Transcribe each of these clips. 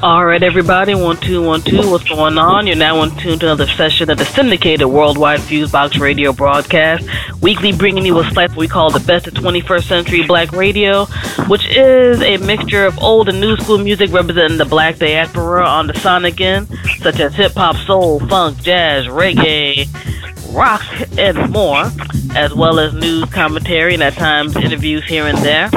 All right, everybody, one two one two. What's going on? You're now in tune to another session of the syndicated worldwide Fusebox radio broadcast, weekly bringing you a slice we call the best of 21st century black radio, which is a mixture of old and new school music representing the black diaspora on the sonic end, such as hip hop, soul, funk, jazz, reggae, rock, and more, as well as news commentary and at times interviews here and there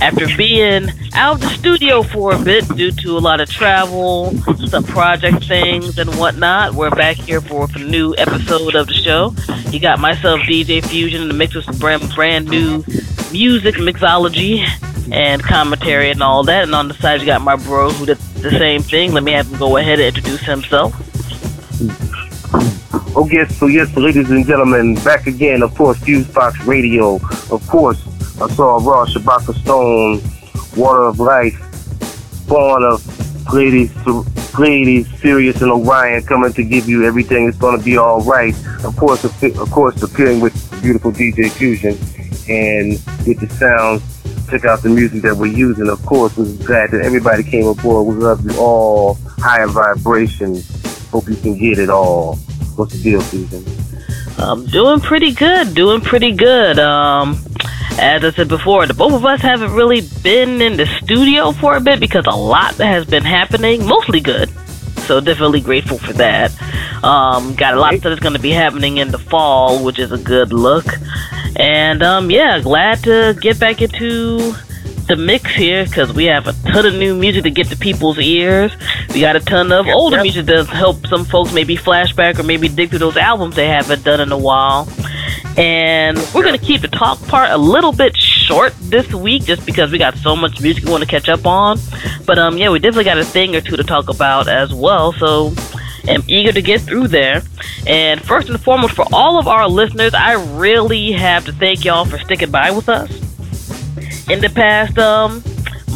after being out of the studio for a bit due to a lot of travel, some project things, and whatnot, we're back here for a new episode of the show. You got myself, DJ Fusion, in the mix with some brand, brand new music, mixology, and commentary and all that. And on the side, you got my bro who did the same thing. Let me have him go ahead and introduce himself. Oh, yes, so yes, ladies and gentlemen, back again, of course, Fusebox Radio, of course, Ausar Ra, Shabaka Stone, Water of Life, Spawn of Pleiades, Pleiades, Sirius, and Orion coming to give you everything going to be all right. Of course, of course, appearing with beautiful DJ Fusion and with the sounds. Check out the music that we're using. Of course, we're glad that everybody came aboard. We love you all. Higher vibrations. Hope you can get it all. What's the deal, Fusion? I'm doing pretty good. Doing pretty good. Um, as I said before, the both of us haven't really been in the studio for a bit because a lot has been happening, mostly good. So definitely grateful for that. Um, got a lot of that's going to be happening in the fall, which is a good look. And um, yeah, glad to get back into the mix here because we have a ton of new music to get to people's ears. We got a ton of older music to help some folks maybe flashback or maybe dig through those albums they haven't done in a while. And we're going to keep the talk part a little bit short this week just because we got so much music we want to catch up on. But um, yeah, we definitely got a thing or two to talk about as well. So am eager to get through there. And first and foremost, for all of our listeners, I really have to thank y'all for sticking by with us in the past um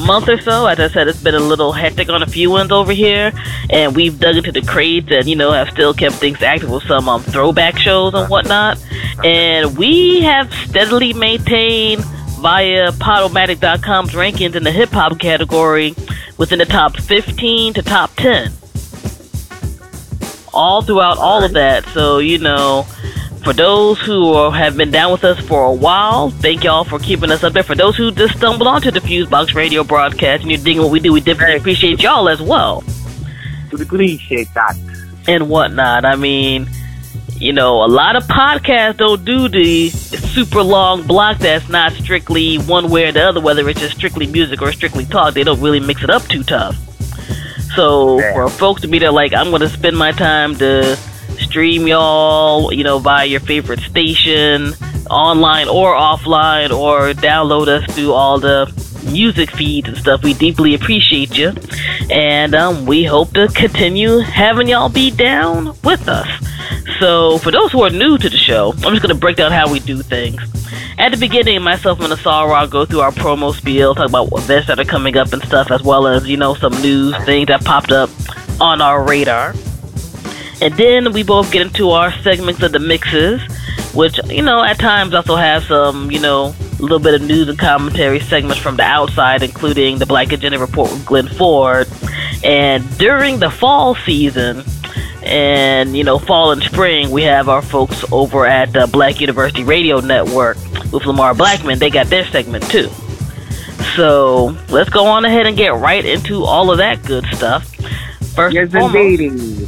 month or so. As I said, it's been a little hectic on a few ones over here, and we've dug into the crates and you know have still kept things active with some um, throwback shows and whatnot. And we have steadily maintained via Podomatic.com's rankings in the hip hop category within the top 15 to top 10. All throughout all of that. So, you know, for those who are, have been down with us for a while, thank y'all for keeping us up there. For those who just stumbled onto the Fusebox radio broadcast and you're digging what we do, we definitely appreciate y'all as well. We appreciate that. And whatnot. I mean, you know, a lot of podcasts don't do the super long block that's not strictly one way or the other, whether it's just strictly music or strictly talk. They don't really mix it up too tough. So for folks to be there, like, I'm going to spend my time to stream y'all, you know, via your favorite station, online or offline, or download us through all the music feeds and stuff. We deeply appreciate you. And um, we hope to continue having y'all be down with us. So, for those who are new to the show, I'm just going to break down how we do things. At the beginning, myself and Asara go through our promo spiel, talk about events that are coming up and stuff, as well as, you know, some news things that popped up on our radar. And then we both get into our segments of the mixes, which, you know, at times also have some, you know, a little bit of news and commentary segments from the outside, including the Black Agenda Report with Glenn Ford. And during the fall season, and you know, fall and spring, we have our folks over at the Black University Radio Network with Lamar Blackman. They got their segment too. So let's go on ahead and get right into all of that good stuff. First, yes, foremost, indeed.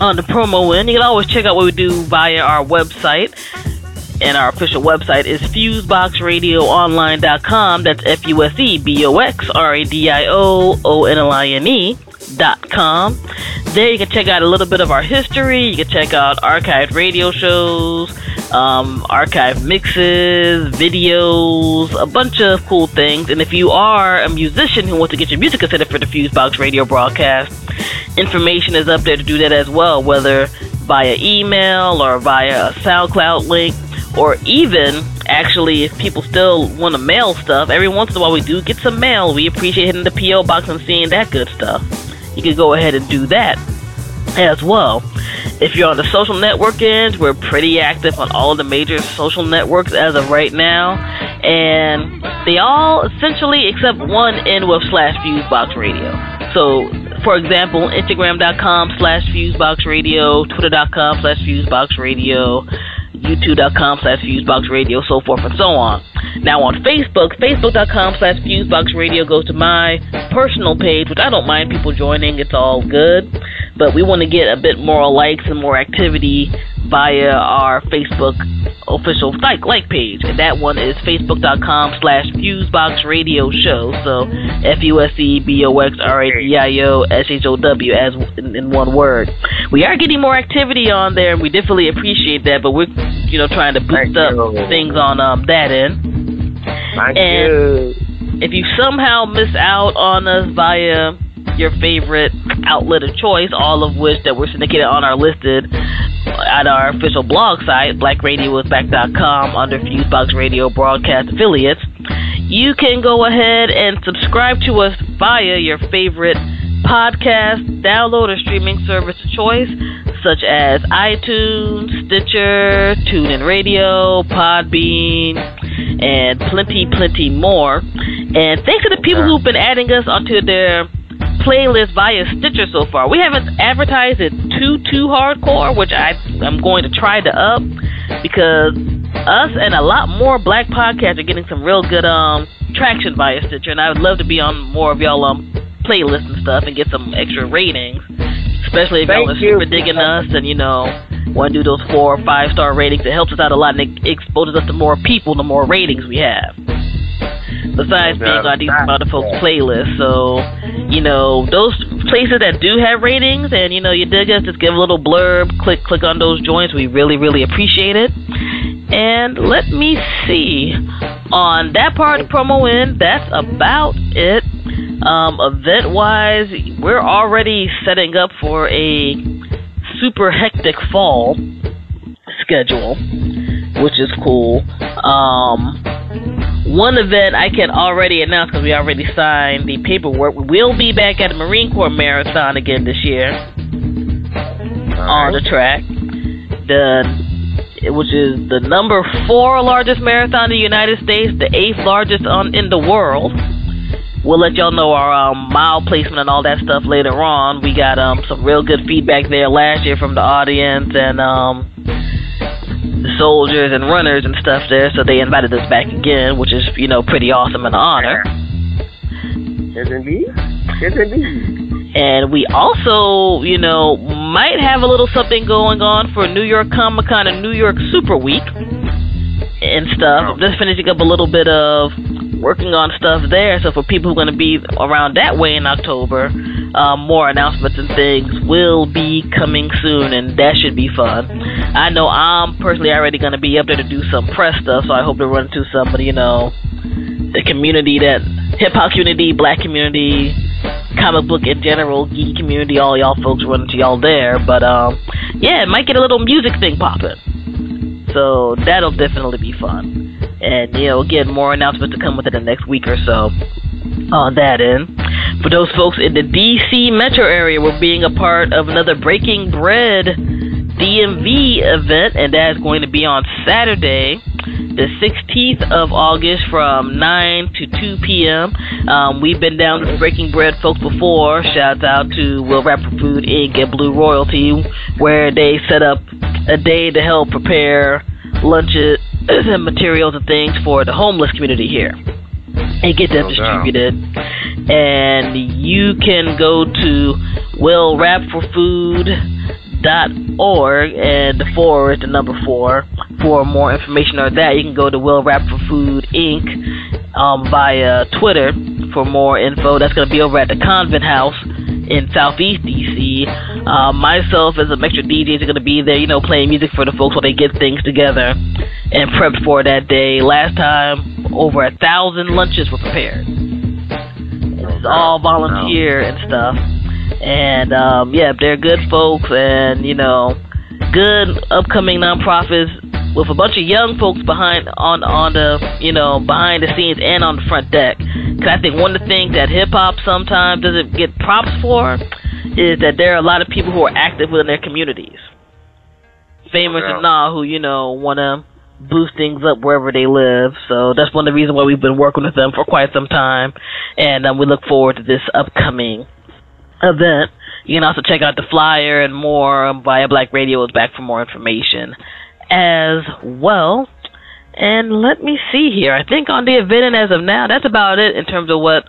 On the promo end, you can always check out what we do via our website. And our official website is fuseboxradioonline.com. That's F U S E B O X R A D I O O N L I N E dot com. There you can check out a little bit of our history. You can check out archived radio shows, um, archived mixes, videos, a bunch of cool things. And if you are a musician who wants to get your music considered for the Fusebox radio broadcast, information is up there to do that as well, whether via email or via a SoundCloud link, or even actually if people still want to mail stuff. Every once in a while, we do get some mail. We appreciate hitting the PO box and seeing that good stuff. You can go ahead and do that as well. If you're on the social network end, we're pretty active on all of the major social networks as of right now. And they all essentially, except one, end with slash Fusebox Radio. So, for example, Instagram.com slash Fusebox Radio, Twitter.com slash Fusebox Radio, youtube.com slash fusebox radio so forth and so on. Now on facebook facebook.com slash fusebox radio goes to my personal page which i don't mind people joining it's all good. But we want to get a bit more likes and more activity via our Facebook official like like page, and that one is facebook.com slash fusebox radio show. So F U S E B O X R A D I O S H O W as in, in, one word. We are getting more activity on there, and we definitely appreciate that. But we're you know trying to boost up things on um, that end. Thank and you. if you somehow miss out on us via your favorite outlet of choice, all of which that were syndicated on our listed at our official blog site, blackradioisback.com under Fusebox Radio Broadcast Affiliates. You can go ahead and subscribe to us via your favorite podcast, download, or streaming service of choice, such as iTunes, Stitcher, TuneIn Radio, Podbean, and plenty, plenty more. And thanks to the people who've been adding us onto their playlist via Stitcher so far. We haven't advertised it too too hardcore, which I I'm going to try to up because us and a lot more black podcasts are getting some real good um traction via Stitcher, and I would love to be on more of y'all um playlists and stuff and get some extra ratings, especially if y'all are super digging us and you know want to do those four or five star ratings. It helps us out a lot and it exposes us to more people, the more ratings we have besides being on these folks' playlists. So, you know, those places that do have ratings and you know you dig us, just give a little blurb, click click on those joints. We really really appreciate it. And let me see on that part of promo in. That's about it. Um, event wise, we're already setting up for a super hectic fall schedule, which is cool. Um, one event I can already announce because we already signed the paperwork. We'll be back at the Marine Corps Marathon again this year on the track. The which is the number four largest marathon in the United States, the eighth largest on in the world. We'll let y'all know our um, mile placement and all that stuff later on. We got um, some real good feedback there last year from the audience, and um, the soldiers and runners and stuff there, so they invited us back again, which is, you know, pretty awesome and an honor. Yes, indeed. Yes, indeed. And we also, you know, might have a little something going on for New York Comic Con and New York Super Week and stuff. Oh. Just finishing up a little bit of working on stuff there. So for people who are going to be around that way in October, um, more announcements and things will be coming soon, and that should be fun. I know I'm personally already going to be up there to do some press stuff, so I hope to run into somebody, you know, the community that hip hop community, black community, comic book in general, geek community, all y'all folks run into y'all there. But um, yeah, it might get a little music thing popping. So that'll definitely be fun. And, you know, again, more announcements to come within the next week or so on that end. For those folks in the DC metro area, we're being a part of another Breaking Bread DMV event, and that is going to be on Saturday, the 16th of August from 9 to 2 p.m. Um, we've been down to Breaking Bread folks before. Shouts out to Will Rap for Food Inc. and Blue Royalty, where they set up a day to help prepare lunches materials and things for the homeless community here and get them no distributed. And you can go to Will Rap for Food dot org and the four is the number four. For more information on that you can go to will rap for food inc. um, via twitter for more info. That's going to be over at the Covenant House in southeast dc uh, myself as a extra dj is going to be there you know playing music for the folks while they get things together and prepped for that day. Last time over a thousand lunches were prepared. It's all volunteer and stuff And um, yeah, they're good folks, and you know, good upcoming nonprofits with a bunch of young folks behind on on the you know behind the scenes and on the front deck. Cause I think one of the things that hip hop sometimes doesn't get props for is that there are a lot of people who are active within their communities, famous Yeah. and not, who you know want to boost things up wherever they live. So that's one of the reasons why we've been working with them for quite some time, and um, we look forward to this upcoming event. You can also check out the flyer and more via Black Radio is back for more information as well. And let me see here. I think on the event and as of now, that's about it in terms of what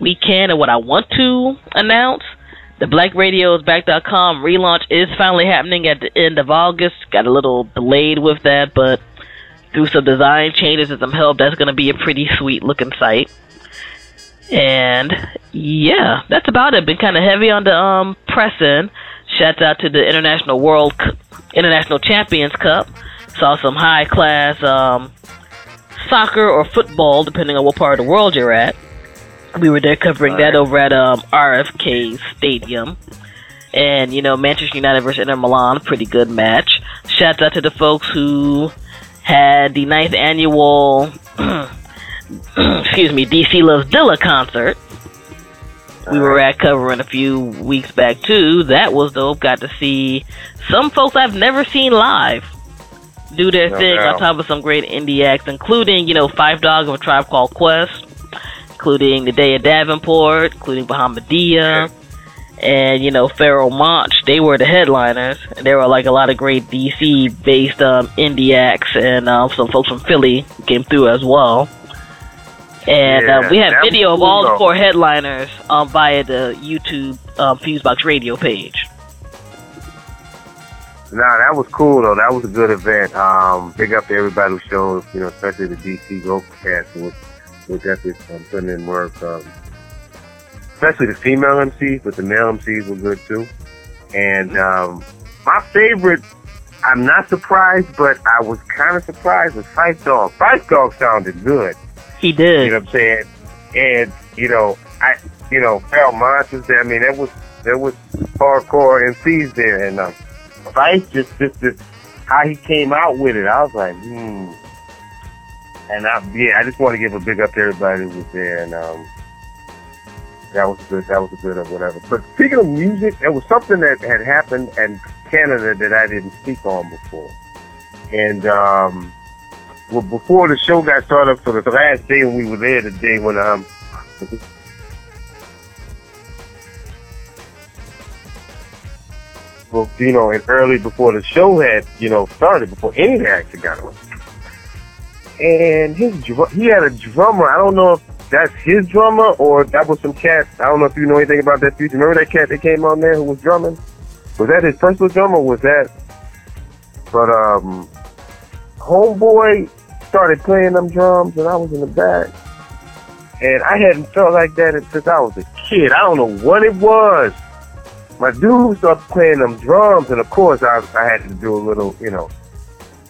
we can and what I want to announce. The BlackRadiosBack.com relaunch is finally happening at the end of August. Got a little delayed with that, but through some design changes and some help, that's going to be a pretty sweet looking site. And yeah, that's about it. Been kind of heavy on the um pressing. Shouts out to the International World C- International Champions Cup. Saw some high class um soccer or football, depending on what part of the world you're at. We were there covering that over at um RFK Stadium. And you know, Manchester United versus Inter Milan, pretty good match. Shouts out to the folks who had the ninth annual excuse me, DC Loves Dilla concert. We were at covering a few weeks back too. That was dope. Got to see some folks I've never seen live do their No thing doubt. on top of some great indie acts, including you know Phife Dawg of a Tribe Called Quest, including the Day of Davenport, including Bahamadia, and you know Pharoahe Monch. They were the headliners, and there were like a lot of great DC based um, indie acts, and um, some folks from Philly came through as well. And Yeah, uh, we have video of cool, all the four headliners um, via the YouTube um, Fusebox Radio page. Nah, that was cool though. That was a good event. Um, big up to everybody who showed, you know, especially the DC Go cast was, definitely um, putting in work. Um, especially the female MCs, but the male MCs were good too. And um, my favorite, I'm not surprised, but I was kind of surprised was Phife Dawg. Phife Dawg sounded good. He did. You know what I'm saying? And you know, I, you know, was there. I mean, there was there was hardcore MCs there, and uh, Vice just just just how he came out with it. I was like, hmm. And I, yeah, I just want to give a big up to everybody who was there, and um, that was good. That was a good or whatever. But speaking of music, there was something that had happened in Canada that I didn't speak on before, and um, well, before the show got started for the last day when we were there, the day when um. Well, you know, and early before the show had, you know, started, before any had got on. And his dr- he had a drummer. I don't know if that's his drummer or that was some cat. I don't know if you know anything about that future. Remember that cat that came on there who was drumming? Was that his personal drummer? Was that? But um, homeboy started playing them drums, and I was in the back. And I hadn't felt like that since I was a kid. I don't know what it was. My dude started playing them drums, and of course I, I had to do a little, you know,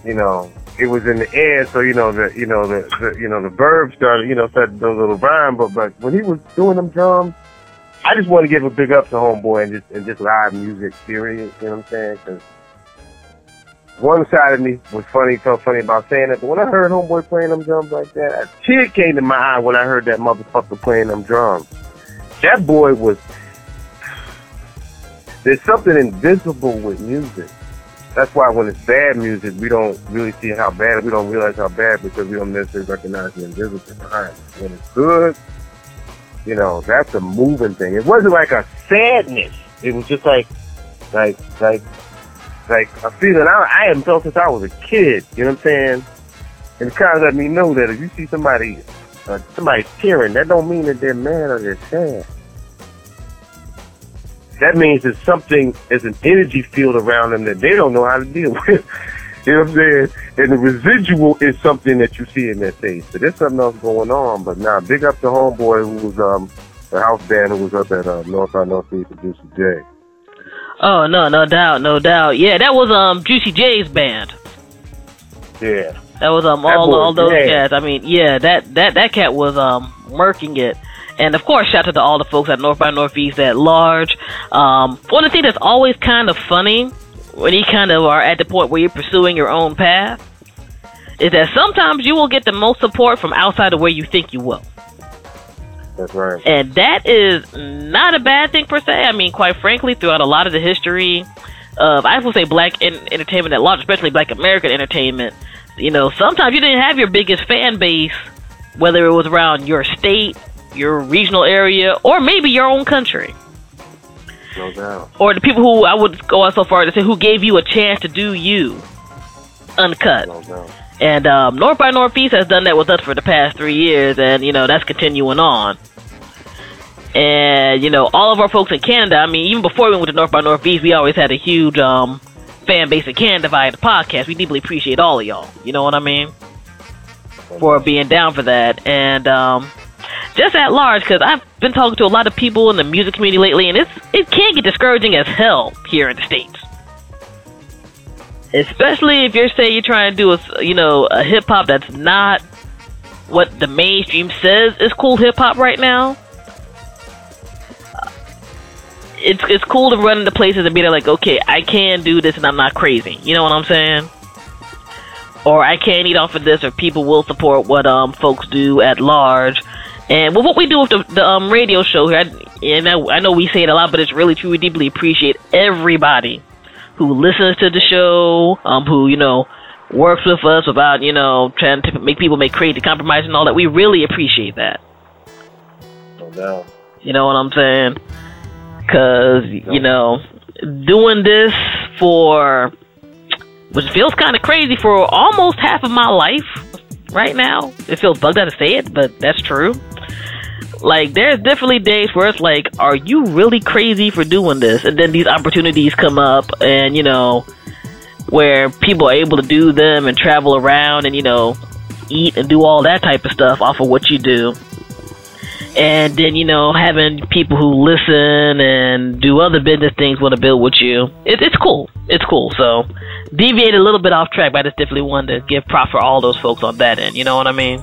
you know, it was in the air, so you know the, you know the, the you know the verb started, you know, started a little rhyme. But but when he was doing them drums, I just want to give a big up to homeboy and just and just live music, period. You know what I'm saying? 'Cause one side of me was funny, felt funny about saying it, but when I heard homeboy playing them drums like that, a tear came to my eye when I heard that motherfucker playing them drums. That boy was. There's something invisible with music. That's why when it's bad music, we don't really see how bad. We don't realize how bad because we don't necessarily recognize the invisible behind. it. When it's good, you know, that's a moving thing. It wasn't like a sadness. It was just like, like, like like a feeling I, I haven't felt since I was a kid. You know what I'm saying? And it kind of let me know that if you see somebody, uh, somebody tearing, that don't mean that they're mad or they're sad. That means that something is an energy field around them that they don't know how to deal with. you know what I'm saying? And the residual is something that you see in their face. So there's something else going on. But now, big up to homeboy who was um the house band who was up at uh, North by Northeast producer Jay. Oh no, no doubt, no doubt. Yeah, that was um Juicy J's band. Yeah. That was um That all boy, all those yeah. cats. I mean, yeah, that that that cat was um working it. And of course, shout out to all the folks at North by Northeast at large. Um, one of the things that's always kind of funny when you kind of are at the point where you're pursuing your own path is that sometimes you will get the most support from outside of where you think you will. That's right. And that is not a bad thing per se. I mean, quite frankly, throughout a lot of the history of, I would say, black en- entertainment at large, especially black American entertainment, you know, sometimes you didn't have your biggest fan base, whether it was around your state, your regional area, or maybe your own country. No doubt. Or the people who I would go out so far to say who gave you a chance to do you uncut. No doubt. And um, North by Northeast has done that with us for the past three years, and you know that's continuing on. And you know all of our folks in Canada. I mean, even before we went to North by Northeast, we always had a huge um, fan base in Canada via the podcast. We deeply appreciate all of y'all. You know what I mean? For being down for that, and um, just at large, because I've been talking to a lot of people in the music community lately, and it's it can get discouraging as hell here in the states especially if you're say you're trying to do a you know a hip hop that's not what the mainstream says is cool hip hop right now. It's it's cool to run into places and be like, okay, I can do this and I'm not crazy. You know what I'm saying? Or I can eat off of this, or people will support what um folks do at large. And with what we do with the, the um radio show here, I, and I, I know we say it a lot, but it's really true. We deeply appreciate everybody who listens to the show, um, who you know works with us about you know trying to make people make crazy compromises and all that. We really appreciate that. No doubt. You know what I'm saying? Because you know, doing this for which feels kind of crazy for almost half of my life right now. It feels bugged out to say it, but that's true. Like, there's definitely days where it's like, are you really crazy for doing this? And then these opportunities come up, and you know, where people are able to do them and travel around and you know, eat and do all that type of stuff off of what you do. And then you know, having people who listen and do other business things want to build with you. It, it's cool. It's cool. So, deviate a little bit off track, but I just definitely wanted to give props for all those folks on that end. You know what I mean?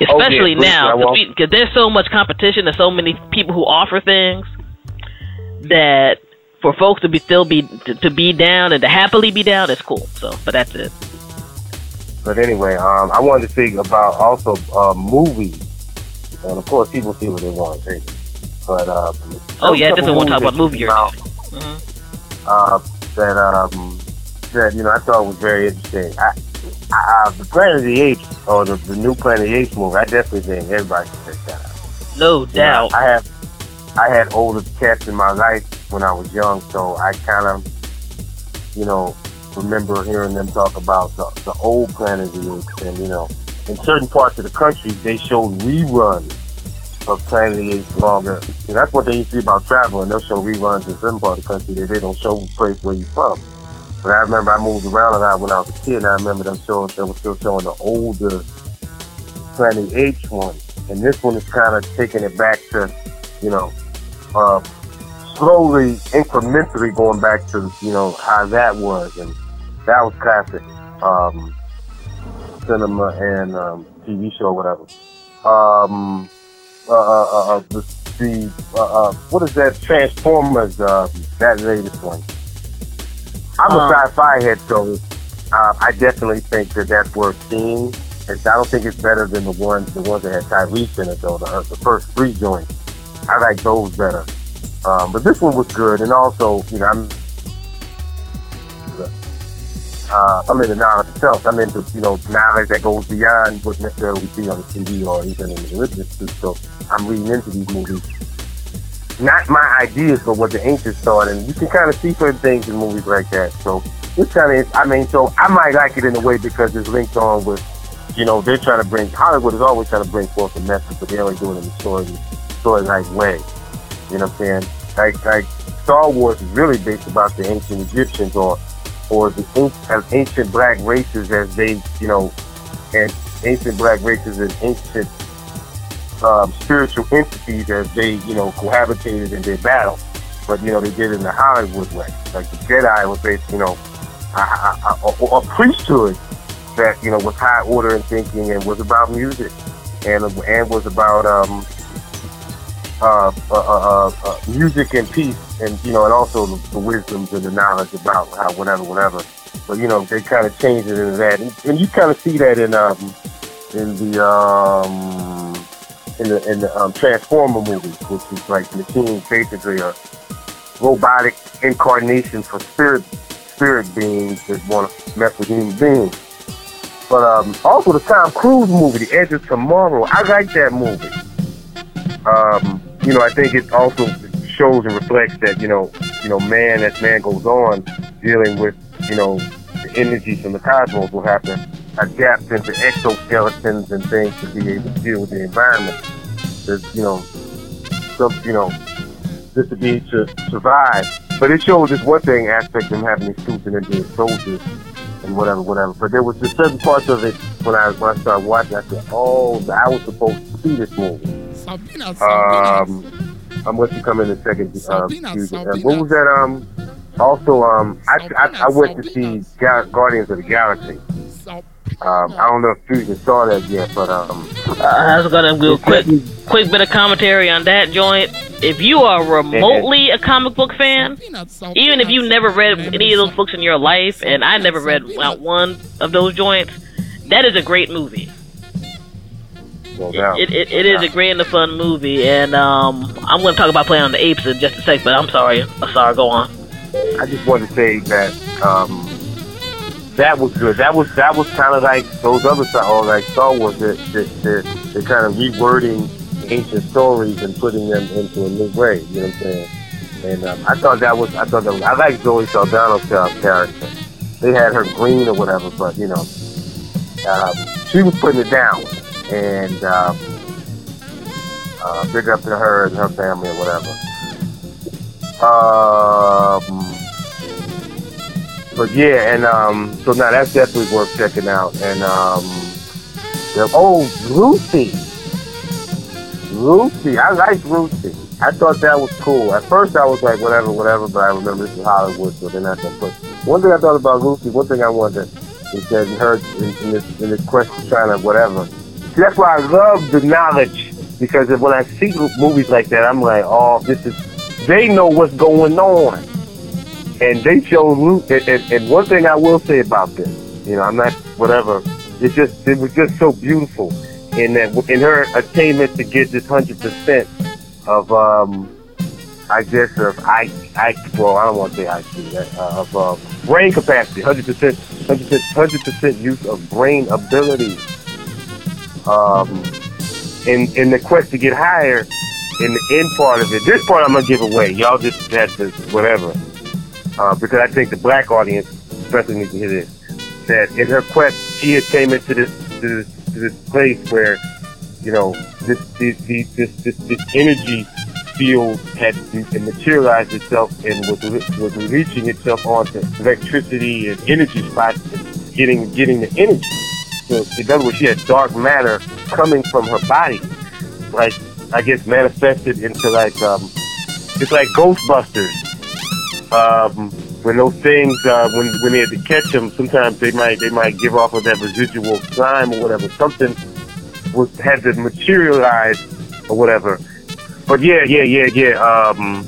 Especially Oh, yeah, now because there's so much competition and so many people who offer things that for folks to be still be to, to be down and to happily be down is cool. So, but that's it. But anyway, um, I wanted to speak about also uh, movies, and of course, people see what they want to see. But um, Oh yeah, definitely want to talk about movie movies you're out. Mhm. uh, that um, that you know I thought was very interesting. I, uh, the Planet of the Apes or the, the new Planet of the Apes movie, I definitely think everybody should check that out. No You know, doubt. I have I had older cats in my life when I was young, so I kind of, you know, remember hearing them talk about the, the old Planet of the Apes, and you know, in certain parts of the country, they showed reruns of Planet of the Apes longer. And that's what they used to do about traveling. They'll show reruns in certain part of the country that they don't show the place where you're from. But I remember I moved around a lot when I was a kid, and I remember them showing, they were still showing the older Planet Apes one. And this one is kind of taking it back to, you know, uh, slowly, incrementally going back to, you know, how that was. And that was classic um, cinema and um, TV show, whatever. Um, uh, uh, uh, uh, the, the uh, uh, what is that? Transformers, uh, that latest one. I'm a Um, sci-fi head, so uh, I definitely think that that's worth seeing. And I don't think it's better than the ones the ones that had Tyrese in it though. The, uh, the first three joints, I like those better. Um, but this one was good, and also you know I'm uh, I'm into knowledge itself. I'm into you know knowledge that goes beyond what necessarily we see on the TV or even in the religious stuff. So I'm reading into these movies. Not my ideas, but what the ancients thought, and you can kind of see certain things in movies like that. So it's kind of, I mean, so I might like it in a way because it's linked on with, you know, they're trying to bring Hollywood is always trying to bring forth a message, but they're only doing it in a story, story like way. You know what I'm saying? Like, like Star Wars is really based about the ancient Egyptians or, or the as ancient black races as they, you know, and ancient black races and ancient um, spiritual entities as they, you know, cohabitated in their battle. But, you know, they did it in the Hollywood way. Like the Jedi was basically, you know, a, a, a, a priesthood that, you know, was high order in thinking and was about music and, and was about, um, uh, uh, uh, uh, music and peace, and you know, and also the, the wisdoms and the knowledge about how whatever, whatever. But you know, they kind of changed it into that, and, and you kind of see that in um, in the um, in the in the um, Transformer movies, which is like machines basically a robotic incarnation for spirit spirit beings that want to mess with human beings. But um, also the Tom Cruise movie, The Edge of Tomorrow, I like that movie. Um, you know, I think it also shows and reflects that you know, you know, man as man goes on, dealing with you know the energies from the cosmos will to adapt into exoskeletons and things to be able to deal with the environment. There's you know, some you know, just to be to survive. But it shows this one thing aspect of them having these suits and being soldiers and whatever, whatever. But there was just certain parts of it when I when I started watching. I said, "Oh, I was supposed to see this movie." Sabina, Sabina. Um, I'm let you come in a second. Uh, Sabina, Sabina. what was that? Um, also, um, I, I, I went to see Guardians of the Galaxy. Sabina. Um, I don't know if Fusion saw that yet, but um, I was gonna do a quick, quick bit of commentary on that joint. If you are remotely a comic book fan, Sabina, Sabina, even if you never read any of those books in your life, and I never read not one of those joints, that is a great movie. no doubt. It, it, it is a grand and a fun movie, and um, I'm going to talk about Planet of the Apes in just a sec. But I'm sorry, I'm sorry. Go on. I just want to say that um, that was good. That was that was kind of like those other or like Star Wars. That that they're, they're kind of rewording ancient stories and putting them into a new way. You know what I'm saying? And um, I thought that was I thought that was, I like Zoe Saldana's uh, character. They had her green or whatever, but you know, um, she was putting it down. And um, uh, big up to her and her family or whatever. Um, but yeah, and um, so now that's definitely worth checking out. And um, the, oh, Lucy, Lucy, I like Lucy. I thought that was cool. At first, I was like, whatever, whatever. But I remember this is Hollywood, so then I said, but one thing I thought about Lucy, one thing I wondered is that her in, in this in this quest to whatever. See, that's why I love the knowledge because when I see movies like that, I'm like, oh, this is. They know what's going on and they show Luke. And, and, and one thing I will say about this, you know, I'm not whatever. It's just it was just so beautiful in that in her attainment to get this hundred percent of um, I guess of I I well I don't want to say IQ uh, of uh, brain capacity, hundred percent, hundred percent, hundred percent use of brain ability. Um, in in the quest to get higher, in the end part of it, this part I'm gonna give away. Y'all just to whatever uh, because I think the black audience especially needs to hear this. That in her quest, she had came into this to this, to this place where, you know, this this this this, this, energy field had materialized itself and was was reaching itself onto electricity and energy spots, and getting getting the energy. So in other words, she had dark matter coming from her body, like I guess manifested into like um, it's like Ghostbusters um, when those things uh, when when they had to catch them, sometimes they might they might give off of that residual slime or whatever. Something was had to materialize or whatever. But yeah, yeah, yeah, yeah. Um,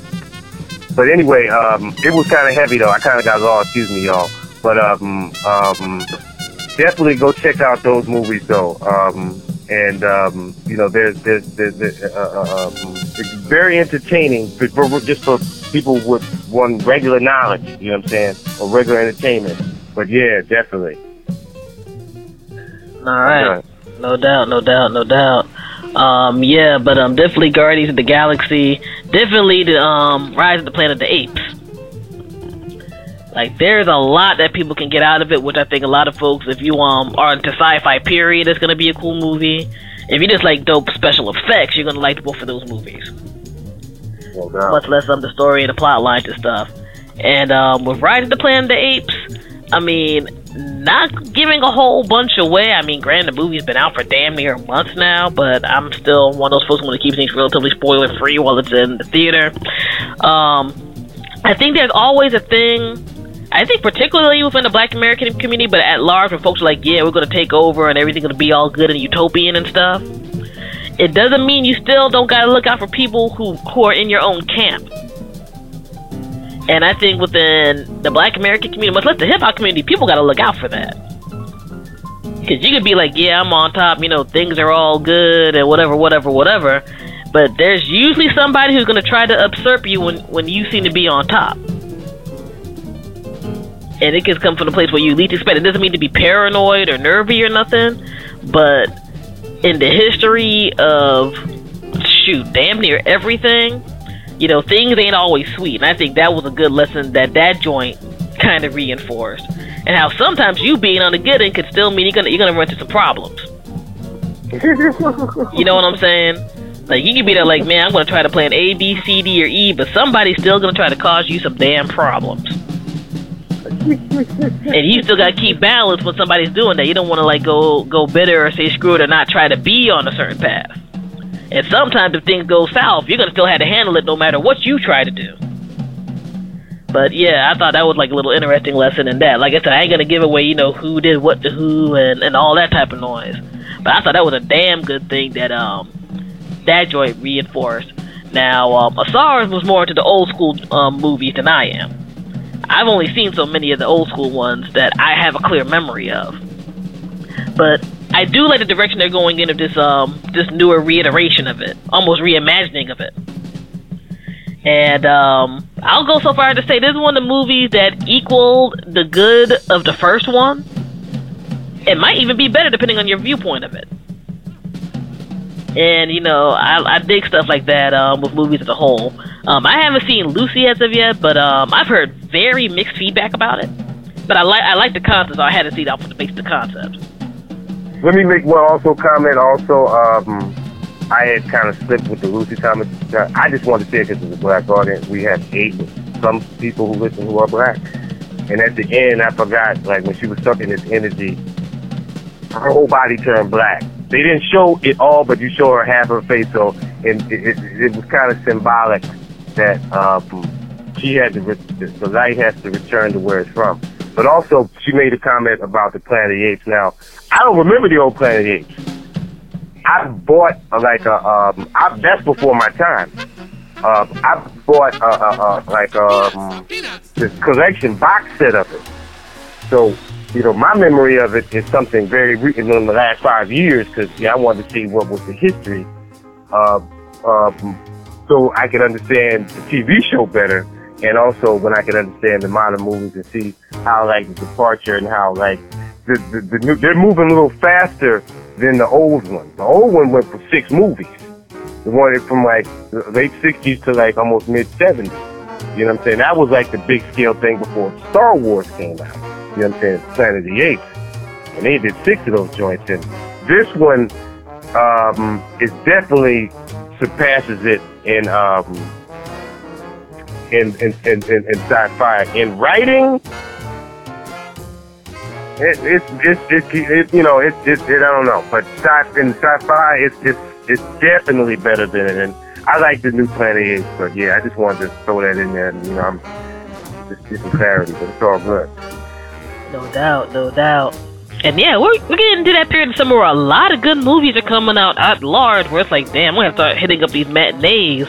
but anyway, um, it was kind of heavy though. I kind of got lost. Excuse me, y'all. But um, um, definitely go check out those movies though. Um, and um, you know, there's there's, there's, there's uh, uh, um, it's very entertaining for just for people with one regular knowledge. You know what I'm saying, or regular entertainment. But yeah, definitely. All right. No doubt, no doubt, no doubt. Um, yeah, but um, definitely Guardians of the Galaxy. Definitely the um, Rise of the Planet of the Apes. Like, there's a lot that people can get out of it, which I think a lot of folks, if you um are into sci-fi period, it's gonna be a cool movie. If you just like dope special effects, you're gonna like both of those movies No much less of the story and the plot lines and stuff. And um, with of the Planet of the Apes, I mean, not giving a whole bunch away. I mean, granted, the movie's been out for damn near months now, but I'm still one of those folks who want to keep things relatively spoiler free while it's in the theater. Um, I think there's always a thing. I think particularly within the Black American community, but at large, when folks are like, "Yeah, we're going to take over and everything's going to be all good and utopian and stuff," it doesn't mean you still don't gotta look out for people who who are in your own camp. And I think within the Black American community, much less the hip hop community, people gotta look out for that. Because you could be like, yeah, I'm on top, you know, things are all good and whatever, whatever, whatever. But there's usually somebody who's gonna try to usurp you when when you seem to be on top. And it can come from a place where you least expect. It doesn't mean to be paranoid or nervy or nothing, but in the history of shoot, damn near everything, you know, things ain't always sweet. And I think that was a good lesson that that joint kind of reinforced. And how sometimes you being on the good end could still mean you're gonna you're gonna run into some problems. you know what I'm saying? Like you can be there like, man, I'm gonna try to plan A, B, C, D, or E, but somebody's still gonna try to cause you some damn problems. And you still gotta keep balance when somebody's doing that. You don't want to like go go bitter or say screw it or not try to be on a certain path. And sometimes if things go south, you're gonna still have to handle it no matter what you try to do. But yeah, I thought that was like a little interesting lesson in that. Like I said, I ain't gonna give away, you know, who did what to who and, and all that type of noise. But I thought that was a damn good thing that um that joint reinforced. Now, um, Asar's was more into the old school um, movies than I am. I've only seen so many of the old school ones that I have a clear memory of. But I do like the direction they're going in of this um this newer reiteration of it, almost reimagining of it. And um, I'll go so far as to say this is one of the movies that equaled the good of the first one. It might even be better depending on your viewpoint of it. And you know, I, I dig stuff like that um, with movies as a whole. Um, I haven't seen Lucy as of yet, but um, I've heard very mixed feedback about it. But I like I like the concept, so I had to see it off the base of the concept. Let me make one also comment. Also, um, I had kind of slipped with the Lucy comment. I just wanted to say because it's a black audience. We have eight some people who listen who are black. And at the end, I forgot, like when she was sucking this energy, her whole body turned black. They didn't show it all, but you show her half her face. So and it, it, it was kind of symbolic that um, she had to, re- the light has to return to where it's from. But also, she made a comment about the Planet of the Apes. Now, I don't remember the old Planet of the Apes. I bought like a um, I, that's before my time. Uh, I bought like um, this collection box set of it. So you know, my memory of it is something very recent in the last five years because yeah, I wanted to see what was the history, uh, um, so I could understand the TV show better, and also when I can understand the modern movies and see how like the departure and how like the the, the new, they're moving a little faster than the old one. The old one went for six movies. The one from like the late '60s to like almost mid '70s. You know what I'm saying? That was like the big scale thing before Star Wars came out. You know what I'm saying? Planet of the Apes. And they did six of those joints. And this one um, is definitely surpasses it in um, in, in, in, in, in sci-fi. In writing, it, it's it's it's it, you know it's it, it, I don't know, but sci in sci-fi it's it's it's definitely better than it. And I like the new Planet Apes, but yeah, I just wanted to throw that in there. You know, I'm just get some clarity, but it's all good. No doubt, no doubt. And yeah, we're, we're getting into that period of summer where a lot of good movies are coming out at large. Where it's like, damn, we're gonna start hitting up these matinees,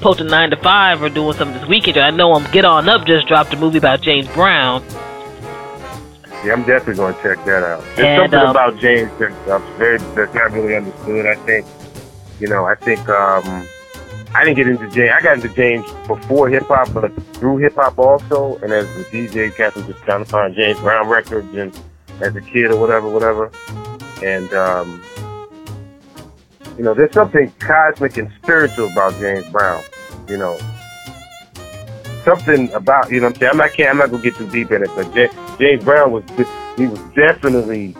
posting nine to five, or doing something this weekend. I know I'm Get On Up just dropped a movie about James Brown. Yeah, I'm definitely going to check that out. There's And, something um, about James that's uh, very that's not really understood. I think, you know, I think um, I didn't get into James. I got into James before hip hop, but through hip hop also. And as a DJ, Captain just trying to find James Brown records, and as a kid or whatever, whatever. And um, you know, there's something cosmic and spiritual about James Brown. You know, something about you know what I'm saying. I'm not can't, I'm not gonna get too deep in it, but J- James Brown was he was definitely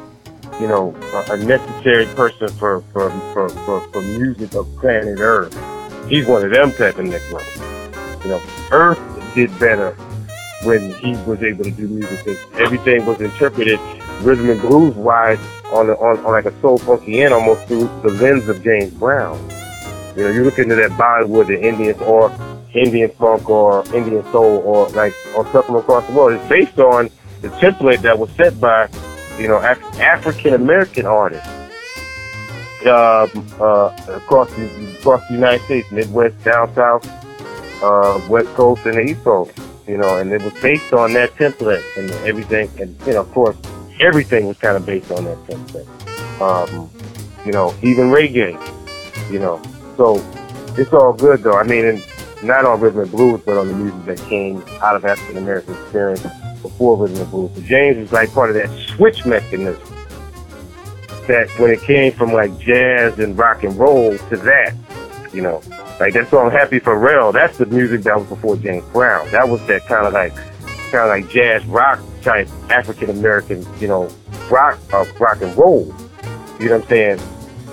you know a, a necessary person for for, for for for music of planet Earth. He's one of them type of Negro. You know, Earth did better when he was able to do music because everything was interpreted rhythm and blues wise on, on on like a soul funky end almost through the lens of James Brown. You know, you look into that Bollywood, the Indians or Indian funk or Indian soul or like or from across the world. It's based on the template that was set by, you know, Af- African American artists. uh, uh, across the across the United States, Midwest, down south, uh, West Coast, and the East Coast. You know, and it was based on that template and everything. And you know, of course, everything was kind of based on that template. Um, you know, even reggae. You know, so it's all good though. I mean, and not on rhythm and blues, but on the music that came out of African American experience before rhythm and blues. So James was like part of that switch mechanism that when it came from like jazz and rock and roll to that, you know, like that song "Happy Pharrell," that's the music that was before James Brown. That was that kind of like, kind of like jazz rock type African American, you know, rock uh, rock and roll. You know what I'm saying?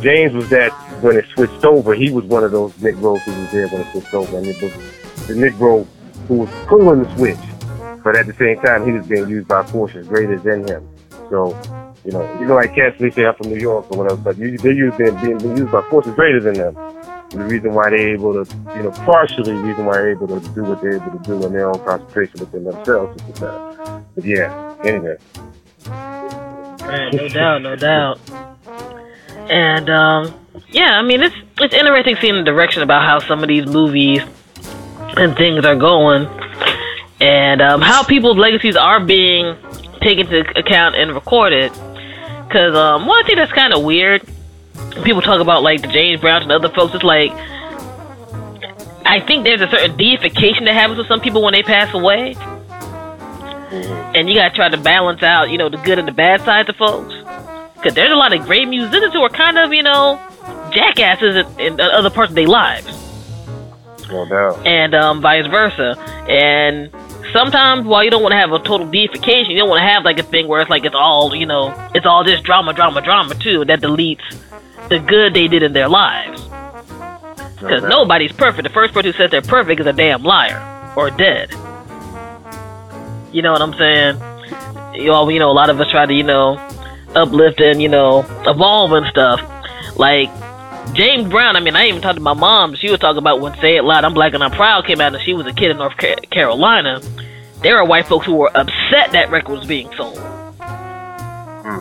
James was that when it switched over. He was one of those Negroes who was there when it switched over, and it was the Negro who was pulling the switch. But at the same time, he was being used by forces greater than him. So you know, you know, like cats, they say I'm from New York or whatever, but you, they're used, being, being used by forces greater than them. The reason why they're able to, you know, partially the reason why they're able to do what they're able to do in their own concentration within themselves is that. But yeah, anyway. No doubt, no doubt. And um, yeah, I mean it's it's interesting seeing the direction about how some of these movies and things are going, and um, how people's legacies are being taken into account and recorded. Because um, one thing that's kind of weird, people talk about like the James Browns and other folks. It's like I think there's a certain deification that happens with some people when they pass away, and you gotta try to balance out, you know, the good and the bad sides of folks. Because there's a lot of great musicians who are kind of, you know, jackasses in, in other parts of their lives. No doubt. And um, vice versa. And sometimes while you don't want to have a total deification, you don't want to have like a thing where it's like it's all you know, it's all just drama, drama, drama too. That deletes the good they did in their lives. Because nobody's perfect. The first person who says they're perfect is a damn liar or dead. You know what I'm saying? You know, you know, a lot of us try to you know uplift and you know evolve and stuff. Like James Brown, I mean, I even talked to my mom. She was talking about when "Say It Loud, I'm Black and I'm Proud" came out, and she was a kid in North Carolina. There are white folks who were upset that record was being sold. Hmm.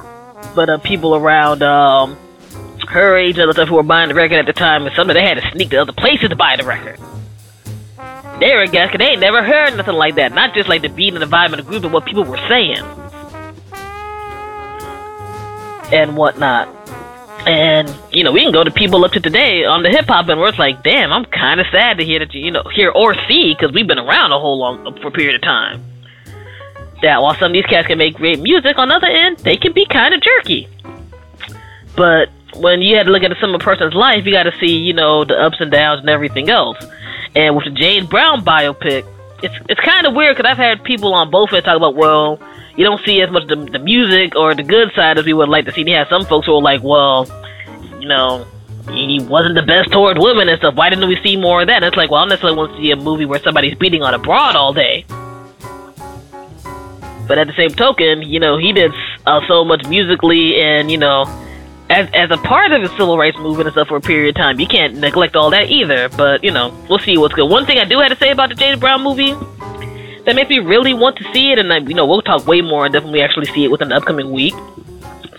But uh, people around um, her age and other stuff who were buying the record at the time, and some of they had to sneak to other places to buy the record. They were cause they ain't never heard nothing like that. Not just like the beat and the vibe and the group, but what people were saying and whatnot. And you know, we can go to people up to today on the hip hop, and where it's like, damn, I'm kind of sad to hear that you, you know, hear or see because we've been around a whole long for a period of time. That while some of these cats can make great music, on the other end, they can be kind of jerky. But when you had to look at some person's life, you got to see, you know, the ups and downs and everything else. And with the James Brown biopic, it's it's kind of weird because I've had people on both ends talk about, well, you don't see as much the, the music or the good side as we would like to see. And you have some folks who are like, well, you know, he wasn't the best toward women and stuff. Why didn't we see more of that? And it's like, well, I don't necessarily want to see a movie where somebody's beating on a broad all day. But at the same token, you know, he did uh, so much musically and, you know, as, as a part of the civil rights movement and stuff for a period of time. You can't neglect all that either. But, you know, we'll see what's good. One thing I do have to say about the James Brown movie that makes me really want to see it, and I, you know, we'll talk way more and definitely actually see it within the upcoming week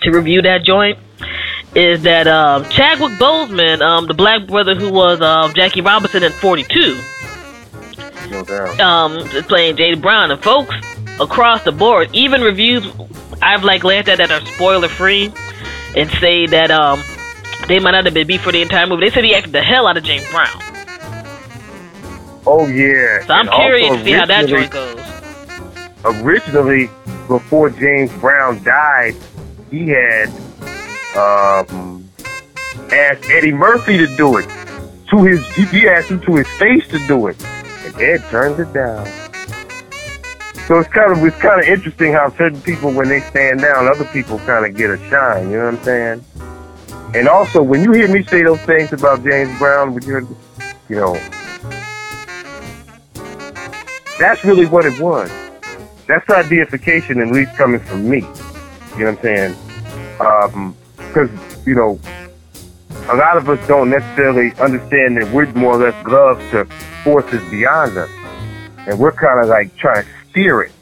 to review that joint. Is that um, Chadwick Boseman, um, the black brother who was uh, Jackie Robinson in 42, um, is playing James Brown, and folks across the board, even reviews I've like laughed at that are spoiler free, and say that um, they might not have been beat for the entire movie. They said he acted the hell out of James Brown. Oh yeah. So I'm And curious to see how that joint goes. originally before James Brown died, he had um, asked Eddie Murphy to do it. To his, he asked him to his face to do it, and Ed turned it down. So it's kind of it's kind of interesting how certain people, when they stand down, other people kind of get a shine. You know what I'm saying? And also, when you hear me say those things about James Brown, when you're, you know, that's really what it was that's not deification, at least coming from me. You know what I'm saying? Um, because, you know, a lot of us don't necessarily understand that we're more or less gloves to forces beyond us. And we're kind of like trying to steer it.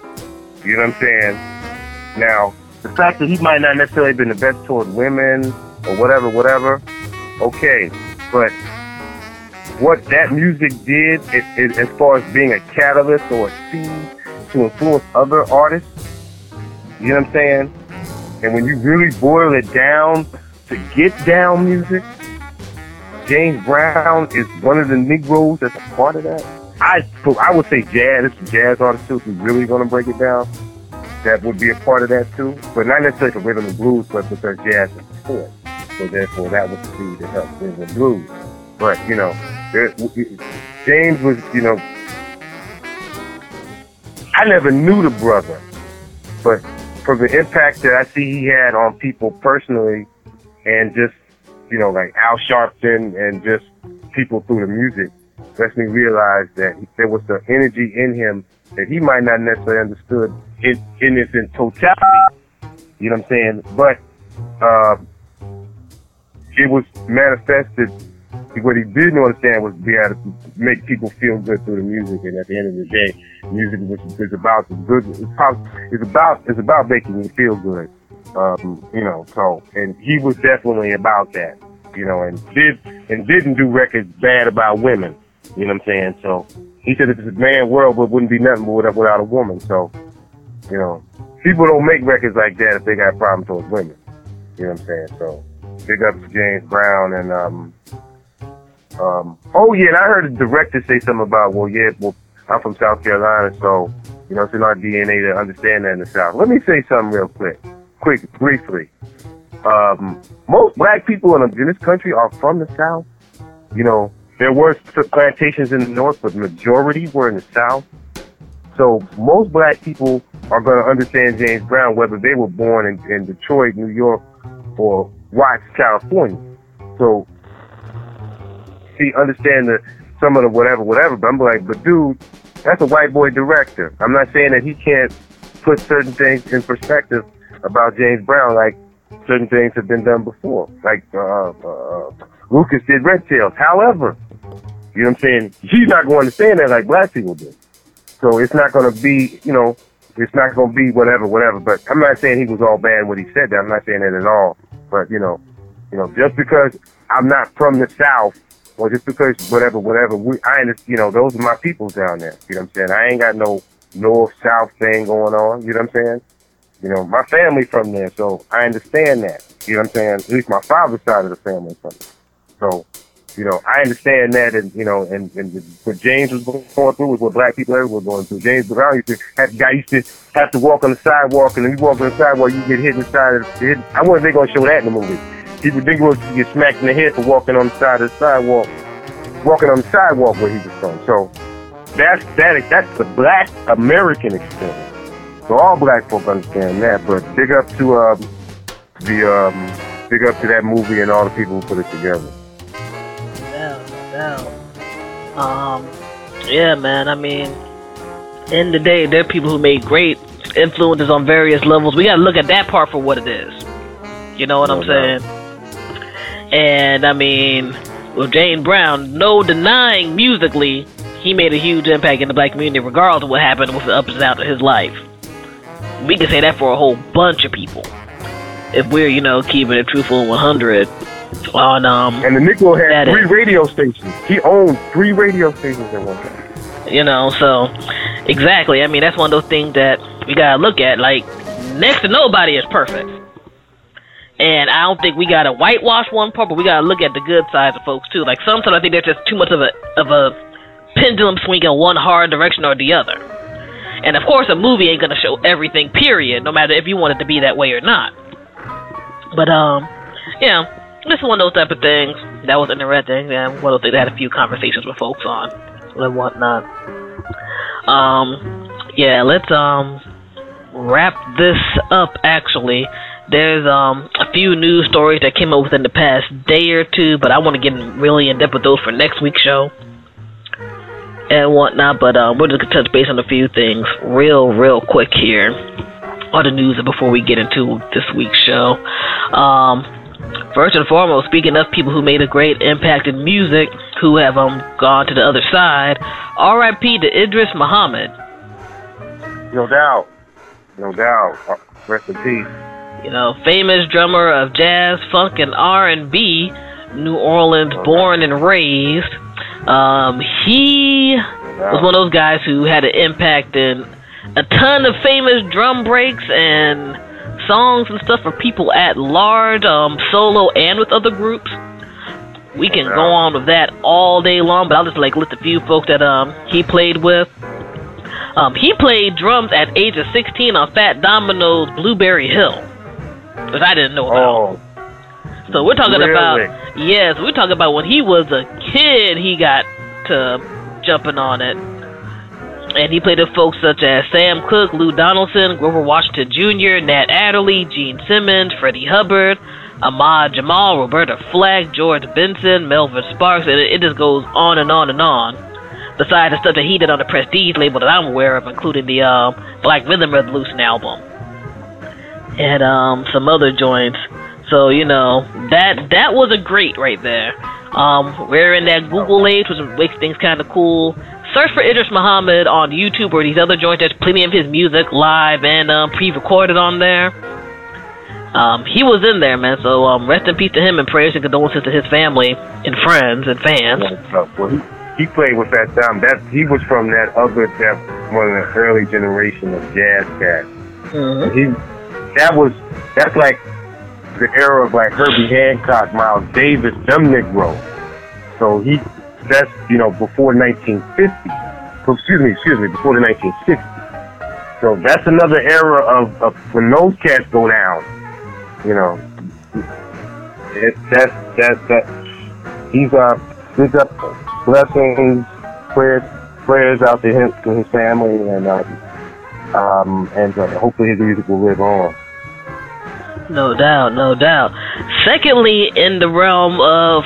You know what I'm saying? Now, the fact that he might not necessarily been the best toward women or whatever, whatever, okay, but what that music did, it, it, as far as being a catalyst or a seed to influence other artists, you know what I'm saying? And when you really boil it down to get down music, James Brown is one of the Negroes that's a part of that. I I would say jazz. It's a jazz artist too. If you're really to break it down, that would be a part of that too. But not necessarily for rhythm and blues, but because jazz is sport. So therefore, that the seed to help rhythm and blues. But you know, James was, you know, I never knew the brother, but from the impact that I see he had on people personally, and just you know, like Al Sharpton and just people through the music, lets me realize that there was the energy in him that he might not necessarily understood in, in its in totality. You know what I'm saying? But uh, it was manifested. What he didn't understand was be able to make people feel good through the music, and at the end of the day, music was is about the good. It's about it's about making you feel good. Um, you know, so and he was definitely about that. You know, and did and didn't do records bad about women. You know what I'm saying? So he said if it's a man world, it wouldn't be nothing but without a woman. So, you know, people don't make records like that if they got problems with women. You know what I'm saying? So, big up to James Brown and um um oh yeah, and I heard the director say something about well yeah, well I'm from South Carolina, so you know it's in our DNA to understand that in the South. Let me say something real quick, quick, briefly. Um, most black people in this country are from the South. You know, there were plantations in the north, but majority were in the south. So most black people are going to understand James Brown whether they were born in, in Detroit, New York, or Watts, California. So see, understand the some of the whatever, whatever. But I'm like, but dude, that's a white boy director. I'm not saying that he can't put certain things in perspective about James Brown, like certain things have been done before. Like uh, uh, Lucas did Red Tails. However, you know what I'm saying? He's not going to understand that like black people do. So it's not going to be, you know, it's not going to be whatever, whatever. But I'm not saying he was all bad when he said that. I'm not saying that at all. But you know, you know, just because I'm not from the South, or just because whatever, whatever, we, I, you know, those are my peoples down there. You know what I'm saying? I ain't got no North South thing going on. You know what I'm saying? You know, my family from there, so I understand that. You know what I'm saying? At least my father's side of the family from there. So you know, I understand that, and you know, and, and what James was going through was what black people everywhere were going through. James Brown used to have guy used to have to walk on the sidewalk, and if you walk on the sidewalk, you get hit in the side of the. I wasn't they gonna show that in the movie. People think was to get smacked in the head for walking on the side of the sidewalk, walking on the sidewalk where he was from. So that's that. That's the black American experience. So all black folk understand that. But big up to um, the um, big up to that movie and all the people who put it together down. Um, yeah, man. I mean, in the day, there are people who made great influences on various levels. We got to look at that part for what it is. You know what I'm saying? And I mean, with James Brown, no denying musically, he made a huge impact in the black community, regardless of what happened with the ups and downs of his life. We can say that for a whole bunch of people. If we're, you know, keeping it truthful 100 on um. And the Negro had three is. radio stations. He owned three radio stations at one time. You know, so exactly. I mean, that's one of those things that we gotta look at. Like, next to nobody is perfect. And I don't think we gotta whitewash one part, but we gotta look at the good sides of folks too. Like sometimes I think there's just too much of a of a pendulum swing in one hard direction or the other. And of course, a movie ain't gonna show everything. Period. No matter if you want it to be that way or not. But um, yeah, this one of those type of things that was interesting. And one of those things I had a few conversations with folks on and whatnot. Um, yeah, let's um wrap this up. Actually, there's um a few news stories that came up within the past day or two, but I want to get really in depth with those for next week's show and whatnot. But um, we're just gonna touch base on a few things real, real quick here on the news before we get into this week's show. Um, First and foremost, speaking of people who made a great impact in music, who have um gone to the other side, R.I.P. to Idris Muhammad. No doubt, no doubt. Rest in peace. You know, famous drummer of jazz, funk, and R&B, New Orleans, born and raised. Um, he was one of those guys who had an impact in a ton of famous drum breaks and songs and stuff for people at large, um, solo and with other groups. We can go on with that all day long, but I'll just like list a few folks that um he played with. Um, he played drums at age of 16 on Fats Domino's Blueberry Hill, which I didn't know about. Oh, So we're talking Really? about yes, we're talking about when he was a kid, he got to jumping on it, and he played with folks such as Sam Cooke, Lou Donaldson, Grover Washington Jr., Nat Adderley, Gene Ammons, Freddie Hubbard, Ahmad Jamal, Roberta Flack, George Benson, Melvin Sparks, and it, just goes on and on and on. Besides the stuff that he did on the Prestige label that I'm aware of, including the um, Black Rhythm Revolution album and um, some other joints. So you know that that was a great right there. Um, we're in that Google age, which makes things kind of cool. Search for Idris Muhammad on YouTube or these other joints. There's plenty of his music live and um, pre-recorded on there. Um, he was in there, man. So um, rest in peace to him and prayers and condolences to his family and friends and fans. well, he, he played with that time. That he was from that other that one of the early generation of jazz cats. Mhm. He that was that's like the era of like Herbie Hancock, Miles Davis, them Negro. So he that's you know before 1950. Oh, Excuse me, excuse me, before the 1960s. So that's another era of, of when those cats go down. You know, it, that's that's that. He's uh, big up blessings, prayers, prayers out to him, to his family, and um, um, and uh, hopefully his music will live on. No doubt, no doubt. Secondly, in the realm of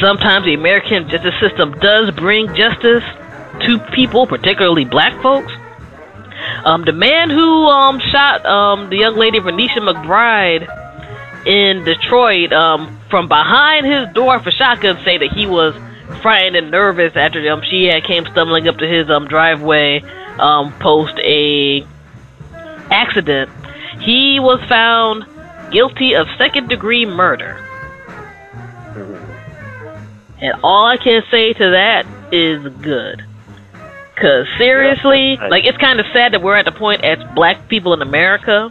sometimes the American justice system does bring justice to people, particularly black folks. Um, the man who um, shot um, the young lady Renisha McBride in Detroit um, from behind his door for shotgun say that he was frightened and nervous after um, she had came stumbling up to his um, driveway post a accident. He was found guilty of second degree murder. And all I can say to that is good. Cause seriously, Yeah. like it's kind of sad that we're at the point as black people in America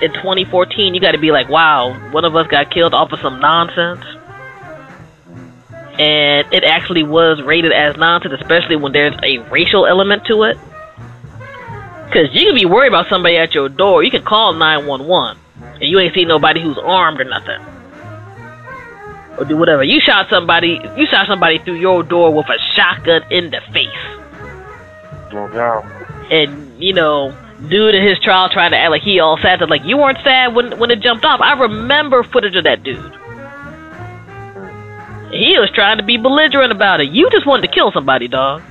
in 2014. You got to be like, wow, one of us got killed off of some nonsense, and it actually was rated as nonsense, especially when there's a racial element to it. Cause you can be worried about somebody at your door. You can call 911, and you ain't see nobody who's armed or nothing or do whatever. You shot somebody. You shot somebody through your door with a shotgun in the face, No doubt. and you know, dude in his trial trying to act like he all sad. that Like you weren't sad when when it jumped off. I remember footage of that dude. Mm-hmm. He was trying to be belligerent about it. You just wanted to kill somebody, dog.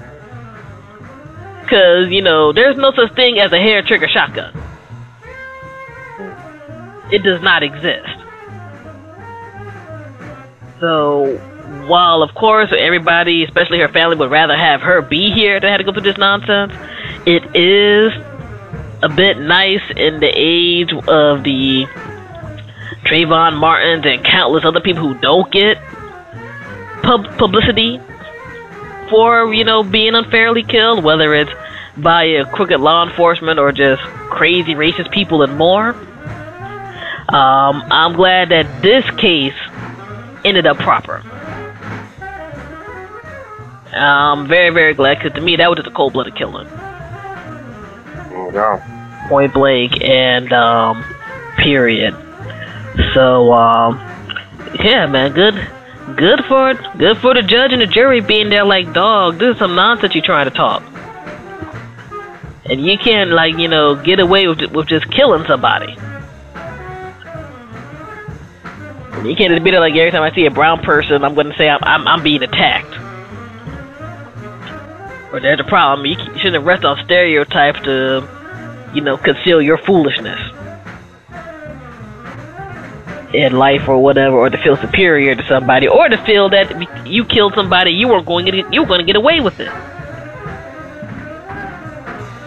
Cause you know, there's no such thing as a hair trigger shotgun. Mm-hmm. It does not exist. So, while of course everybody, especially her family, would rather have her be here than had to go through this nonsense, it is a bit nice in the age of the Trayvon Martins and countless other people who don't get pub- publicity for you know being unfairly killed, whether it's by a crooked law enforcement or just crazy racist people and more. Um, I'm glad that this case ended up proper. I'm very, very glad because to me that was just a cold-blooded killing, No doubt. point blank, and um, period. So, um, yeah, man, good, good for good for the judge and the jury being there. Like, dog, this is some nonsense you're trying to talk, and you can't like you know get away with with just killing somebody. You can't just be like every time I see a brown person, I'm to say I'm, I'm I'm being attacked. Or there's a problem. You, you shouldn't rest on stereotypes to, you know, conceal your foolishness in life or whatever, or to feel superior to somebody, or to feel that you killed somebody, you were going to you were going to get away with it.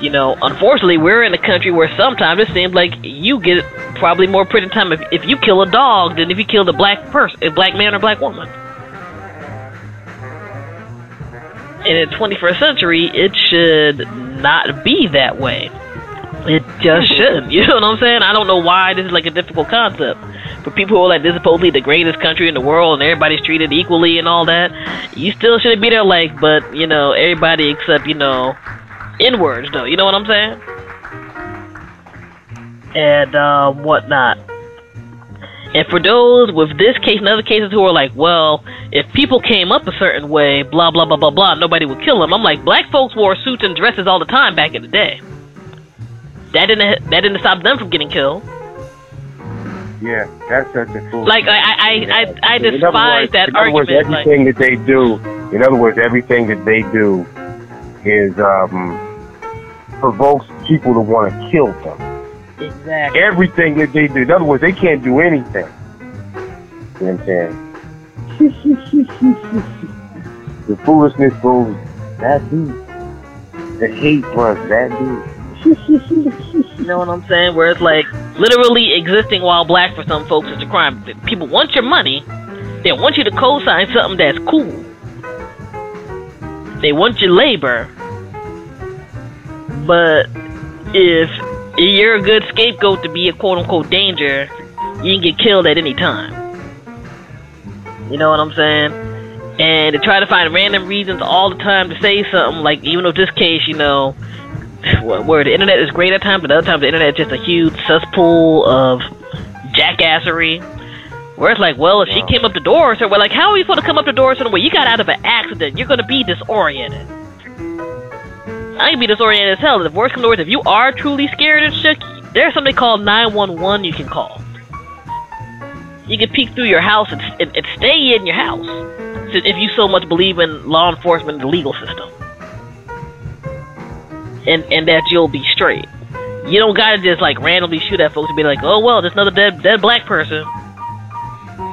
You know, unfortunately, we're in a country where sometimes it seems like you get probably more prison time if, if you kill a dog than if you kill a black person, a black man or black woman. In the 21st century, it should not be that way. It just hmm. shouldn't. You know what I'm saying? I don't know why this is like a difficult concept. For people who are like, this is supposedly the greatest country in the world and everybody's treated equally and all that, you still shouldn't be there like, but, you know, everybody except, you know, inwards, though. You know what I'm saying? And um, whatnot. And for those with this case and other cases who are like, well, if people came up a certain way, blah, blah, blah, blah, blah, nobody would kill them. I'm like, black folks wore suits and dresses all the time back in the day. That didn't that didn't stop them from getting killed. Yeah, that's such a fool. Like I I I, I despise words, that in other words, argument. everything like, that they do, in other words, everything that they do is um provokes people to want to kill them. Exactly. Everything that they do, in other words, they can't do anything. You know what I'm saying? the foolishness goes that deep. The hate runs that deep. You know what I'm saying? Where it's like literally existing while black for some folks is a crime. People want your money. They want you to co-sign something that's cool. They want your labor. But if you're a good scapegoat to be a quote unquote danger, you can get killed at any time. You know what I'm saying? And to try to find random reasons all the time to say something, like even though this case, you know, where the internet is great at times, but other times the internet is just a huge cesspool of jackassery. Where it's like, well, if she came up the door, or we're like, how are you supposed to come up the doors in a way? You got out of an accident. You're gonna be disoriented. I can be disoriented as hell. If worst comes to worst, if you are truly scared and shook, there's something called 911 you can call. You can peek through your house and, and, and stay in your house if you so much believe in law enforcement and the legal system. And and that you'll be straight. You don't gotta just like randomly shoot at folks and be like, oh well, there's another dead dead black person.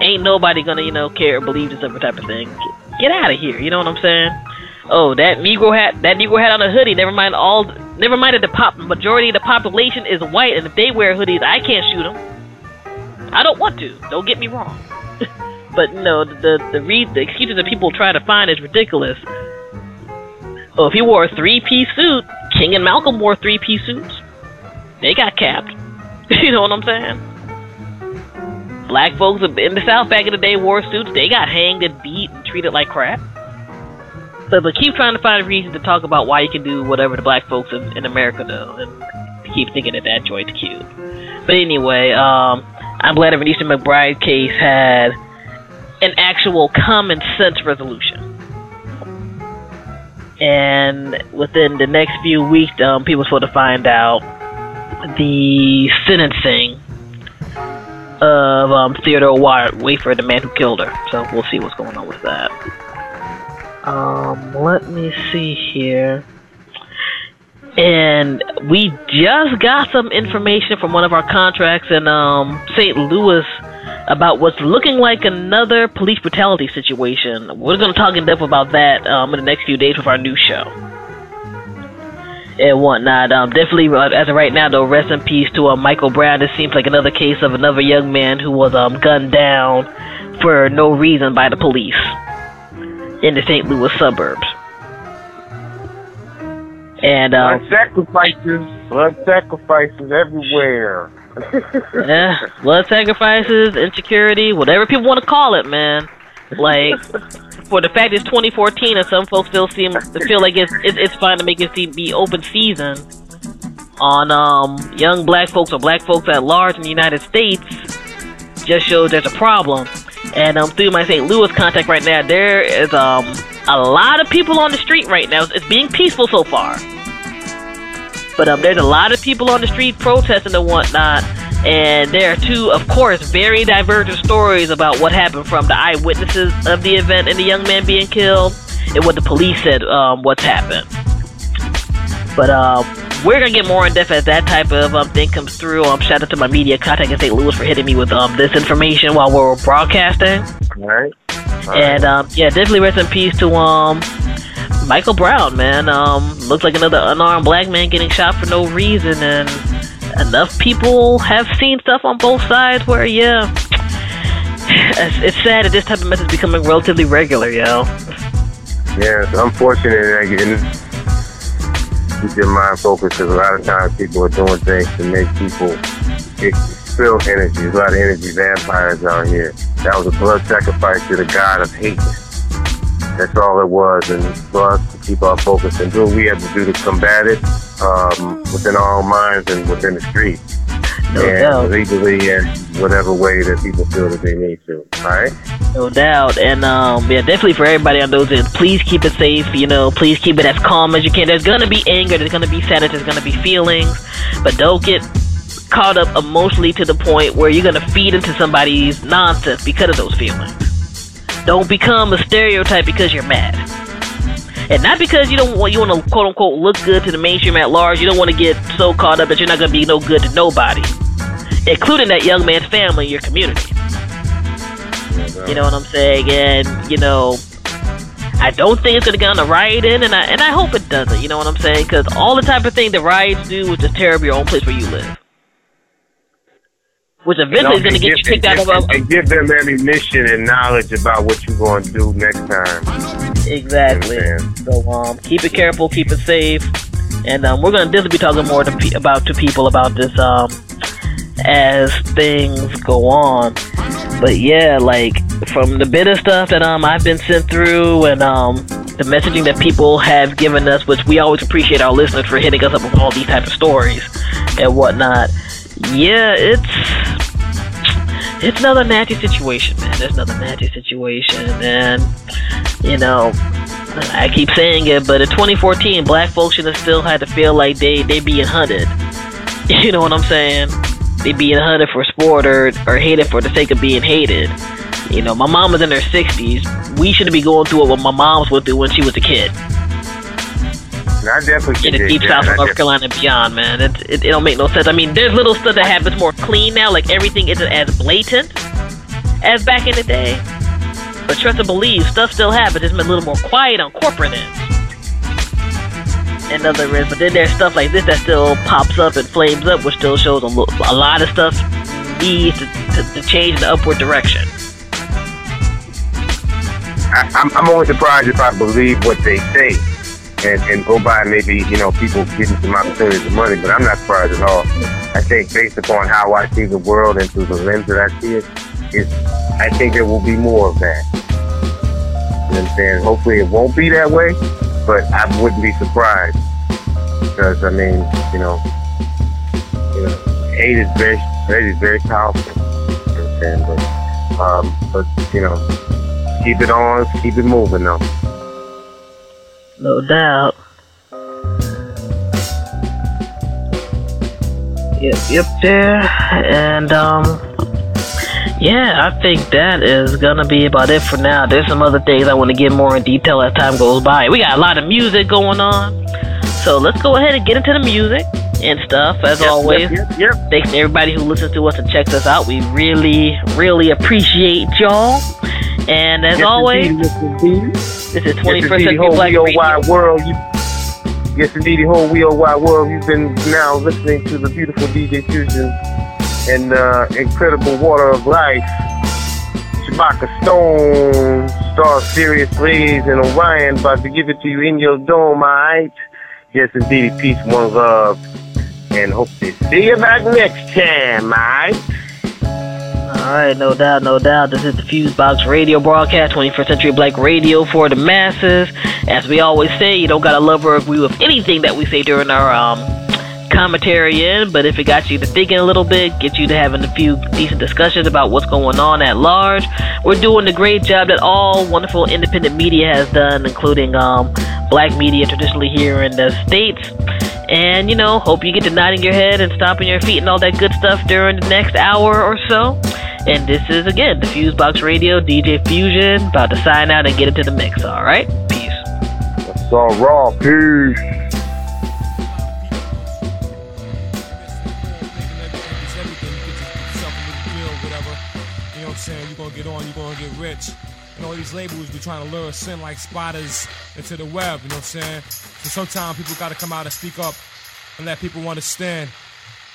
Ain't nobody gonna you know care or believe this type of thing. Get, get out of here. You know what I'm saying? Oh, that Negro hat that Negro hat on a hoodie. Never mind all. Never mind that the pop majority of the population is white, and if they wear hoodies, I can't shoot them. I don't want to. Don't get me wrong. but no, the the the, re- the excuses that people try to find is ridiculous. Oh, if he wore a three piece suit, King and Malcolm wore three piece suits. They got capped. you know what I'm saying? Black folks in the South back in the day wore suits. They got hanged and beat and treated like crap. But, but keep trying to find a reason to talk about why you can do whatever the black folks in, in America do, and keep thinking that that joint's cute. But anyway, um, I'm glad that Renisha McBride case had an actual common sense resolution. And within the next few weeks, um, people are supposed to find out the sentencing of um, Theodore Wa- Wafer, the man who killed her. So we'll see what's going on with that. Um, let me see here. And we just got some information from one of our contracts in um, St. Louis about what's looking like another police brutality situation. We're going to talk in depth about that um, in the next few days with our new show and whatnot. Um, definitely, uh, as of right now, though, rest in peace to uh, Michael Brown. This seems like another case of another young man who was um, gunned down for no reason by the police in the St. Louis suburbs. And um, Blood sacrifices, blood sacrifices everywhere. yeah, blood sacrifices, insecurity, whatever people want to call it, man. Like, for the fact it's 2014 and some folks still seem to feel like it's it's, it's fine to make it see, be open season on um young black folks or black folks at large in the United States just shows there's a problem. And um through my St. Louis contact right now, there is um a lot of people on the street right now. It's, being peaceful so far. But um, there's a lot of people on the street protesting and whatnot, and there are two, of course, very divergent stories about what happened from the eyewitnesses of the event and the young man being killed, and what the police said um, what's happened. But um, we're gonna get more in depth as that type of um, thing comes through. Um, shout out to my media contact in St. Louis for hitting me with um, this information while we're broadcasting. All right. And um, yeah, definitely rest in peace to um Michael Brown, man. Um, looks like another unarmed black man getting shot for no reason, and enough people have seen stuff on both sides where, yeah, it's, it's sad that this type of mess is becoming relatively regular, yo. Yeah, it's unfortunate that getting keep your mind focused because a lot of times people are doing things to make people expel energy. There's a lot of energy vampires out here. That was a blood sacrifice to the god of hate. That's all it was. And for us to keep our focus and do what we have to do to combat it um, within our own minds and within the streets. No and doubt. legally and whatever way that people feel that they need to. All right? No doubt. And um, yeah, definitely for everybody on those ends, please keep it safe. You know, please keep it as calm as you can. There's gonna be anger, there's gonna be sadness, there's gonna be feelings, but don't get caught up emotionally to the point where you're gonna feed into somebody's nonsense because of those feelings. Don't become a stereotype because you're mad. And not because you don't want you want to quote unquote look good to the mainstream at large. You don't want to get so caught up that you're not going to be no good to nobody, including that young man's family, your community. You know what I'm saying? And you know, I don't think it's gonna get on the riot end, and I and I hope it doesn't. You know what I'm saying? Because all the type of thing the riots do is just tear up your own place where you live, which eventually is gonna get you kicked out of a. and give them ammunition and knowledge about what you're going to do next time. Exactly. So um, keep it careful, keep it safe, and um, we're gonna definitely be talking more to pe- about to people about this um as things go on. But yeah, like from the bit of stuff that um I've been sent through and um the messaging that people have given us, which we always appreciate our listeners for hitting us up with all these type of stories and whatnot. Yeah, it's it's another nasty situation, man. It's another nasty situation, and you know, I keep saying it, but in 2014, black folks should have still had to feel like they they being hunted. You know what I'm saying? They being hunted for sport or or hated for the sake of being hated. You know, my mom was in her 60s. We shouldn't be going through what my mom's went through when she was a kid I definitely in the deep south of North Carolina and beyond, man. It, it, it don't make no sense. I mean, there's little stuff that happens more clean now, like everything isn't as blatant as back in the day. But trust and believe, stuff still happens. It's been a little more quiet on corporate ends. In other words, but then there's stuff like this that still pops up and flames up, which still shows a, lo- a lot of stuff needs to, to, to change in the upward direction. I, I'm, I'm only surprised if I believe what they say and, and go by maybe, you know, people getting some opportunities and money, but I'm not surprised at all. I think based upon how I see the world and through the lens that I see it, is I think there will be more of that. You know what I'm saying? Hopefully it won't be that way, but I wouldn't be surprised. Because, I mean, you know, you know, hate is very, hate is very powerful. You know what I'm saying? But, um, but, you know, keep it on, keep it moving though. No doubt. Yep, yep, there. And, um, yeah, I think that is gonna be about it for now. There's some other things I want to get more in detail as time goes by. We got a lot of music going on. So let's go ahead and get into the music and stuff, as always. Yep, yep, yep. Thanks to everybody who listens to us and checks us out. We really, really appreciate y'all. And as Yes, always, indeed, yes, indeed. this is Yes, 21st indeed, Century whole Black Radio. wide world. You, yes, indeed, the whole wide world. You've been now listening to the beautiful DJ Fusion and uh, incredible Water of Life. Shabaka Stone, Star Sirius Blaze, and Orion about to give it to you in your dome, alright? Yes, indeed, peace, one love, and hope to see you back next time, alright? All right, no doubt, no doubt. This is the Fusebox Radio broadcast, 21st Century Black Radio for the masses. As we always say, you don't gotta love or agree with anything that we say during our um, commentary in, but if it got you to thinking a little bit, get you to having a few decent discussions about what's going on at large, we're doing the great job that all wonderful independent media has done, including um, black media traditionally here in the States. And, you know, hope you get to nodding your head and stomping your feet and all that good stuff during the next hour or so. And this is, again, the Fusebox Radio, DJ Fusion, about to sign out and get into the mix, alright? Peace. That's all raw, peace. It's everything. You get yourself a little deal, whatever. You know what I'm saying? You're gonna get on, you're gonna get rich. All these labels be trying to lure us in like spiders into the web, you know what I'm saying? So sometimes people gotta come out and speak up and let people understand.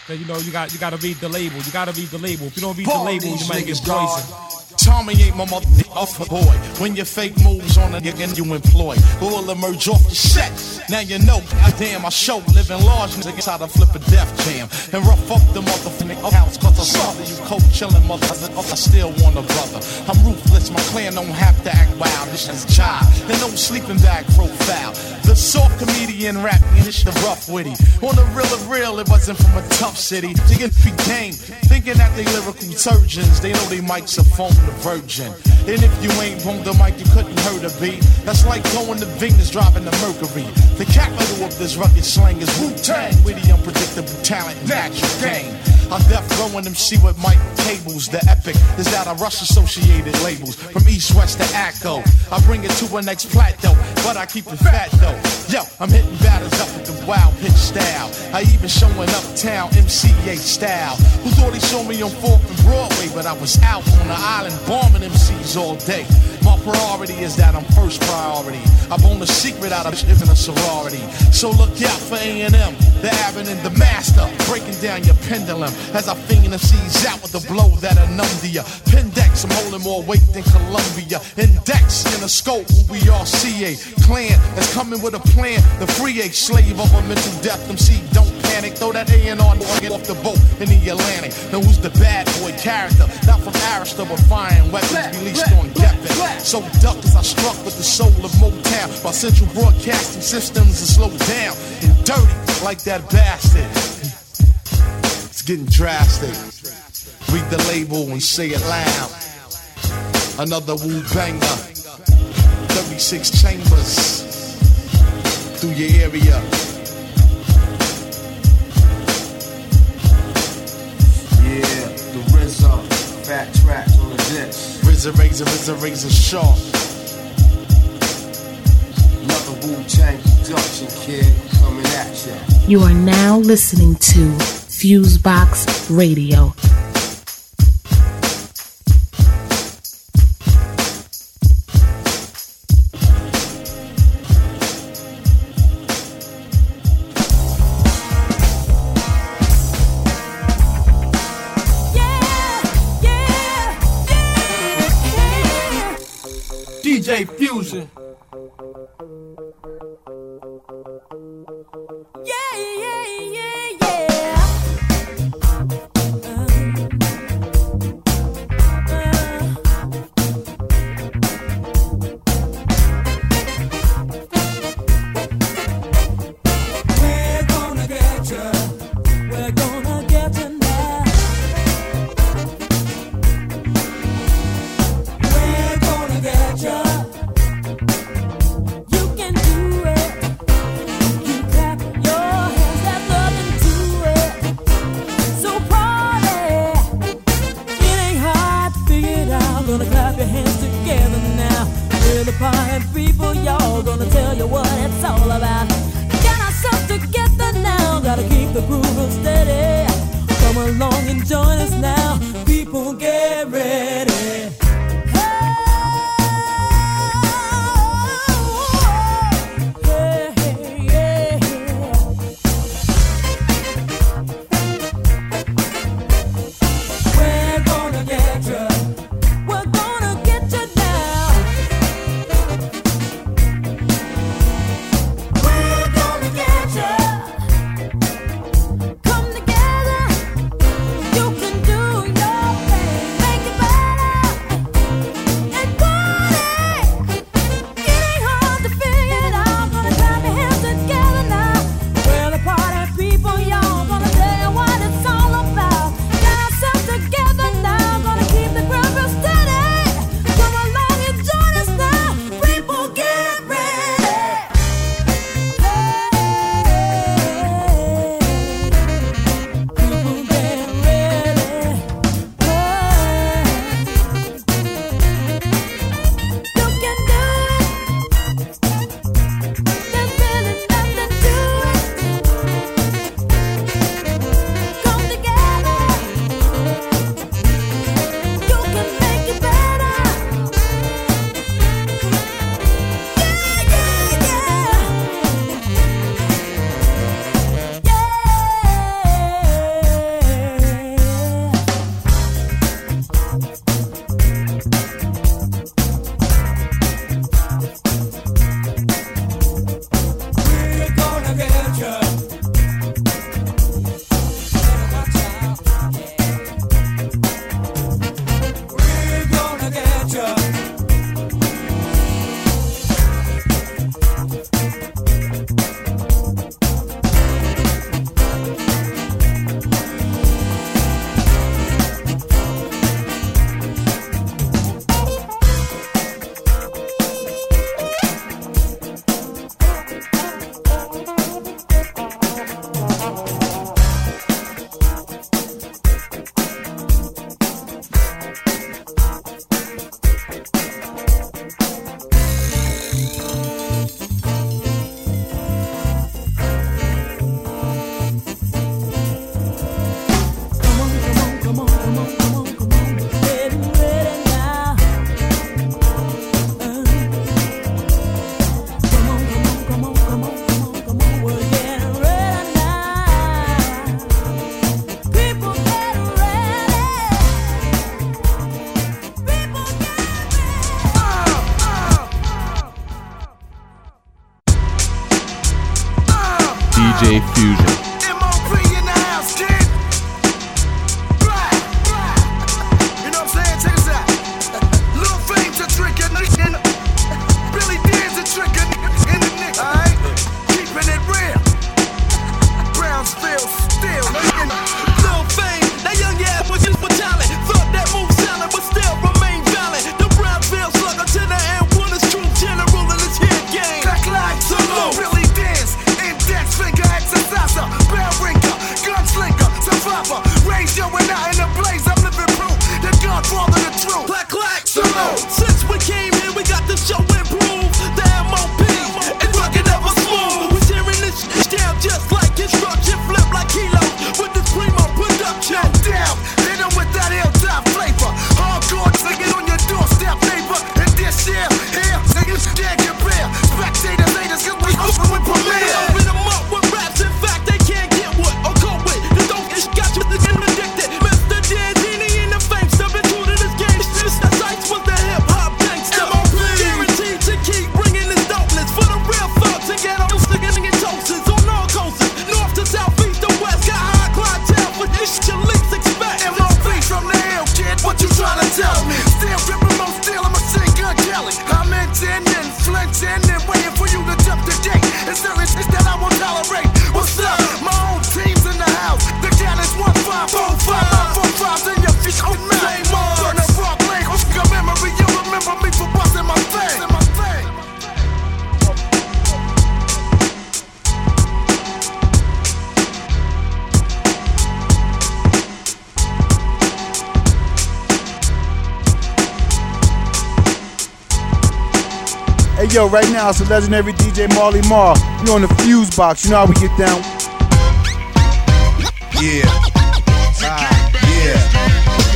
that you know you got you got to read the label. You got to read the label. If you don't read the label, you might get poisoned. Tommy ain't my mother off a boy. When your fake moves on a nigga you employ, who will emerge off the set? Now you know, damn, I show living large niggas how to flip a Def Jam and rough up the motherfucking house. Cause I saw that you cold chillin' mothers, I still want a brother. I'm ruthless, my clan don't have to act wild. This is job and no sleeping bag profile. The soft comedian rap, and it's the rough witty. On the real of real, it wasn't from a tough city. Digging game, thinking that they lyrical surgeons, they know they mics are phone the virgin. And if you ain't on the mic, you couldn't hurt a beat. That's like going to Venus driving the Mercury. The capital of this rugged slang is Wu Tang, witty, unpredictable talent, natural game. I'm deaf rowing them see with Mike Cables. The epic is that I rush associated labels from east west to Atco. I bring it to a next plateau, but I keep it fat though. Yo, I'm hitting batters up with the wild pitch style. I even showing uptown MCA style. Who thought he saw me on 4th and Broadway, but I was out on the island bombing MCs all day. My priority is that I'm first priority. I bone a secret out of living a sorority. So look out for A&M, the Abbott and the Master, breaking down your pendulum as I finger MCs out with a blow that'll numb to ya. Pendex, I'm holding more weight than Columbia. Index in a scope, we all see a Clan that's coming with a plan. The free A slave of a mental death. MC, don't panic. Throw that A&R get off the boat in the Atlantic. Now who's the bad boy character? Not from Arista, but firing weapons released on Geffen. So duck as I struck with the soul of Motown. While central broadcasting systems are slowed down and dirty like that bastard. It's getting drastic. Read the label and say it loud. Another Wu banger. 36 chambers through your area. Yeah, the RZA, fat tracks on the disc. Razor, razor, razor, razor sharp. Another Wu Tang production, kid, coming at ya. You are now listening to Fusebox Radio. DJ Fusion. Right now it's the legendary DJ Marley Marl. You on the fuse box, you know how we get down. Yeah. Ah, yeah.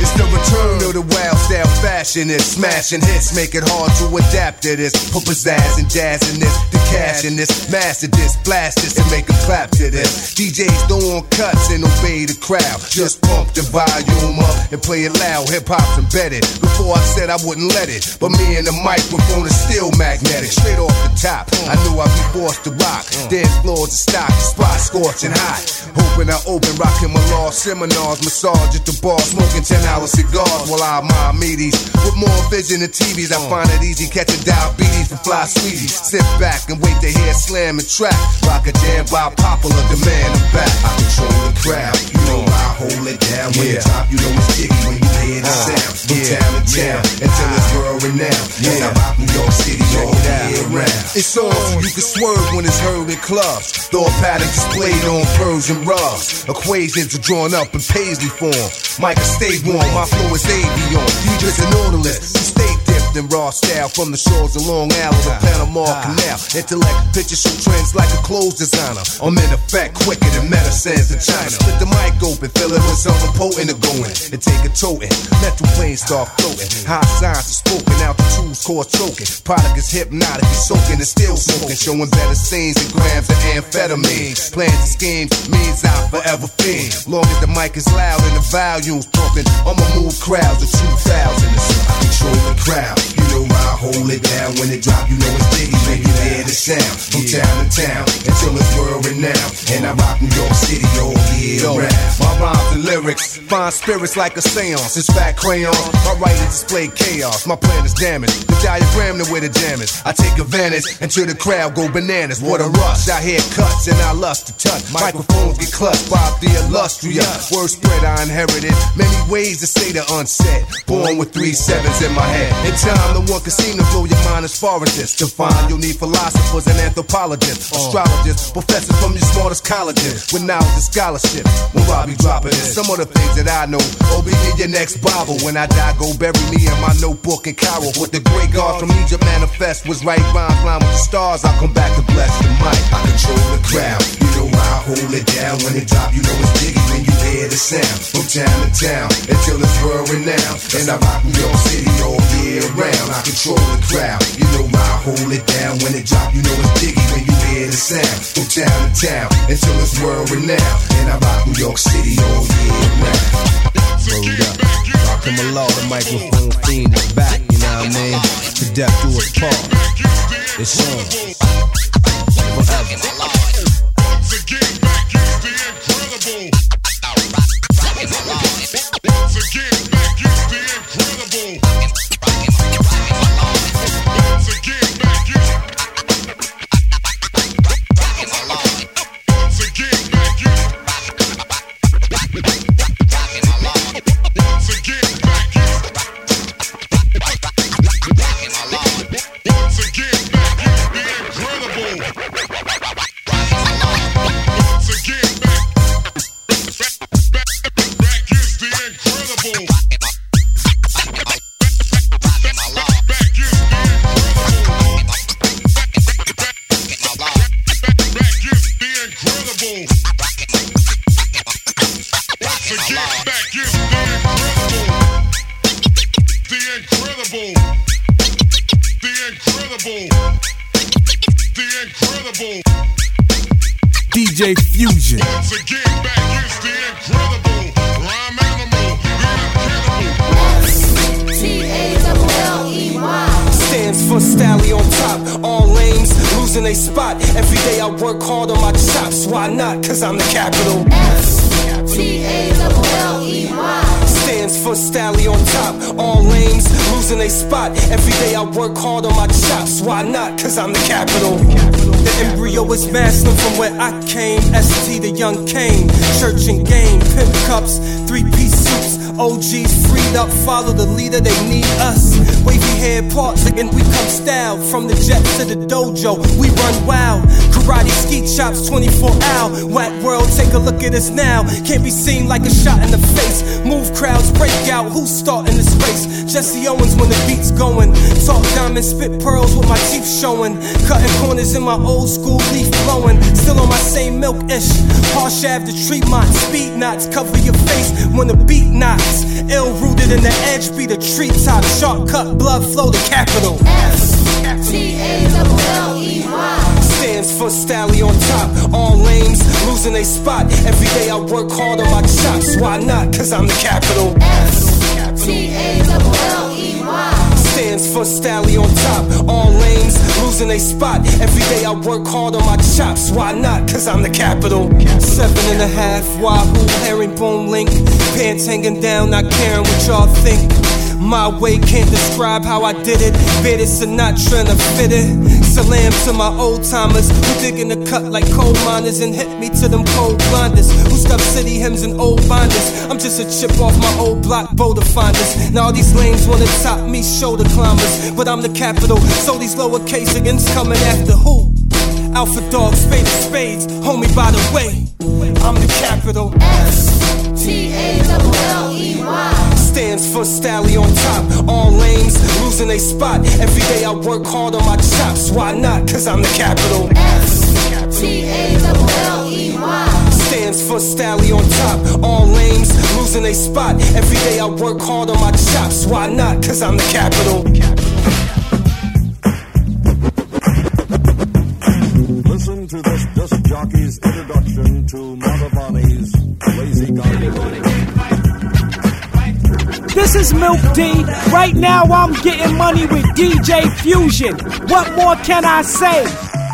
It's the return of the wild style fashion. It's smashing hits, make it hard to adapt to this. Put pizzazz and jazz in this, the cash in this, master this, blast this, and make a clap to this. DJs don't want cuts and obey the crowd. Just pump the volume up and play it loud. Hip hop's embedded. Before I said I wouldn't let it, but me and the microphone is still magnetic. Straight off the top, I knew I'd be forced to rock. Mm. Dance floors to stock, spot scorching hot. Hoping I open, rocking my law seminars, massage at the bar, smoking 10 hour cigars while I admire meaties. With more vision than TVs, I find it easy catching diabetes from fly sweeties. Sit back and wait to hear slam and track. Rock a jam by popular demand. I'm back. I control the crowd. You know I hold it down. When you top, you know it's jiggy when you hear the sound. From town to town until it's world renowned. And I rock New York City all year round. It's on so you can swerve when it's heard in clubs. Thought pattern displayed on Persian Uh, rugs. Equations are drawn up in paisley form. Micah stay warm, my flow is avion. Deidre's an orderless. You stay dipped in raw style from the shores of Long Island to Panama ah. Canal. Intellect pictures show trends like a clothes designer. I'm in effect quicker than medicines in China. Split the mic open, fill it with something potent to go in. And take a toting. Metal planes start floating. High signs are spoken out, the tools cause choking. Product is hypnotic, he's soaking and still smoking. Showing better scenes and grams of amphetamine. Plans and schemes means I forever fiend. Long as the mic is loud and the volume's pumping, I'ma move crowds of 2,000. I control the crowd. You know I hold it down when it drop. You know it's biggie when you hear the sound. From town to town until it's world renowned. And I rock New York City all year round. My rhymes and lyrics find spirits like a seance. It's fat crayon. My writing display chaos. My plan is damaged. The diagram to where the jam is. I take advantage until the crowd go bananas. What a rush. I hear cuts and I lust to touch. My microphones get clutched by the illustrious. Word spread I inherited. Many ways to say the unsaid. Born with three sevens in my head. In time, no one can seem to blow your mind as far as this. To find you'll need philosophers and anthropologists, astrologists, professors from your smartest colleges with knowledge and scholarship. When Robbie dropping it, some of the things that I know. Oh, be in your next Bible. When I die, go bury me in my notebook in Cairo. What the great God from Egypt manifest was right rhymes, line with the stars. I'll come back to bless the mic. I control the crowd. You know I hold it down when it drop. You know it's diggy when you hear the sound. From town to town until it's world renowned. And I rock New York City all year round. I control the crowd. You know I hold it down when it drop. You know it's diggy when you hear the sound. From town to town until it's world renowned. And I rock New York City all year round. Word up. Rockin' my law, the microphone fiend is back, you know what I mean? To death do us part. It's on. Forever be incredible. Once again, back is the incredible. DJ Fusion. Stands for Stally on top. All lanes losing they spot. Every day I work hard on my chops. Why not? Cause I'm the capital. Stands for Stally on top. All lanes losing they spot. Every day I work hard on my chops. Why not? Cause I'm the capital. The embryo is masculine from where I came. ST the young Kane. Church and game. Pimp cups. Three piece suits. OGs freed up. Follow the leader. They need us. Wavy hair parts. And we come style. From the jet to the dojo. We run wild. Karate ski chops 24 hour. Whack world. Take a look at us now. Can't be seen like a shot in the face. Move crowds. Break out. Who's starting this race? Jesse Owens when the beat's going. Talk diamonds, Spit pearls with my teeth showing. Cutting corners in my old school leaf blowing. Still on my same milk ish. Harsh Ave, the Tremont. Speed knots. Cover your face when the beat knocks. Ill rooted in the edge. Be the treetop. Sharp cut. Blood flow. to capital. Stands for Stally on top. All lanes losing they spot. Every day I work hard on my chops. Why not? Cause I'm the capital. Stands for Stally on top. All lanes losing they spot. Every day I work hard on my chops. Why not? Cause I'm the capital. Seven and a half. Wahoo, herringbone link. Pants hanging down, not caring what y'all think. My way can't describe how I did it. Better Sinatra and a fit it. Salam to my old timers who dig in the cut like coal miners and hit me to them cold blinders who stuff city hymns and old binders. I'm just a chip off my old block boulder finders. Now all these lanes wanna top me shoulder climbers, but I'm the capital. So these lowercase against coming after who? Alpha dogs, spade spades, homie by the way. I'm the capital. Stands for Stally on top. All lanes losing they spot. Every day I work hard on my chops. Why not? Cause I'm the capital. Stands for Stally on top. All lanes losing they spot. Every day I work hard on my chops. Why not? Cause I'm the capital. Listen to this disc jockey's introduction to Mother Bunny's Lazy Garden. This is Milk D. Right now I'm getting money with DJ Fusion. What more can I say?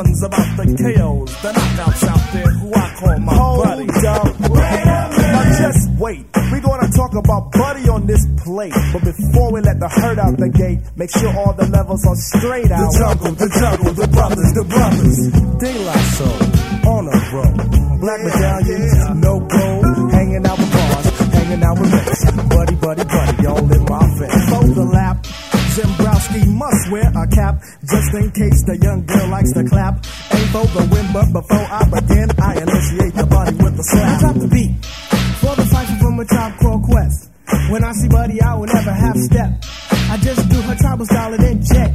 One's about the KOs, the knockouts out there who I call my buddy. Now just wait. We're gonna talk about Buddy on this plate. But before we let the herd out the gate, make sure all the levels are straight out. The jungle, the jungle, the brothers, the brothers. De La Soul, on a roll. Black medallions, just in case the young girl likes to clap. Ain't for the win, but before I begin, I initiate the body with a slap. I drop the beat for the cipher from a tribe called Quest. When I see Buddy, I will never half step. I just do her tribal style and then check.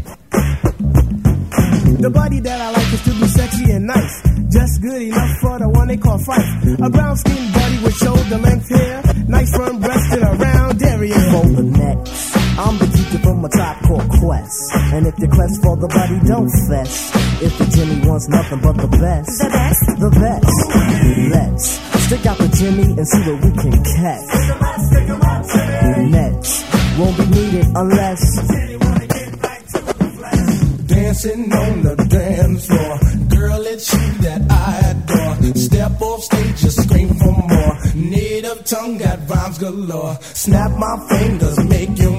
The body that I like is to be sexy and nice. Just good enough for the one they call Phife. A brown skinned body with shoulder length hair. Nice firm breast and a round area. For the next, I'm the teacher from a called Quest. And if you quest for the body, don't fess. If the Jimmy wants nothing but the best, the best, the best. Let's stick out the Jimmy and see what we can catch. Next won't be needed unless. Dancing on the dance floor. Girl, it's you that I adore. Step off stage, just scream for more. Native tongue got rhymes galore. Snap my fingers, make you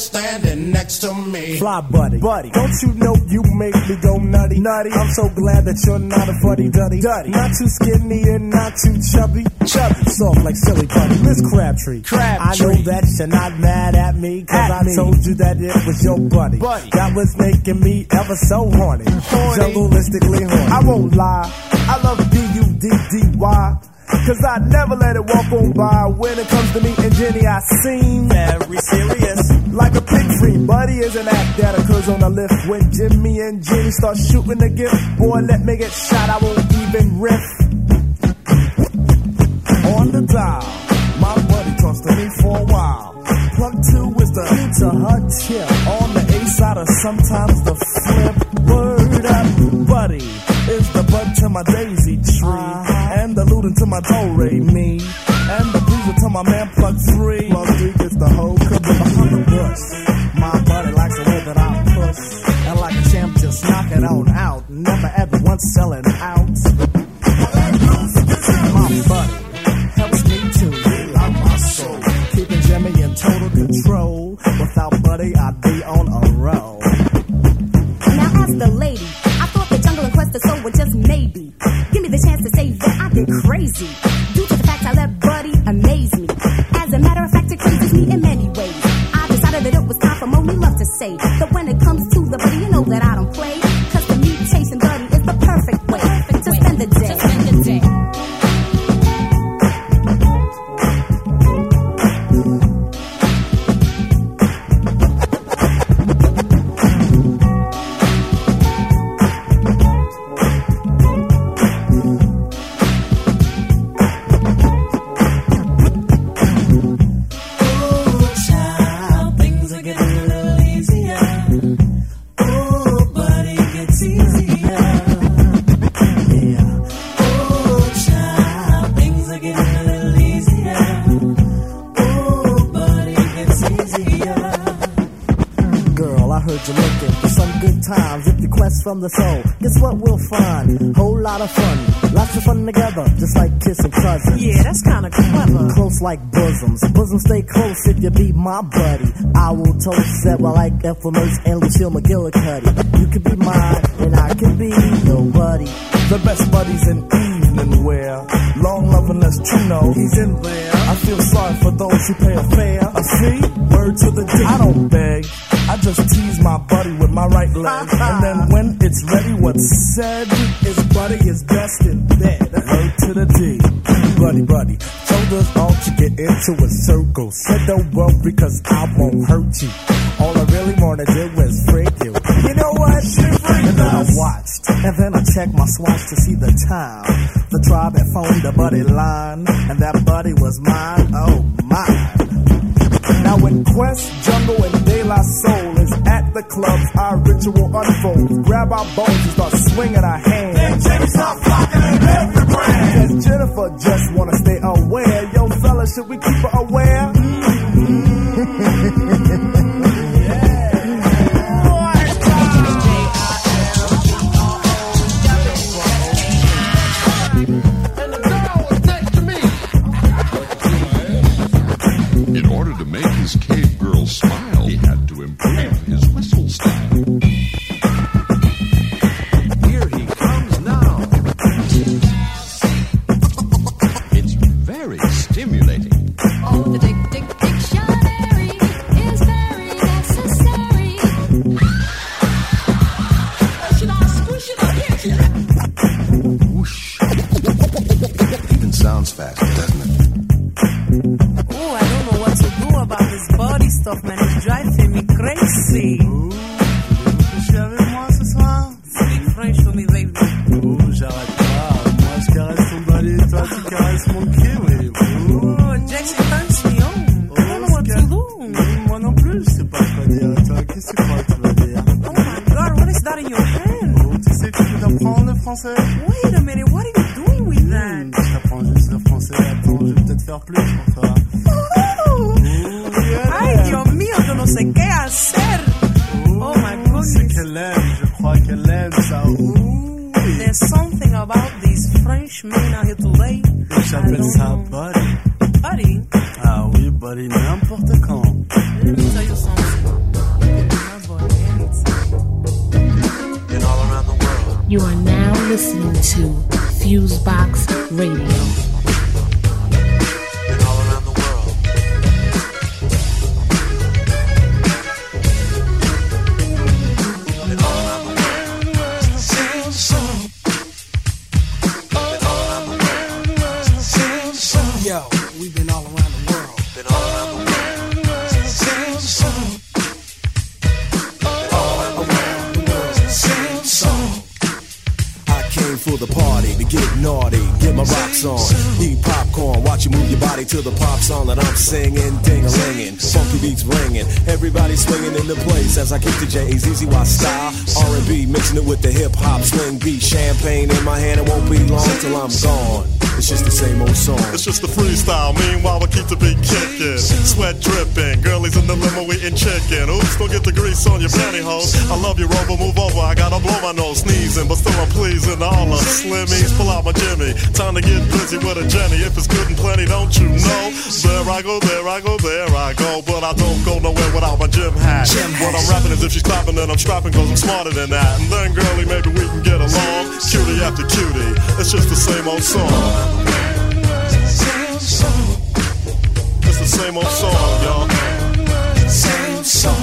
will be standing next to me. Fly buddy, buddy. Don't you know you make me go nutty, nutty? I'm so glad that you're not a fuddy duddy, duddy. Not too skinny and not too chubby, chubby. Soft like silly putty. Miss Crabtree, Crabtree. I know that you're not mad at me, cause At I me. told you that it was your buddy. Buddy. That was making me ever so horny. Horny. Jungleistically horny. I won't lie, I love D-U-D-D-Y. Cause I never let it walk on by. When it comes to me and Jenny, I seem very serious. Like a pig free, buddy is an act that occurs on the lift. When Jimmy and Jenny start shooting the gift, boy, let me get shot, I won't even riff. On the dial, my buddy talks to me for a while. Plug two is the to her tip. On the A side or sometimes the flip. Word up, buddy is the bud to my daisy tree. And to my do me. And the bruiser to my man plug three. Plug three gets the whole caboose behind the bush. My buddy likes the way that I push. And like a champ, just knock it on out. Never ever once selling out. From the soul, guess what we'll find? Whole lot of fun. Lots of fun together, just like kissing cousins. Yeah, that's kind of clever. Close like bosoms. Bosoms stay close if you be my buddy. I will toast that I like infamous and Lucille McGillicuddy. You can be mine, and I can be your buddy. The best buddies in evening wear. Long love unless true know he's in there. I feel sorry for those who pay a fare. A fee? Word to the D. I don't beg. I just tease my buddy with my right leg. and then when it's ready, what's said is buddy is best in bed. Word to the D. Buddy, buddy. Told us all to get into a circle. Said don't worry cause I won't hurt you. All I really wanna do is freak you. You know what? And then I watched. And then I checked my swatch to see the time. The tribe had phoned the buddy line. And that buddy was mine. Oh, mine. Now when Quest, Jungle, and De La Soul is at the clubs, our ritual unfolds. Grab our bones and start swinging our hands. Then Jenny start flocking in every brand. Cause Jennifer just wanna stay aware. Yo, fella, should we keep her aware? Aime, je crois qu'elle aime ça. Ouh, There's something about these French men out here today. j'appelle ça buddy. Buddy, Ah oui, buddy, n'importe quand. let me tell you something. My buddy, anytime. And all around the world. You are now listening to Fusebox Radio. To the pop song that I'm singing, ding a linging, funky beats ringing, everybody swinging in the place. As I kick the J A Z Z Y style, R&B mixing it with the hip hop swing beat, champagne in my hand, it won't be long till I'm gone. It's just the same old song. It's just the freestyle. Meanwhile, we keep the beat kicking. Sweat dripping. Girlies in the limo eating chicken. Oops, don't get the grease on your pantyhose. I love you, Rover. Move over. I gotta blow my nose. Sneezing, but still I'm pleasing. All the slimmies. Pull out my Jimmy. Time to get busy with a Jenny. If it's good and plenty, don't you know? There I go, there I go, there I go. But I don't go nowhere without my gym hat. What I'm rapping is if she's clapping, then I'm strapping, cause I'm smarter than that. And then, girlie, maybe we can get along. Cutie after cutie. It's just the same old song. It's the same old song, y'all. Same song.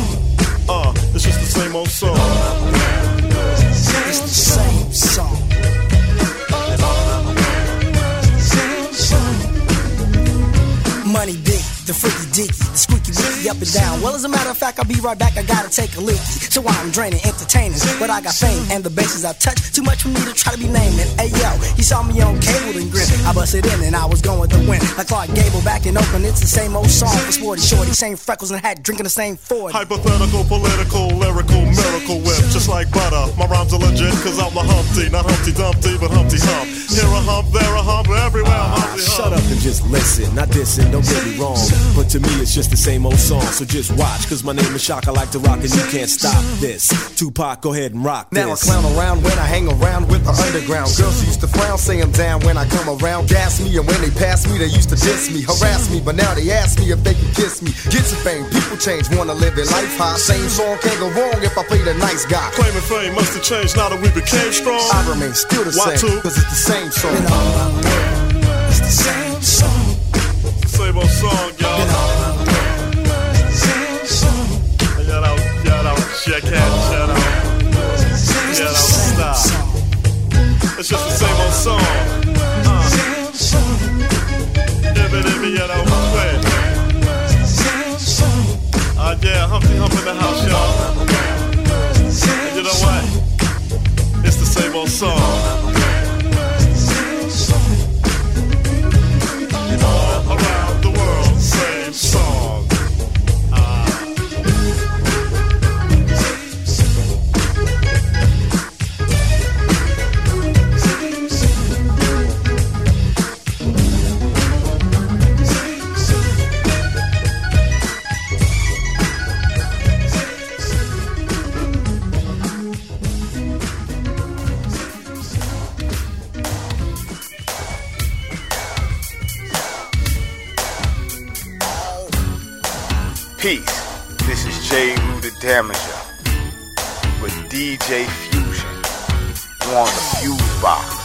Uh, it's just the same old song. The freaky dicky, the squeaky wicky up and down. Well, as a matter of fact, I'll be right back. I gotta take a leaky. So I'm draining entertainers, but I got fame and the bases I touch. Too much for me to try to be naming. Hey yo, he saw me on cable and grin. I busted in and I was going to win. Like Clark Gable back in Oakland, it's the same old song for Sporty Shorty, same freckles and hat, drinking the same Ford. Hypothetical, political, lyrical, miracle whip, just like butter. My rhymes are legit, cause I'm a Humpty, not Humpty Dumpty, but Humpty Hump. Here a hump, there a hump, everywhere I'm Humpty Hump. Shut up and just listen. Not dissing, don't get me wrong. But to me, it's just the same old song. So just watch, cause my name is Shock. I like to rock and you can't stop this. Tupac, go ahead and rock Now I this. clown around when I hang around with the underground. Girls used to frown, say I'm down when I come around. Gas me, and when they pass me, they used to diss me, harass me. But now they ask me if they can kiss me. Get some fame, people change, wanna live their life high. Same song can't go wrong if I play the nice guy. Claiming fame must have changed now that we became strong. I remain still the Why same, two? cause it's the same song. It's the same song. Old song, y'all. Shout out, shout out, check out, shout out. Shout out, stop. It's just the same old song. Uh, it, you know, quick. Same song. Uh, yeah, Humpty Hump in the house, y'all. And you know what? It's the same old song. Peace. This is J. Rooted Damager with DJ Fusion on the Fuse Box.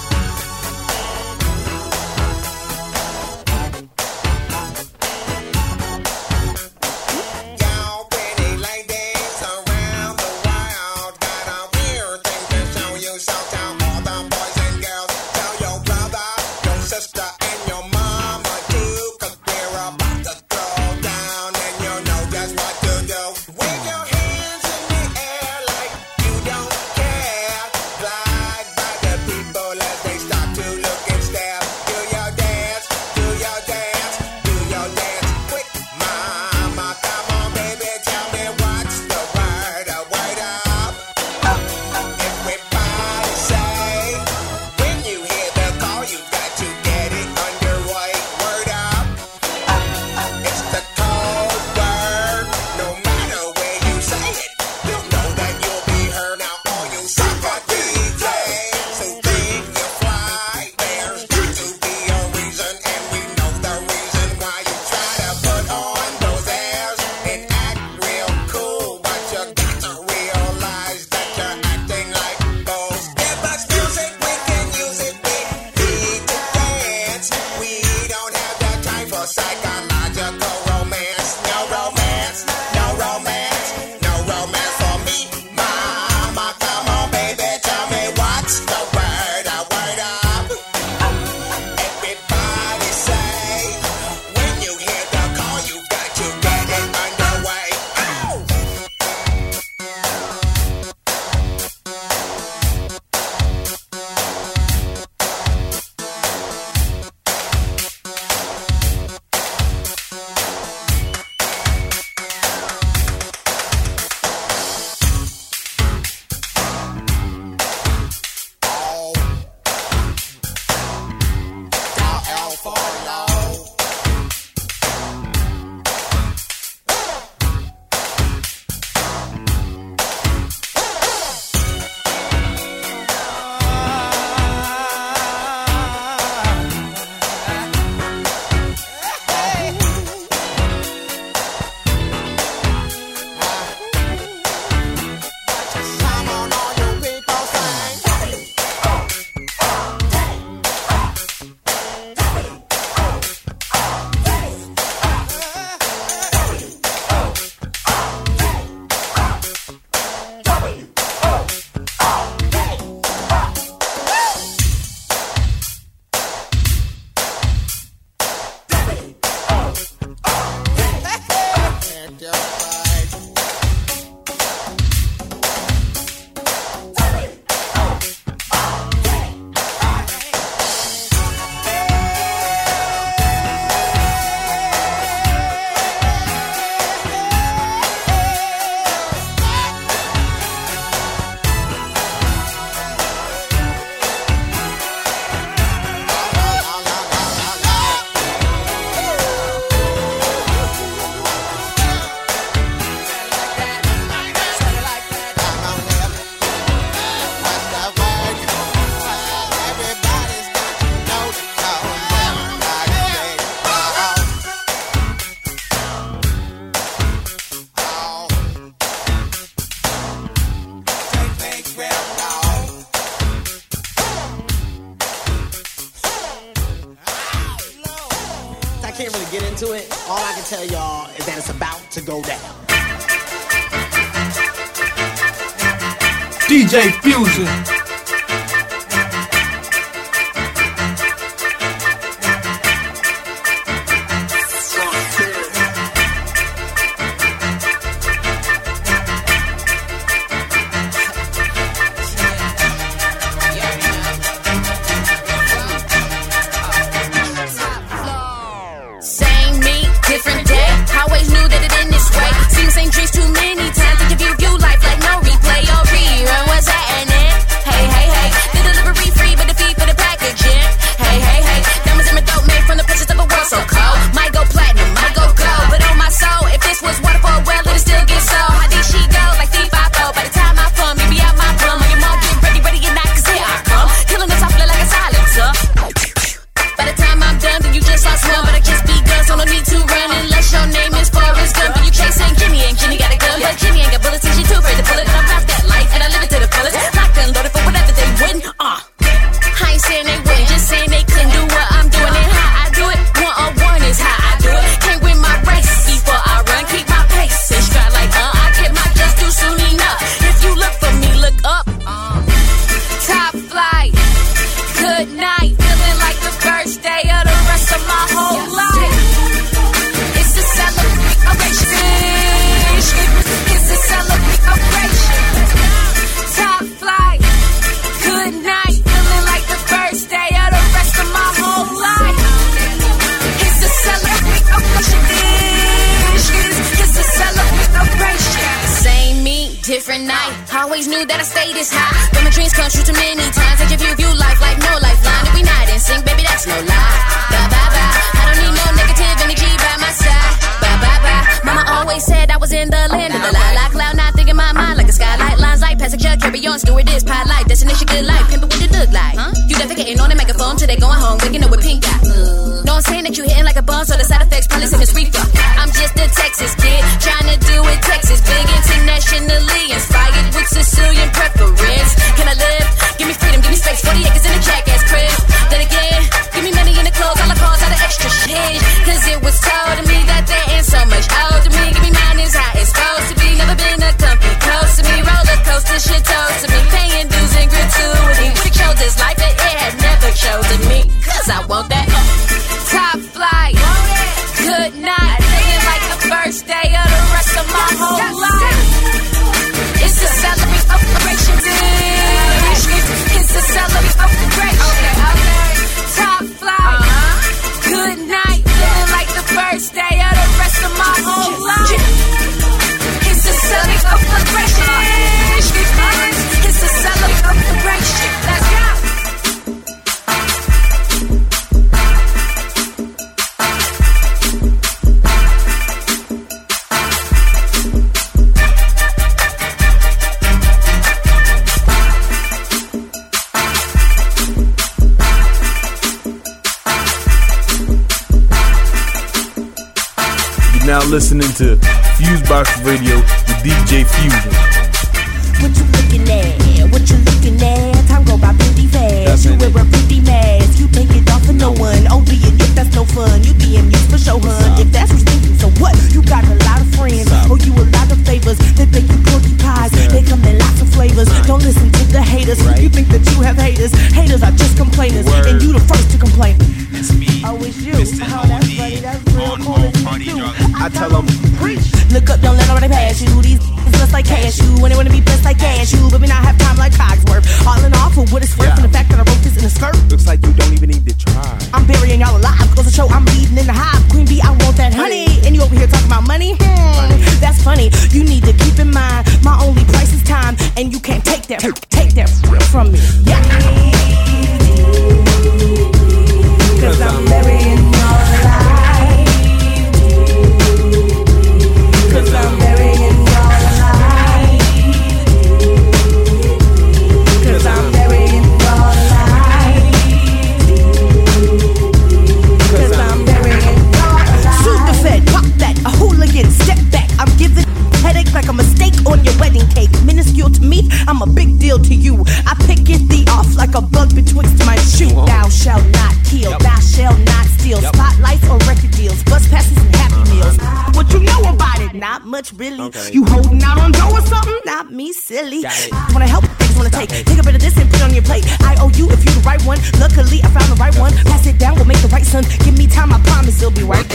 like a bug betwixt my shoe. Thou shalt not kill, thou shalt not steal. Spotlights or record deals, bus passes and happy meals. What you know about it? Not much, really. You holding out on dough or something? Not me, silly. You wanna help? Things wanna take. Take a bit of this and put it on your plate. I owe you if you're the right one. Luckily, I found the right one. Pass it down, we'll make the right son. Give me time, I promise it'll be right.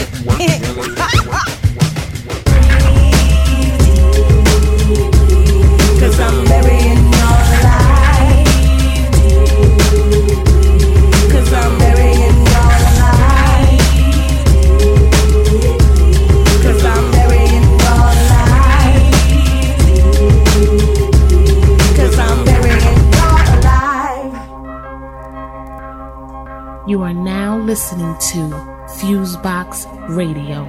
Cause I'm marrying You are now listening to Fusebox Radio.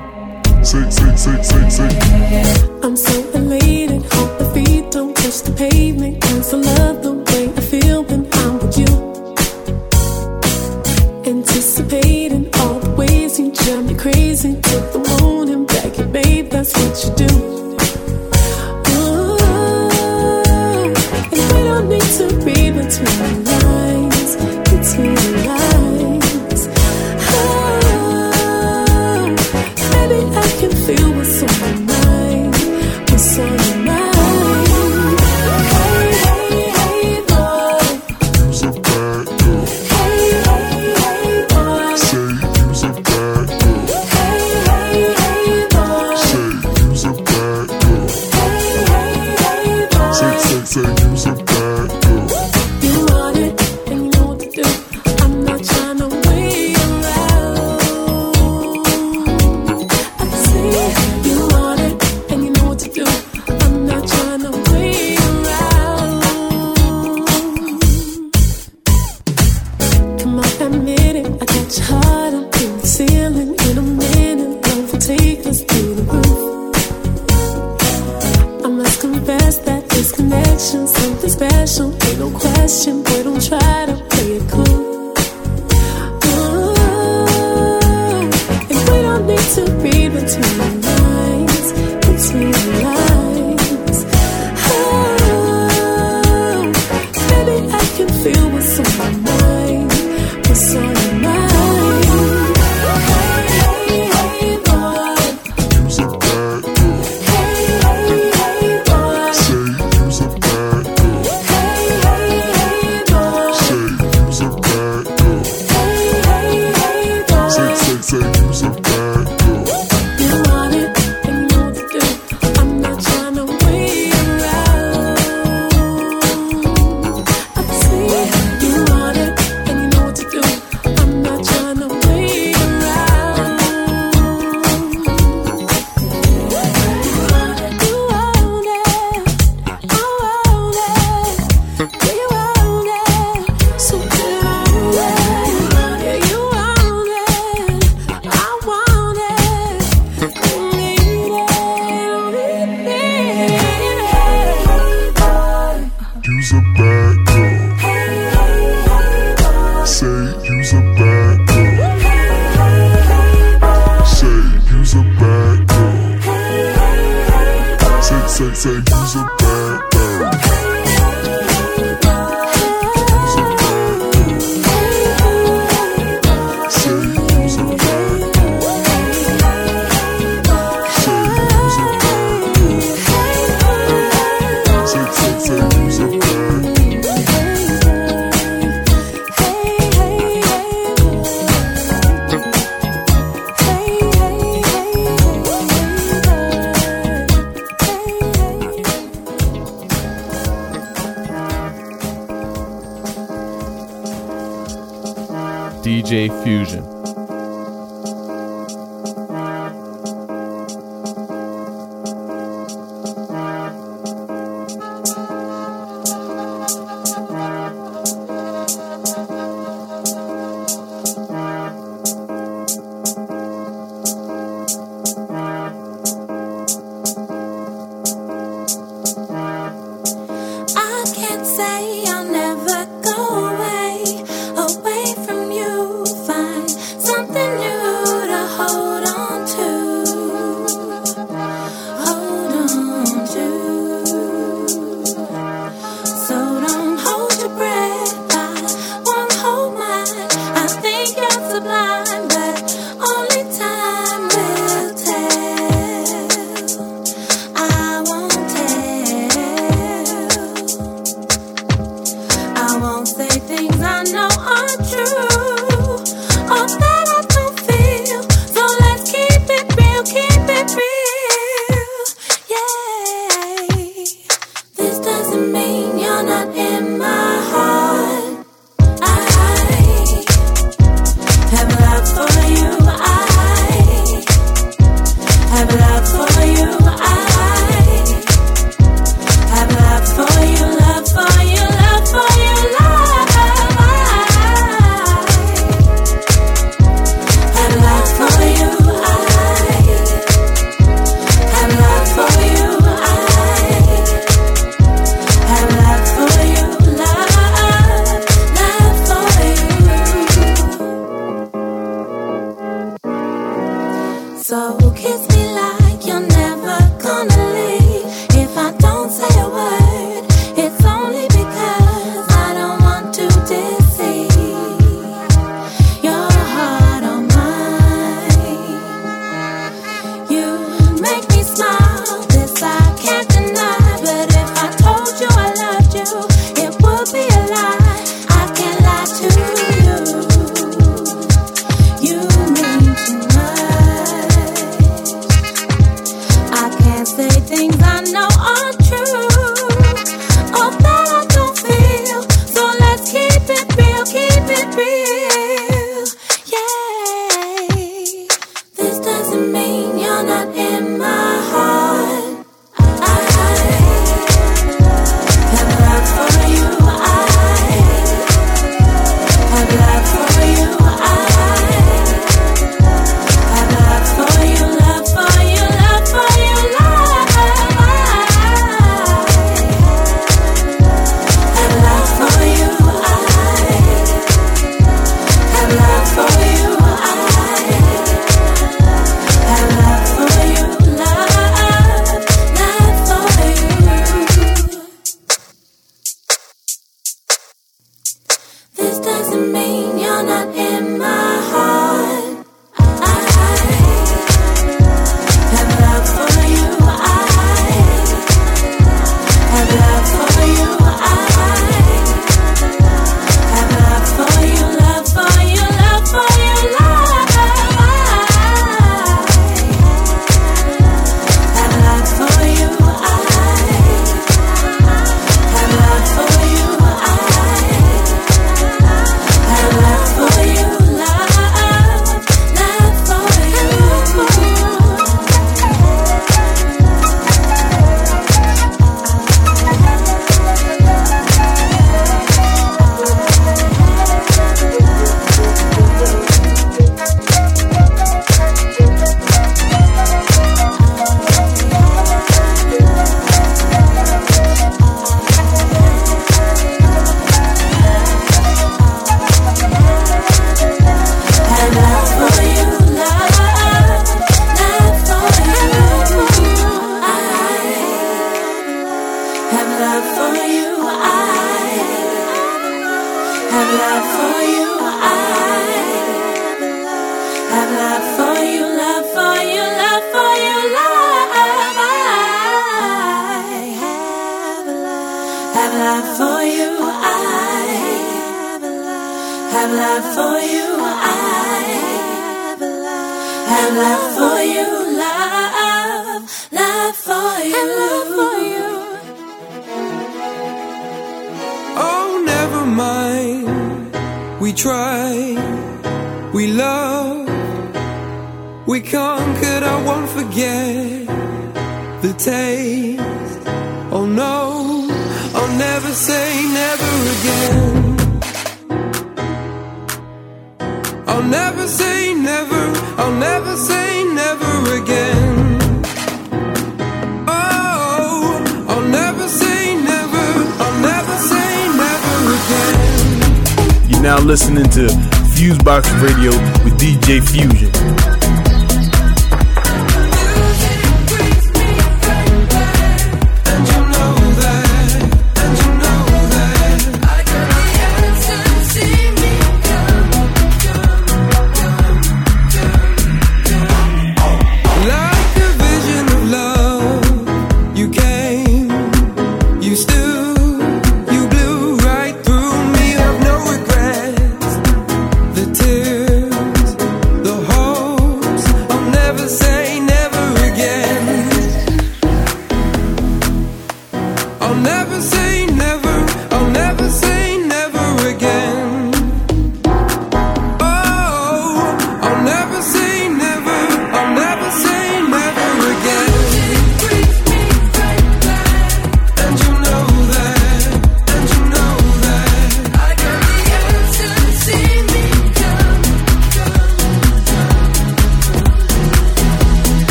I'm so elated, hope my feet don't touch the pavement. Cause I love the way I feel when I'm with you. Anticipating all the ways you drive me crazy. To the moon and back, and babe, that's what you do.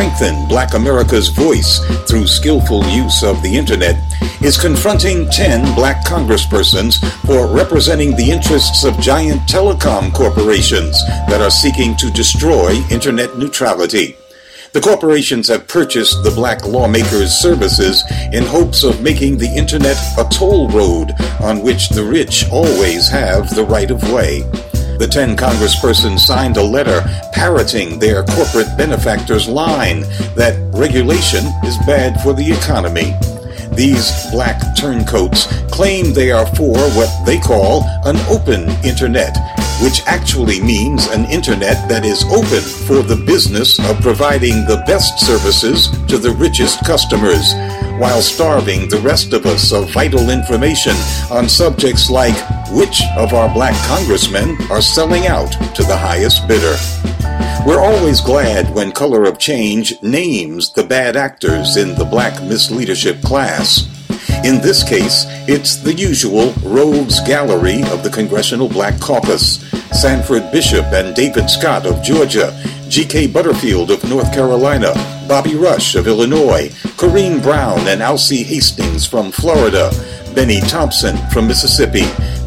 Strengthen Black America's voice through skillful use of the Internet, is confronting 10 black congresspersons for representing the interests of giant telecom corporations that are seeking to destroy Internet neutrality. The corporations have purchased the black lawmakers' services in hopes of making the Internet a toll road on which the rich always have the right of way. The 10 congresspersons signed a letter parroting their corporate benefactors' line that regulation is bad for the economy. These black turncoats claim they are for what they call an open internet, which actually means an internet that is open for the business of providing the best services to the richest customers, while starving the rest of us of vital information on subjects like which of our black congressmen are selling out to the highest bidder. We're always glad when Color of Change names the bad actors in the black misleadership class. In this case, it's the usual rogues gallery of the Congressional Black Caucus Sanford Bishop and David Scott of Georgia, G.K. Butterfield of North Carolina, Bobby Rush of Illinois, Corrine Brown and Alcee Hastings from Florida, Bennie Thompson from Mississippi,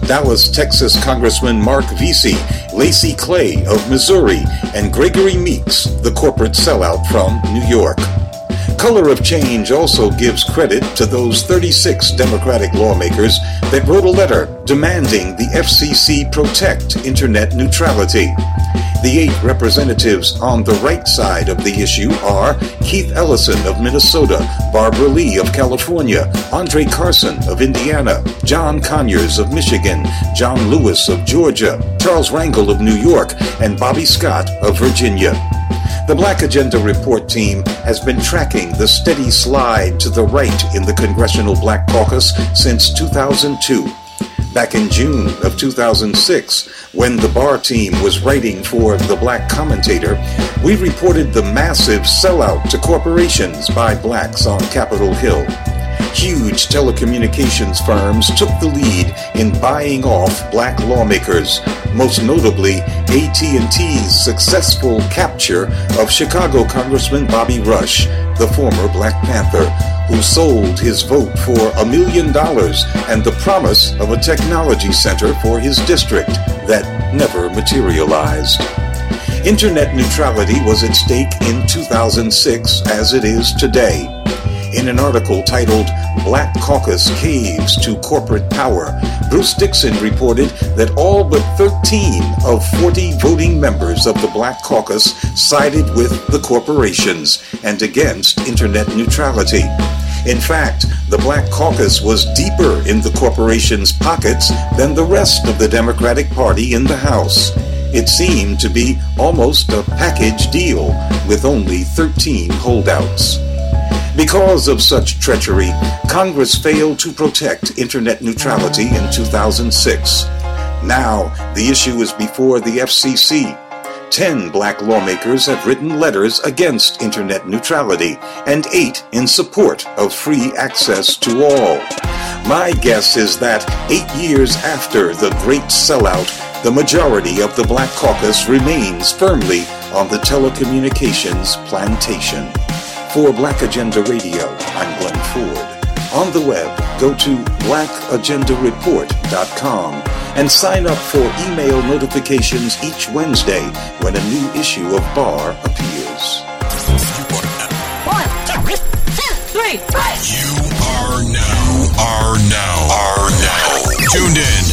Dallas, Texas Congressman Marc Veasey, Lacy Clay of Missouri, and Gregory Meeks, the corporate sellout from New York. Color of Change also gives credit to those 36 Democratic lawmakers that wrote a letter demanding the FCC protect Internet neutrality. The eight representatives on the right side of the issue are Keith Ellison of Minnesota, Barbara Lee of California, Andre Carson of Indiana, John Conyers of Michigan, John Lewis of Georgia, Charles Rangel of New York, and Bobby Scott of Virginia. The Black Agenda Report team has been tracking the steady slide to the right in the Congressional Black Caucus since 2002. Back in June of 2006, when the BAR team was writing for The Black Commentator, we reported the massive sellout to corporations by blacks on Capitol Hill. Huge telecommunications firms took the lead in buying off black lawmakers, most notably AT&T's successful capture of Chicago Congressman Bobby Rush, the former Black Panther, who sold his vote for a million dollars and the promise of a technology center for his district that never materialized. Internet neutrality was at stake in 2006 as it is today. In an article titled Black Caucus Caves to Corporate Power, Bruce Dixon reported that all but 13 of 40 voting members of the Black Caucus sided with the corporations and against Internet neutrality. In fact, the Black Caucus was deeper in the corporation's pockets than the rest of the Democratic Party in the House. It seemed to be almost a package deal with only 13 holdouts. Because of such treachery, Congress failed to protect Internet neutrality in 2006. Now, the issue is before the FCC. Ten black lawmakers have written letters against Internet neutrality and eight in support of free access to all. My guess is that eight years after the great sellout, the majority of the Black Caucus remains firmly on the telecommunications plantation. For Black Agenda Radio, I'm Glenn Ford. On the web, go to blackagendareport.com and sign up for email notifications each Wednesday when a new issue of BAR appears. One, two, three, You are now, are now, are now tuned in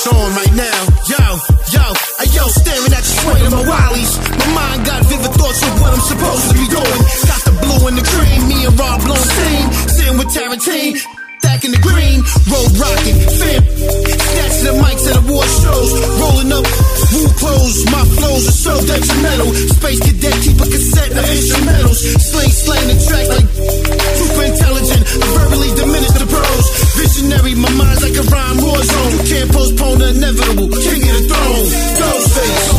it's on right now. Yo, yo, I yo, staring at the sweat in my rallies, My mind got vivid thoughts of what I'm supposed to be doing. Got the blue and the cream, me and Rob blown steam. Sitting with Tarantine, back in the green, road rocking, fam. Snatching the mics at award shows, rolling up, woo clothes. My flows are so detrimental. Space cadet, keep a cassette of instrumentals. Sling, slaying the track like super intelligent. I verbally diminish the pros. Visionary, my mind's like a rhyme war zone. You can't postpone the inevitable. King of the throne, Ghostface.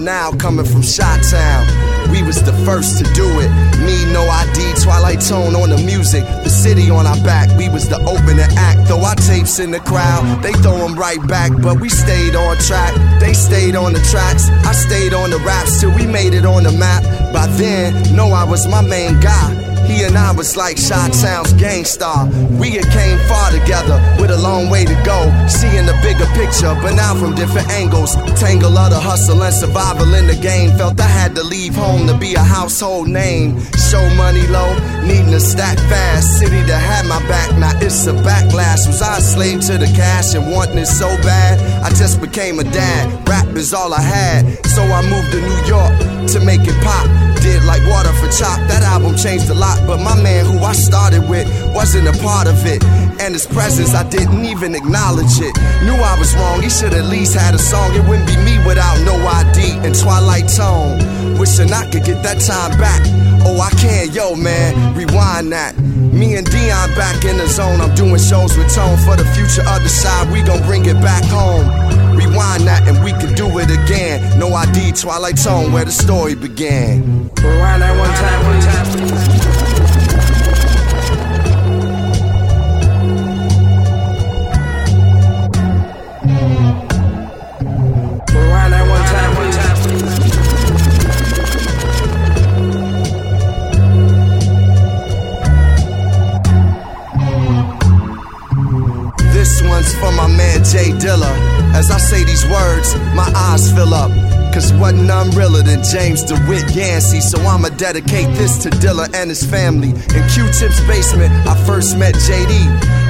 Now, coming from Chi-Town. We was the first to do it. Me, no ID, Twilight Tone on the music. The city on our back, we was the opening act. Throw our tapes in the crowd, they throw them right back. But we stayed on track, they stayed on the tracks. I stayed on the raps till we made it on the map. By then, no, I was my main guy. He and I was like Shot Town's Gang Starr. We had came far together with a long way to go. Seeing the bigger picture, but now from different angles. Tangle of the hustle and survival in the game. Felt I had to leave home to be a household name. Show money low, needing to stack fast. City that had my back, now it's a backlash. Was I a slave to the cash and wanting it so bad? I just became a dad. Rap is all I had. So I moved to New York to make it pop. Did like water for chop. That album changed a lot, but my man who I started with wasn't a part of it. And his presence, I didn't even acknowledge it. Knew I was wrong, he should at least had a song. It wouldn't be me without no ID and Twilight Tone. Wishing I could get that time back. Oh, I can, yo, man, rewind that. Me and Dion back in the zone. I'm doing shows with Tone for the future other side. We gon' bring it back home. Rewind that and we can do it again. No ID, Twilight Tone, where the story began. Rewind that one time, one time. Rewind that one time, one time. This one's for my man J Dilla. As I say these words, my eyes fill up. Cause wasn't none realer than James DeWitt Yancey. So I'ma dedicate this to Dilla and his family. In Q-Tip's basement, I first met JD.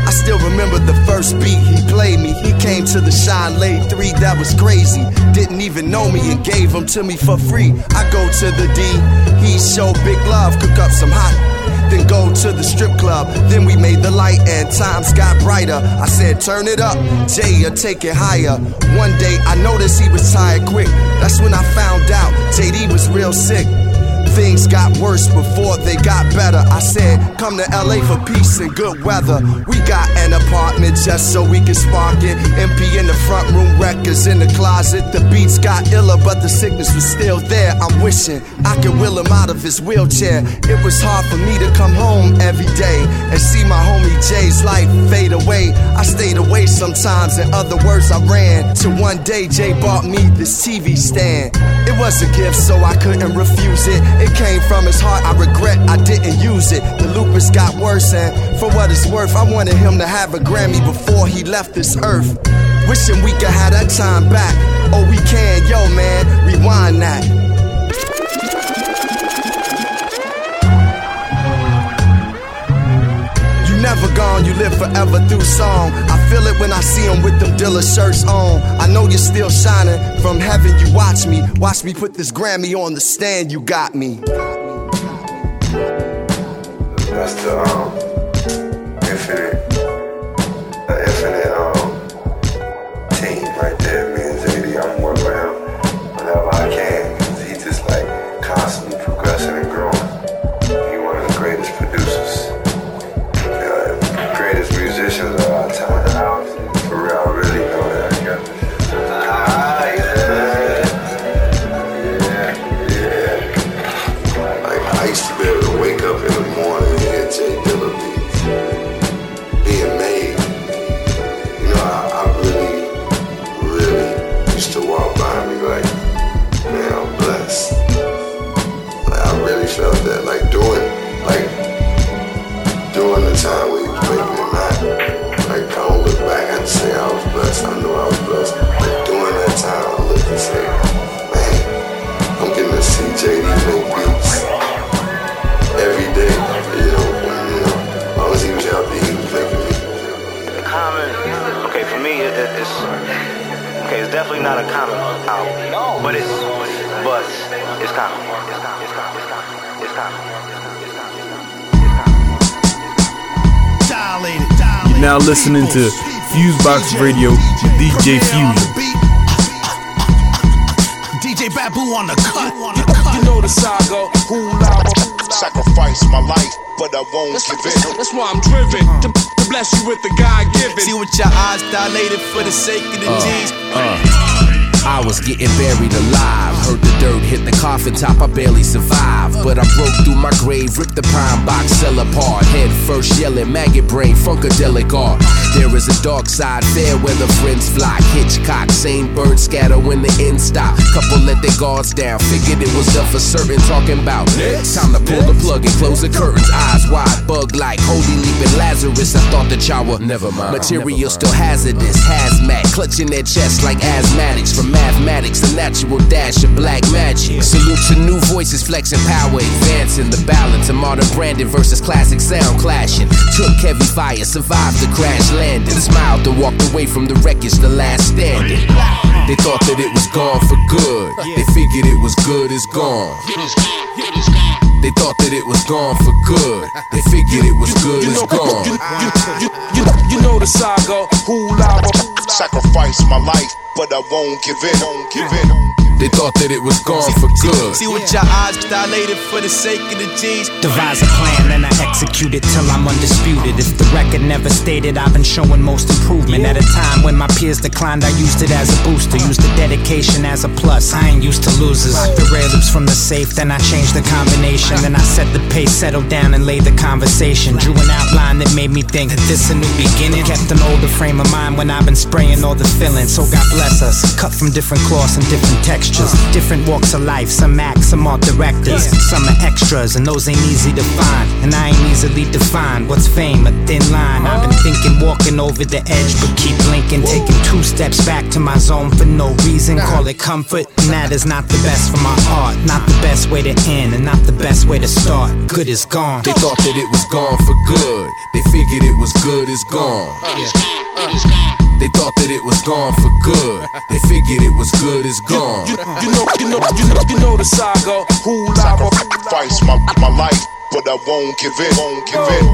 I still remember the first beat he played me. He came to the shine late three, that was crazy. Didn't even know me and gave them to me for free. I go to the D, he showed big love, cook up some hot then go to the strip club. Then we made the light and times got brighter. I said, turn it up, Jay, or take it higher. One day I noticed he was tired quick. That's when I found out JD was real sick. Things got worse before they got better. I said, come to LA for peace and good weather. We got an apartment just so we can spark it. MP in the front room, records in the closet. The beats got iller, but the sickness was still there. I'm wishing I could will him out of his wheelchair. It was hard for me to come home every day and see my homie Jay's life fade away. I stayed away sometimes, in other words, I ran. Till one day Jay bought me this TV stand. It was a gift, so I couldn't refuse it. It came from his heart, I regret I didn't use it. The lupus got worse, and for what it's worth, I wanted him to have a Grammy before he left this earth. Wishing we could have that time back. Oh, we can, yo, man, rewind that. Gone, you live forever through song. I feel it when I see him with them Dilla shirts on. I know you're still shining from heaven. You watch me, watch me put this Grammy on the stand. You got me. That's the um, infinite, the infinite now listening to Fusebox Radio with DJ Fusion. DJ Babu on the cut. You know the saga. Who? Sacrifice my life, but I won't give in. That's why I'm driven to, to bless you with the God given. See with your eyes dilated for the sake of the Uh, G's. I was getting buried alive. Heard the dirt hit the coffin top, I barely survived. But I broke through my grave, ripped the pine box cell apart. Head first yelling, maggot brain, funkadelic art. There is a dark side, fair weather friends flock. Hitchcock, same bird scatter when the end stop. Couple let their guards down, figured it was done for certain. Talking about next, time to pull the plug and close the curtains. Eyes wide, bug like, holy leaping Lazarus. I thought that y'all were never mind. Material still hazardous, hazmat, clutching their chest like asthmatics. From mathematics, a natural dash of black magic. Salute to new voices flexing power, advancing the balance of modern branding versus classic sound clashing. Took heavy fire, survived the crash landing. Smiled and walked away from the wreckage, the last standing. They thought that it was gone for good. They figured it was good as gone. They thought that it was gone for good. They figured it was good as gone. You, you, you know the saga. Who lava? Sacrifice my life, but I won't give in. Won't give in. They thought that it was gone for good. See with your eyes dilated for the sake of the G's. Devise a plan and I execute it till I'm undisputed. If the record never stated, I've been showing most improvement. At a time when my peers declined, I used it as a booster. Used the dedication as a plus. I ain't used to losers. Locked the rare loops from the safe, then I changed the combination. Then I set the pace, settled down, and laid the conversation. Drew an outline that made me think that this a new beginning. Kept an older frame of mind when I've been spraying all the feelings. So God bless us. Cut from different cloths and different textures. Different walks of life. Some act, some are directors. Some are extras, and those ain't easy to find. And I ain't easily defined. What's fame? A thin line. I've been thinking, walking over the edge, but keep blinking. Taking two steps back to my zone for no reason. Call it comfort, and that is not the best for my heart. Not the best way to end, and not the best way to start. Good is gone. They thought that it was gone for good. They figured it was good as gone. They thought that it was gone for good. They figured it was good as gone. You, you know, you know, you know, you know the saga. Who lava? Sacrifice my, my life, but I won't give in. Won't give in.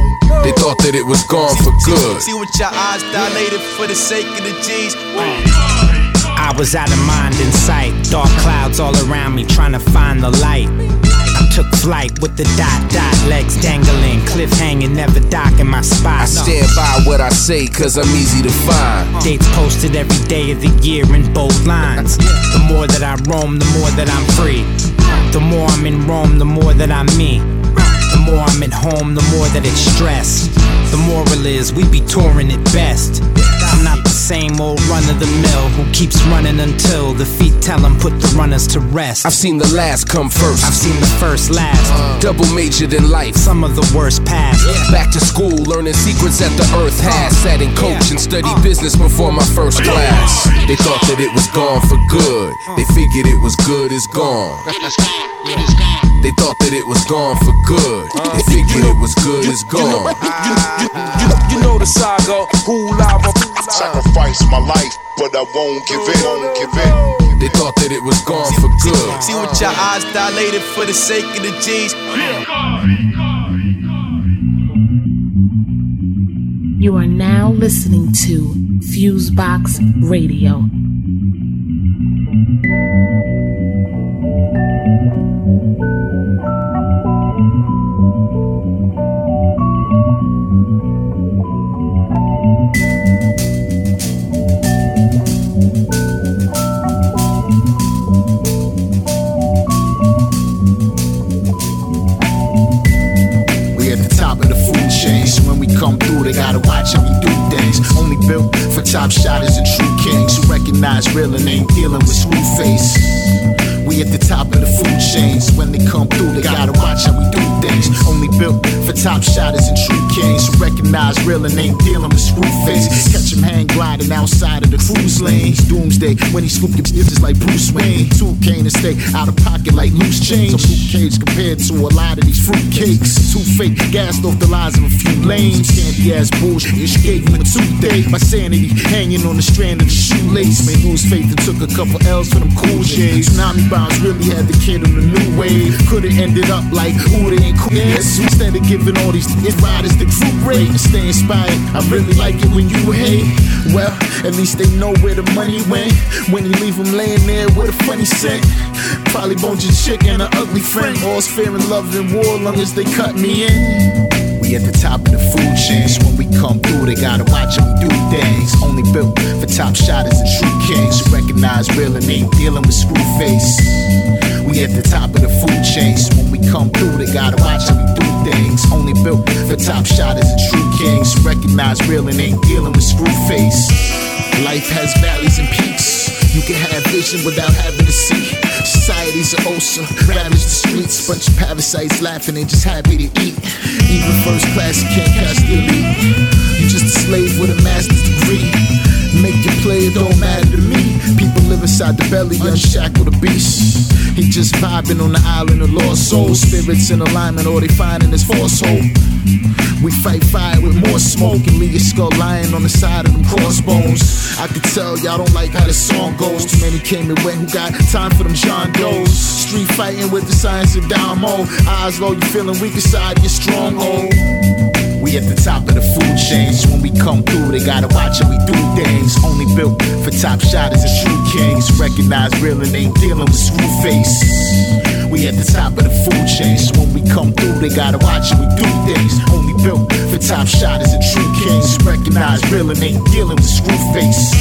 They thought that it was gone for good. See what your eyes dilated for the sake of the G's. I was out of mind in sight. Dark clouds all around me, trying to find the light. Took flight with the dot dot, legs dangling, cliff hanging, never docking my spot. I stand by what I say, cause I'm easy to find. Dates posted every day of the year in bold lines. The more that I roam, the more that I'm free. The more I'm in Rome, the more that I'm me. The more I'm at home, the more that it's stress. The moral is we be touring it best. I'm not same old run of the mill who keeps running until the feet tell him put the runners to rest. I've seen the last come first. I've seen the first last. Uh, double majored in life. Some of the worst past. Back to school, learning secrets that the earth has. Uh, Sat in coach and studied uh. business before my first class. They thought that it was gone for good. They figured it was good as gone. They thought that it was gone for good. They figured it was good as gone. You, you, you, you know the saga. Who lava? Sacrifice my life, but I won't give in. Won't give in. They thought that it was gone for good. See with your eyes dilated for the sake of the G's. You are now listening to Fusebox Radio. Watch how we do things. Only built for top shotters and true kings who recognize real and ain't dealing with screw face. We at the top of the food chains. When they come through, they gotta watch how we do things. Only built for top shotters and true kings who recognize real and ain't dealing with screw face. Catch him hang gliding outside of the cruise lanes. Doomsday when he scoop your bitches like Bruce Wayne. Two cane and stay out of pocket like loose change. A Cage compared to a lot of these fruitcakes. Too fake, gassed off the lines of a few lanes. Candy ass bullshit, she gave him a. My sanity hanging on the strand of the shoelace. May lose faith and took a couple L's for them cool shades. Tsunami bombs really had the kid on the new wave. Could've ended up like, ooh, they ain't cool Yeah, so instead of giving all these these riders the group rate and stay inspired, I really like it when you hate. Well, at least they know where the money went. When you leave them laying there with a funny scent. Probably bones your chick and an ugly friend. All's fair in love and war, long as they cut me in. We at the top of the food chain. When we come through, they gotta watch how we do things. Only built for top shotters and true kings. Recognize real and ain't dealing with screw face. We at the top of the food chain. When we come through, they gotta watch how we do things. Only built for top shotters and true kings. Recognize real and ain't dealing with screw face. Life has valleys and peaks. You can have vision without having to see. Society's an ulcer, ravage the streets. Bunch of parasites laughing, they just happy to eat. Even first class, you can't catch the elite. You just a slave with a master's degree. Make your play, it don't matter to me. People live inside the belly, unshackled the beast. He just vibing on the island of lost souls. Spirits in alignment, all they find in his force hole. We fight fire with more smoke and leave your skull lying on the side of them crossbones. I could tell y'all don't like how the song goes. Too many came and went who got time for them John Does. Street fighting with the science of Damo. Eyes low, you feeling weak inside your stronghold. We at the top of the food chain. So when we come through, they gotta watch how we do things. Only built for top shotters and true kings. Recognize real and ain't dealing with screw face. We at the top of the food chain. So when we come through, they gotta watch how we do things. Only built for top shotters and true kings. Recognize real and ain't dealing with screw face.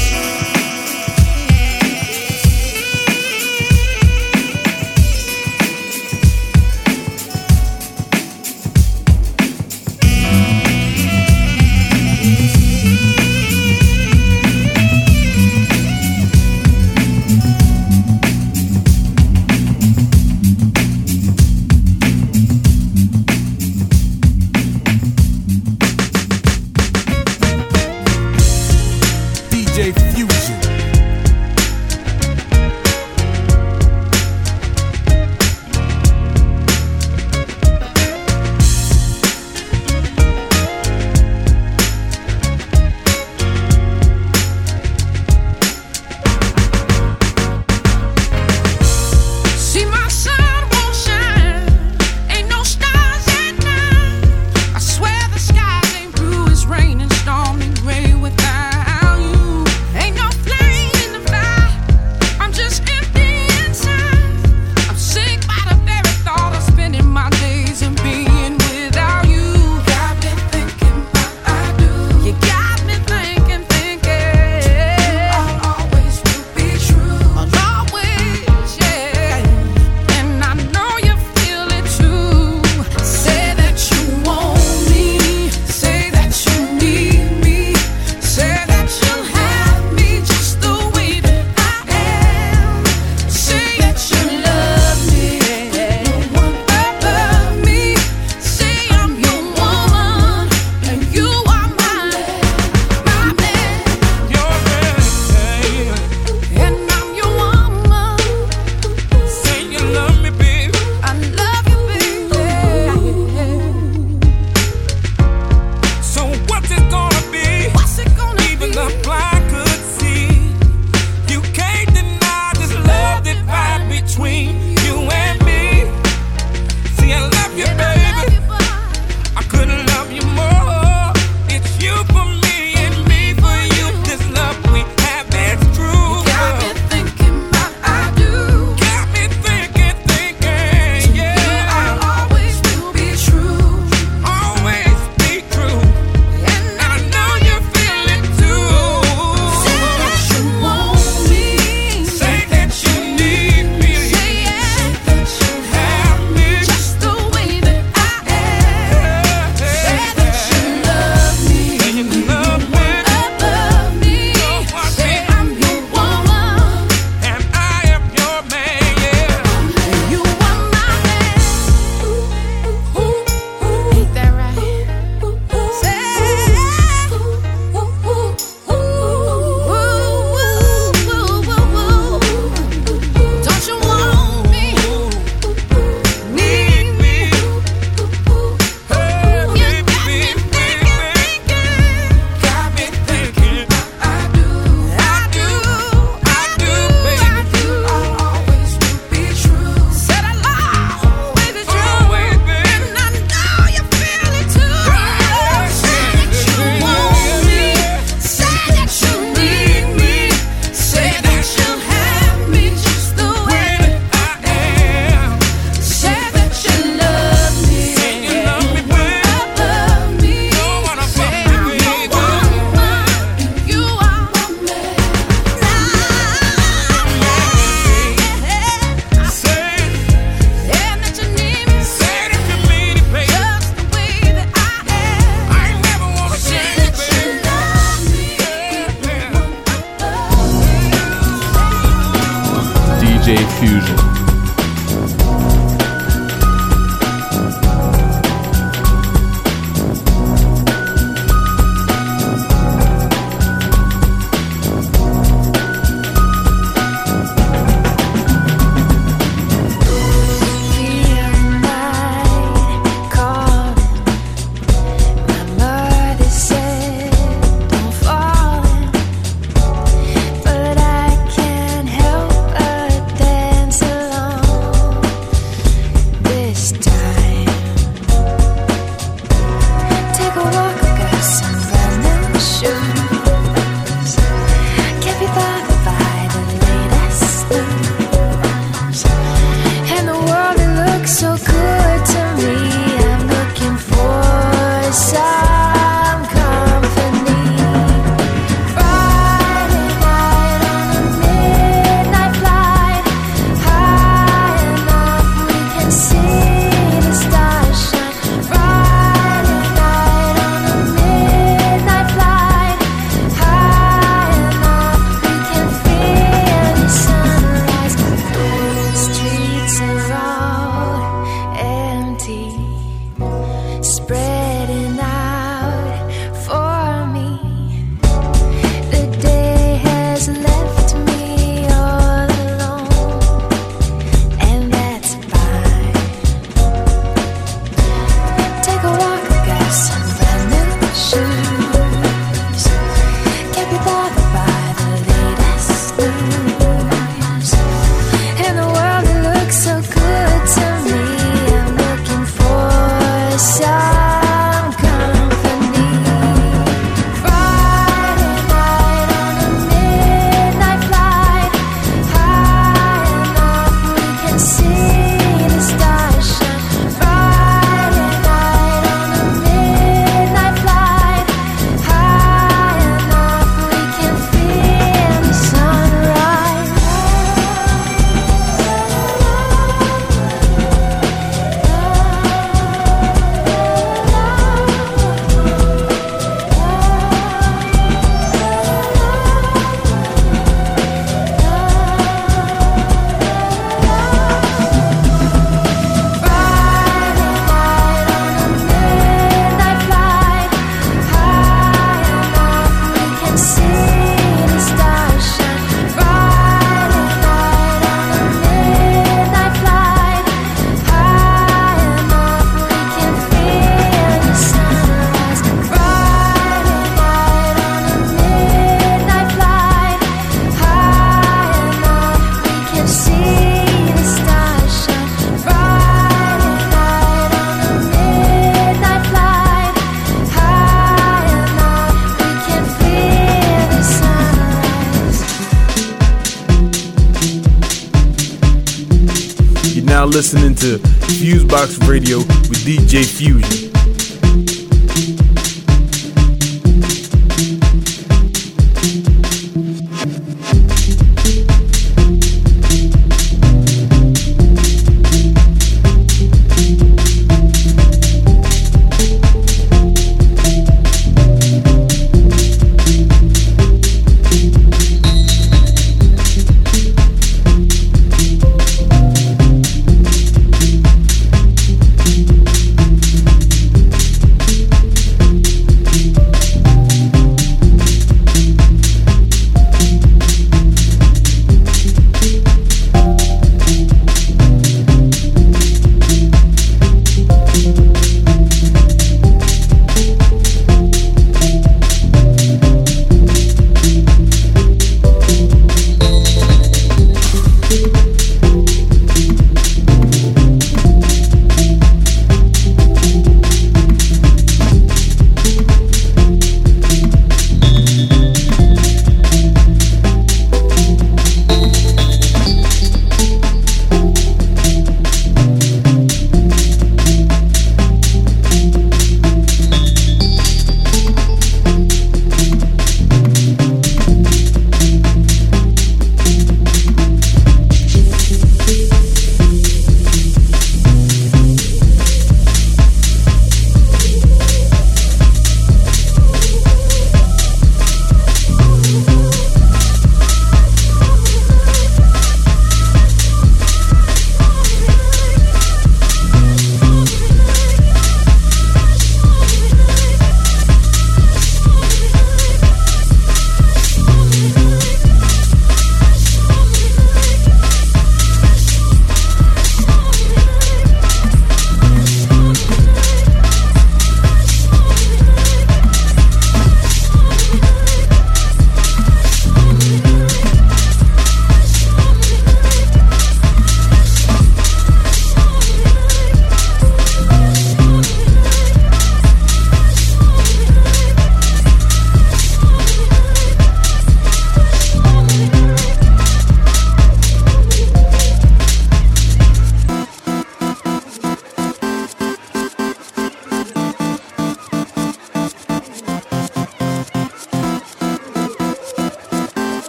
Fusion.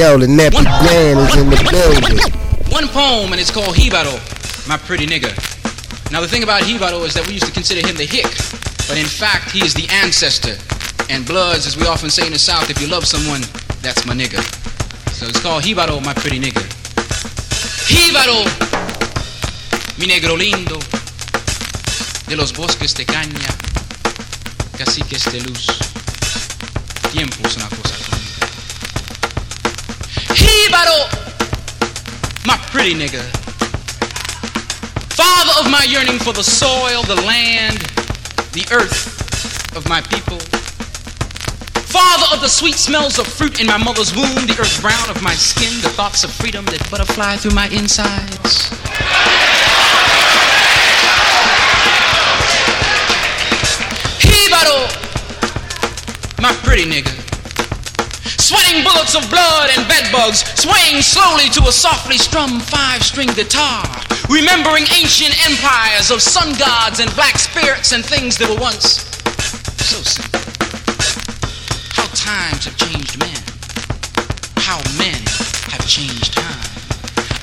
Yo, the nappy is in the building. One poem, and it's called Jíbaro, my pretty nigga. Now, the thing about Jíbaro is that we used to consider him the hick, but in fact, he is the ancestor. And Bloods, as we often say in the South, if you love someone, that's my nigga. So it's called Jíbaro, my pretty nigga. Jíbaro, mi negro lindo, de los bosques de caña, caciques de luz. Tiempo es una my pretty nigga. Father of my yearning for the soil, the land, the earth of my people. Father of the sweet smells of fruit in my mother's womb, the earth brown of my skin, the thoughts of freedom that butterfly through my insides. Jíbaro, my pretty nigga. Of blood and bedbugs, swaying slowly to a softly strummed five string guitar. Remembering ancient empires of sun gods and black spirits and things that were once so simple. How times have changed men. How men have changed time.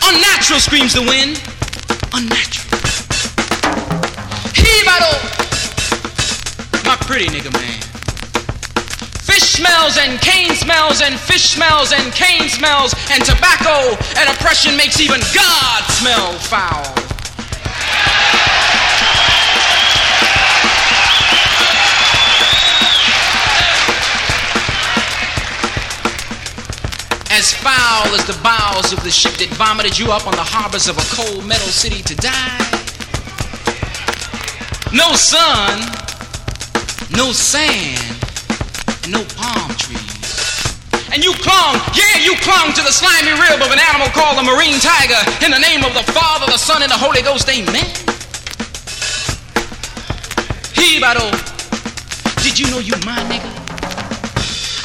Unnatural screams the wind. Unnatural. Jíbaro, oh, my pretty nigga man. Fish smells and cane smells and fish smells and cane smells and tobacco and oppression makes even God smell foul. As foul as the bowels of the ship that vomited you up on the harbors of a cold metal city to die. No sun, no sand, and no palm trees. And you clung, yeah, you clung to the slimy rib of an animal called a marine tiger in the name of the Father, the Son, and the Holy Ghost. Amen. Jíbaro, did you know you my nigga?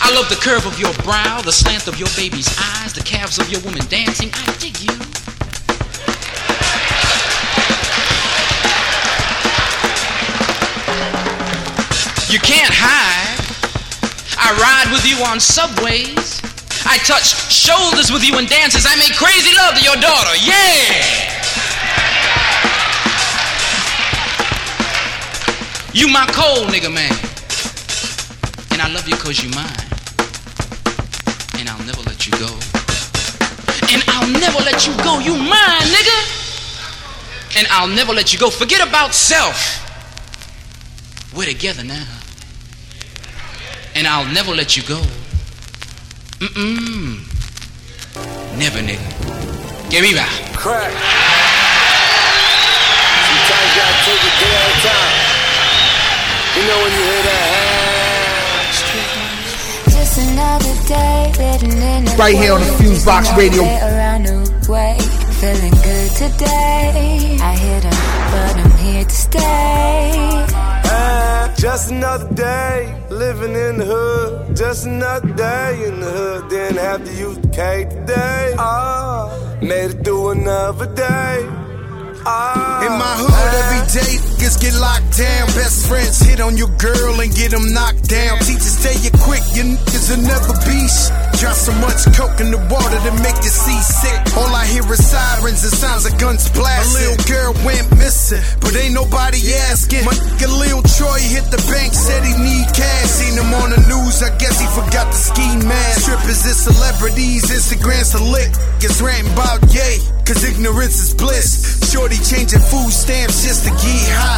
I love the curve of your brow, the slant of your baby's eyes, the calves of your woman dancing. I dig you. You can't hide. I ride with you on subways. I touch shoulders with you in dances. I make crazy love to your daughter. Yeah! You my cold nigga man. And I love you cause you mine. And I'll never let you go. And I'll never let you go. You mine, nigga. And I'll never let you go. Forget about self. We're together now. And I'll never let you go. Mm-mm. Never, nigga. Get me back. Crack. Sometimes you gotta take it day at a time. You know when you hear that. Just another day written in a Right here on the book. FuseBox Radio. Around the feeling good today. I hit 'em, but I'm here to stay. Just another day living in the hood. Just another day in the hood. Didn't have to use the K today. Ah, made it through another day. Ah, In my hood, every day niggas get locked down. Best friends hit on your girl and get them knocked down. Teachers tell you quick, your niggas will never be Drop so much coke in the water to make you seasick. All I hear is sirens and sounds of guns blasting. A little girl went missing, but ain't nobody asking. My nigga Lil Troy hit the bank, said he need cash. Seen him on the news, I guess he forgot the ski mask. Strippers is celebrities, Instagram's a lick. Gets ranting about yay, cause ignorance is bliss. Shorty changing food stamps just to get high.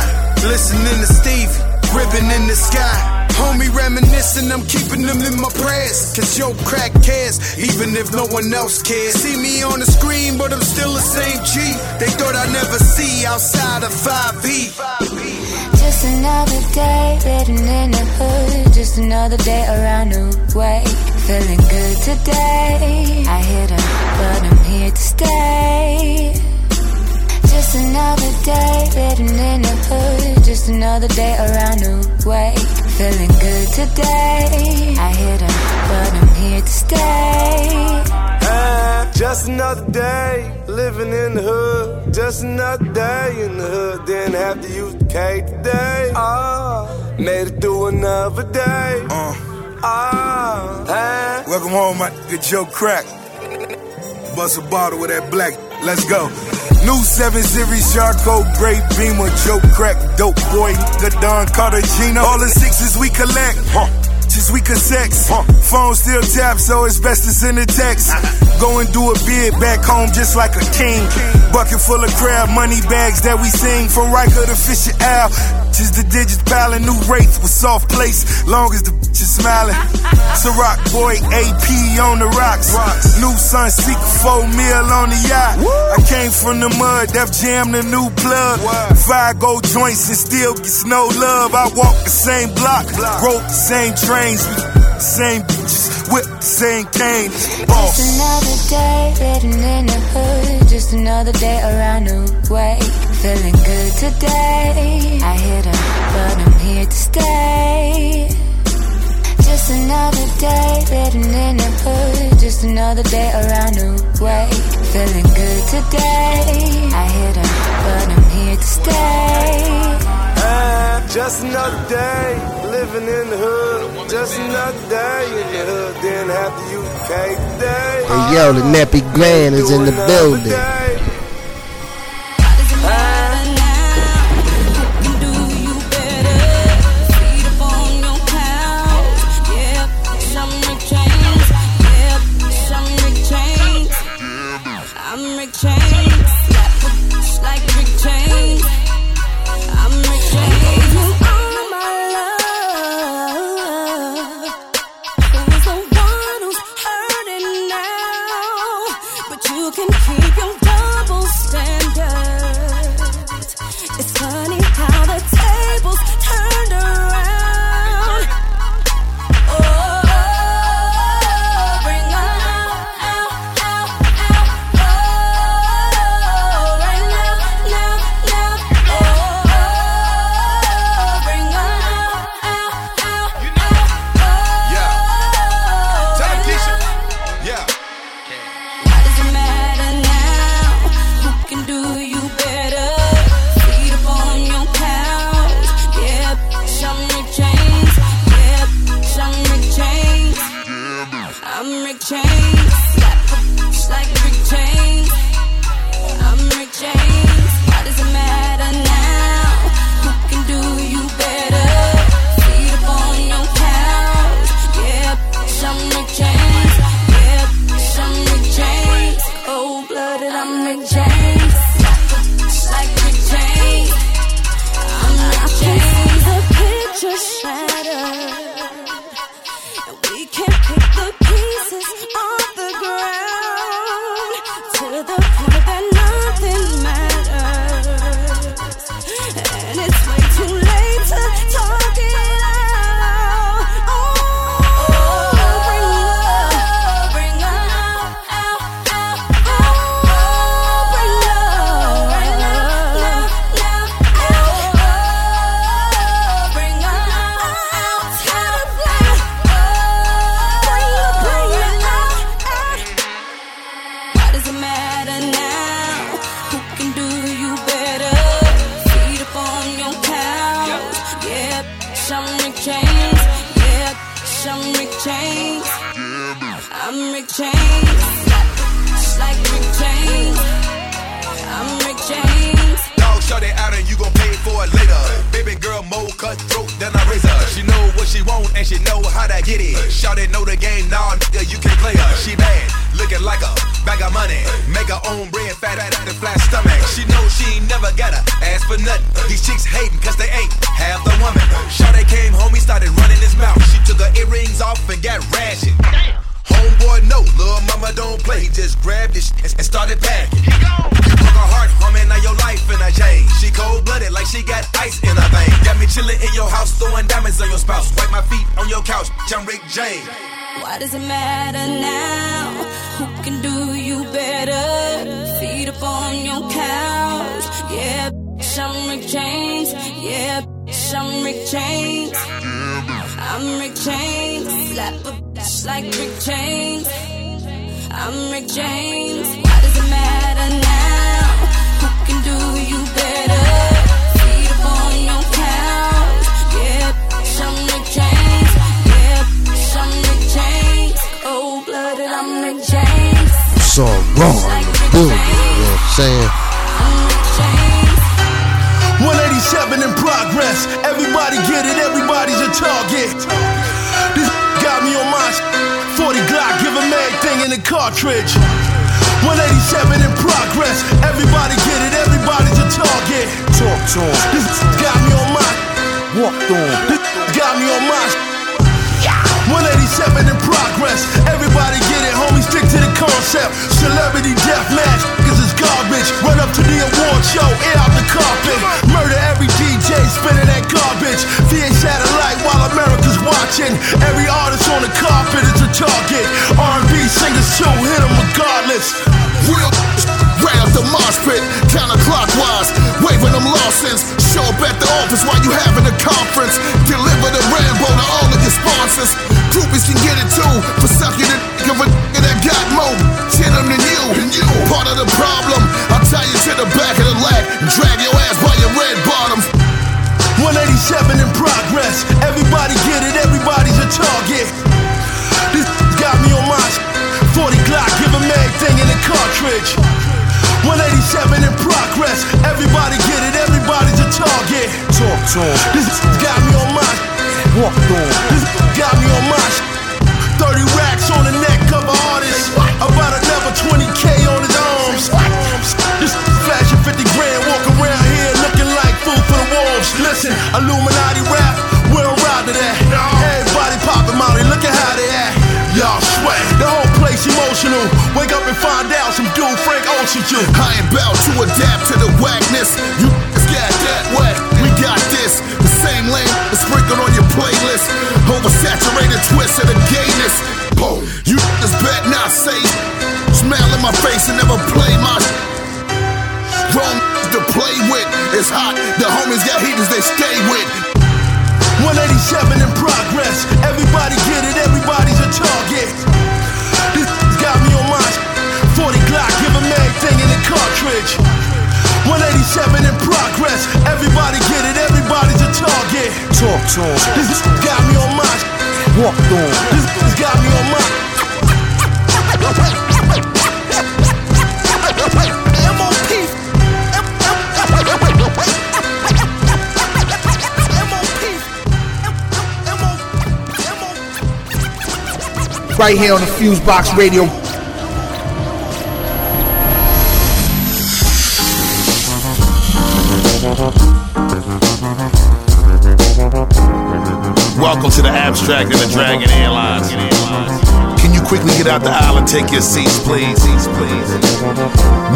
Sleeping in the sky. Homie reminiscing, I'm keeping them in my prayers. Cause yo crack cares, even if no one else cares. See me on the screen, but I'm still the same G. They thought I'd never see outside of 5E. Just another day living in the hood. Just another day around the way. Feeling good today. I hit her, but I'm here to stay. Just another day living in the hood. Just another day around the way. Feeling good today. I hit her, but I'm here to stay. Just another day living in the hood. Just another day in the hood. Didn't have to use the cake today. Ah, made it through another day. Uh, Ah, ah. welcome home, my good Joe Crack. Bust a bottle with that black. Let's go. New 7 Series Charcoal Great Beamer, Joe Crack, Dope Boy, the Don Cartagena. All the sixes we collect. Huh. Just we could sex. Phone still tap, so it's best to send a text. Go and do a bid back home just like a king. Bucket full of crab money bags that we sing from Riker to Fisher Al. Just the digits piling new rates with soft place. Long as the smiling. Ciroc boy AP on the rocks. rocks. New Sun Seek 4 mil on the yacht. I came from the mud, Def Jam the new plug. Five gold joints and still gets no love. I walk the same block, rode the same trains, same bitches, whip the same canes. Boss. Just another day living in the hood. Just another day around the way. Feeling good today. I hit her, but I'm here to stay. Just another day living in the hood. Just another day around the way. Feeling good today. I hit her, but I'm here to stay. Ah, just another day living in the hood. Just another day in the hood. Didn't have to use the K today. Hey yo, the Nappy Grand is in the building. I'm to get it. Shawty know the game, nah, nigga, you can't play her. She bad, looking like a bag of money. Make her own bread, fat at the flat stomach. She know she ain't never gotta ask for nothing. These chicks hating cause they ain't half the woman. Shawty came home, he started running his mouth. She took her earrings off and got ratchet. Homeboy, no, little mama don't play. He just grabbed it and and started packing. You broke her heart, homie, now your life in a chain. She cold blooded like she got ice in her vein. Got me chilling in your house, throwing diamonds on your spouse. Wipe my feet on your couch, I'm Rick James. Why does it matter now? Who can do you better? Feet up on your couch. Yeah, bitch, I'm Rick James. Yeah, bitch, I'm Rick James. I'm Rick James. Slap a bitch like Rick James. I'm Rick James. Why does it matter now? Who can do you better? Feet up on your couch. Yeah, bitch, I'm Rick James. Yeah, bitch, I'm Rick James. Cold blooded, I'm Rick James. It's all raw in the you know what I'm saying? 187 in progress. Everybody get it, everybody's a target. Got me on my sh- 40 Glock, give him everything in the cartridge. 187 in progress. Everybody get it, everybody's a target. Talk to him. This got me on my walk on. This got me on my 187 in progress. Everybody get it, homie. Stick to the concept. Celebrity death match. It's garbage. Run up to the award show, air out the carpet. Murder every DJ spinning that garbage. VA satellite while America's watching. Every artist on the carpet is a target. R&B singers too, hit them regardless. Real out the mosh pit, counterclockwise, waving them Lawsons. Show up at the office while you having a conference. Deliver the Rambo to all of your sponsors. Groupies can get it too for sucking the of a that got more chin than you. Part of the problem, I'll tie you to the back of the leg and drag your ass by your red bottoms. 187 in progress. Everybody get it, everybody's a target. This got me on my 40 Glock, give him everything in the cartridge. 187 in progress. Everybody get it, everybody's a target. Talk to him. This got me on my walk on. This got me on my 30 racks Listen, Illuminati rap, we don't ride to that. Everybody popping Molly, look at how they act. Y'all sweat, the whole place emotional. Wake up and find out some dude Frank Ocean you. I ain't bound to adapt to the whackness. You got that whack. We got this. The same lane is sprinkled on your playlist. Oversaturated twist of the gayness. Boom. You niggas bet not say. Smile in my face and never It's hot. The homies got heaters they stay with. 187 in progress. Everybody get it, everybody's a target. This got me on my 40 Glock, give him everything in the cartridge. 187 in progress. Everybody get it, everybody's a target. Talk to him. This got me on my walk on. This got me on my. Right here on the Fusebox Radio. Welcome to the Abstract and the Dragon Airlines. Can you quickly get out the aisle and take your seats, please?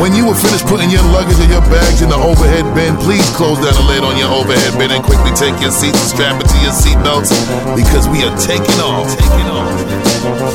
When you are finished putting your luggage and your bags in the overhead bin, please close down the lid on your overhead bin and quickly take your seats and strap into your seatbelts because we are taking off. Taking off. Yeah.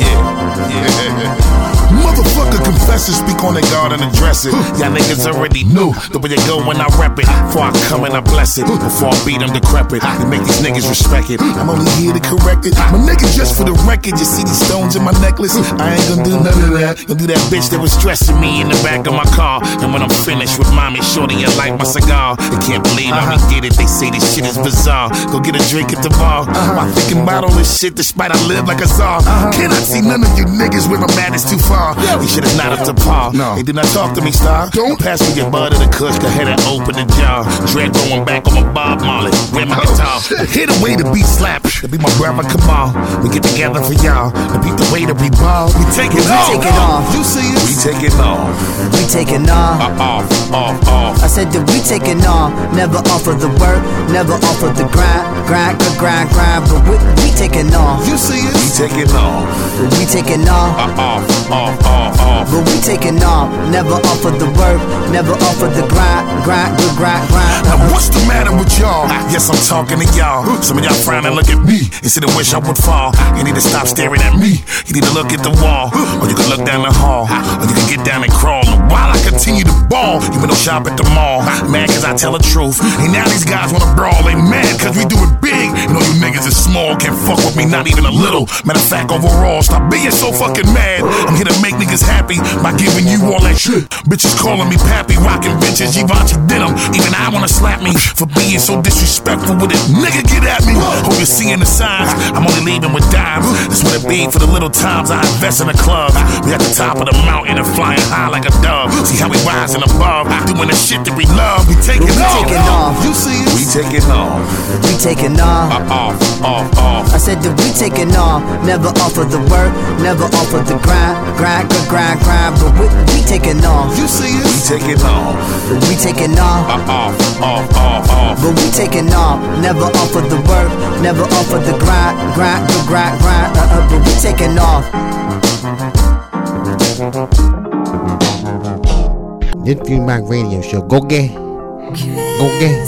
Yeah. Motherfucker confessors speak on their God, and address it. Y'all niggas already knew the way it go when I rep it. Before I come and I bless it. Before I beat them decrepit. To make these niggas respect it. I'm only here to correct it. My nigga, just for the record, you see these stones in my necklace? I ain't gonna do none of that. Gonna do that bitch that was stressing me in the back of my car. And when I'm finished with mommy, shorty, you like my cigar. I can't believe how we uh-huh. get it. They say this shit is bizarre. Go get a drink at the bar. Uh-huh. While thinking about all this shit, despite I live like a czar. Uh-huh. Cannot see none of you niggas when my man is too far. You shit is not up to par. No. They did not talk to me, star. Don't pass me your bud of the kush. Go ahead and open the jar. Dread going back on my Bob Marley. Where my guitar? Hit the way the beat slap. To be my brother, come on. We get together for y'all. To beat the way to be ball. We take it We off. take it off. You see it? We take it off. We taking off. Uh, off, off, off. I said that we taking off. Never off of the work, never off of the grind, grind, grind, grind. But we, we taking off. You see it? We take it off. We taking off. Uh, off, off, off, off. But we taking off. Never off of the work, never off of the grind, grind, grind, grind, grind. Now what's the matter with y'all? Yes, I'm talking to y'all. Some of y'all frown and look at me instead of wish I would fall. You need to stop staring at me. You need to look at the wall, or you can look down the hall, or you can get down and crawl. And while I continue to ball, you go shop at the mall. Mad cause I tell the truth. And now these guys wanna brawl. They mad cause we do it big. Know you niggas is small, can't fuck with me, not even a little. Matter of fact, overall, stop being so fucking mad. I'm here to make niggas happy by giving you all that shit. Bitches calling me pappy, rocking bitches, Givenchy denim. Even I wanna slap me for being so disrespectful with it. Nigga, get at me. Hope you're seeing the signs. I'm only leaving with dimes. That's what it be for the little times I invest in the club. We at the top of the mountain and flying high like a dove. See how we rising above, doing the shit that we love. We taking We off. taking off. You see it? We taking off. We taking off. Off, off, off. I said that we taking off. Never off of the work, never off of the grind, grind, grind, grind, grind. But we, we taking off. You see it? We taking off. We taking off. Off, off, off, off. But we taking off. Never off of the work, never off of the grind, grind, grind, grind, grind. Uh, uh, but we taking off. This Fusebox Radio Show. Go get. Go get.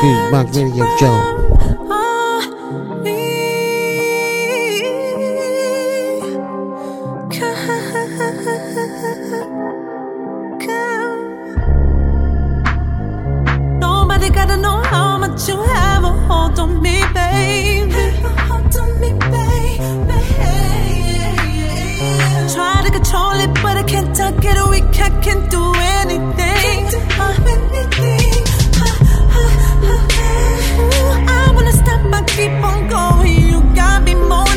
Fusebox Radio Show. You have a hold on me, baby. Hold on me, baby. Try to control it, but I can't it weak. I can't do anything. I wanna stop, I keep on going. You got me moaning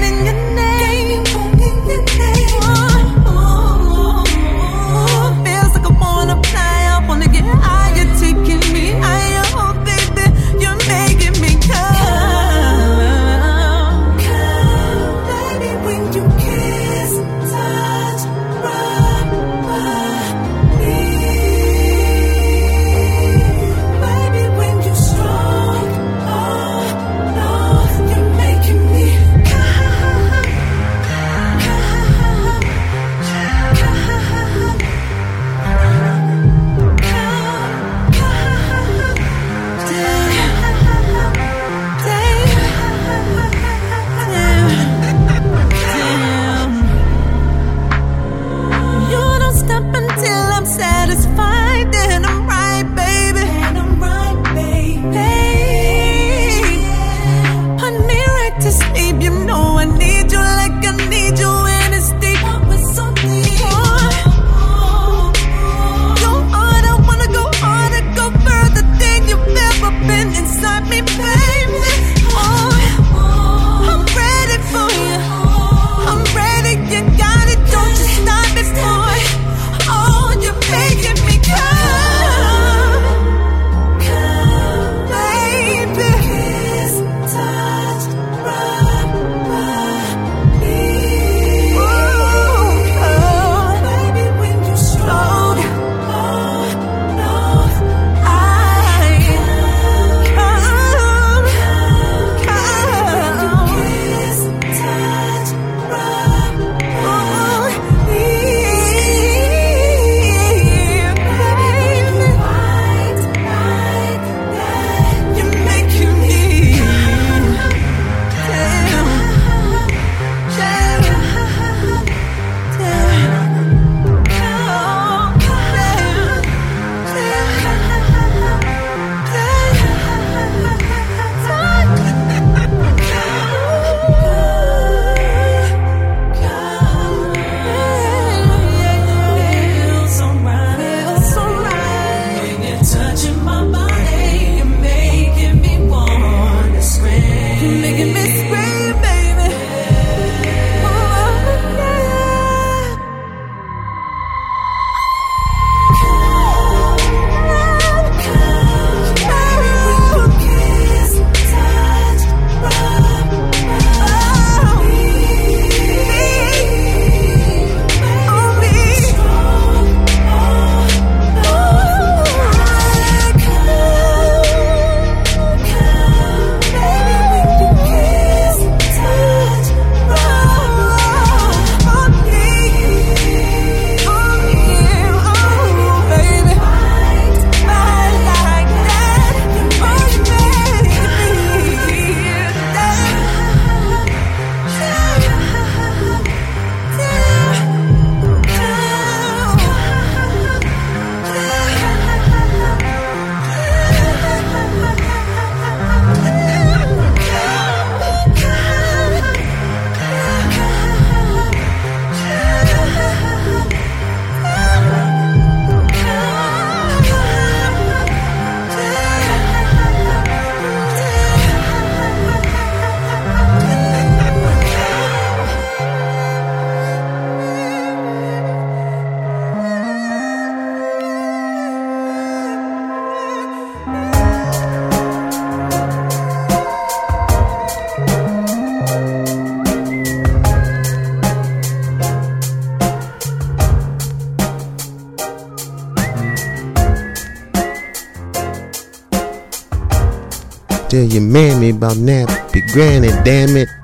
Tell your mammy about nappy granny, damn it.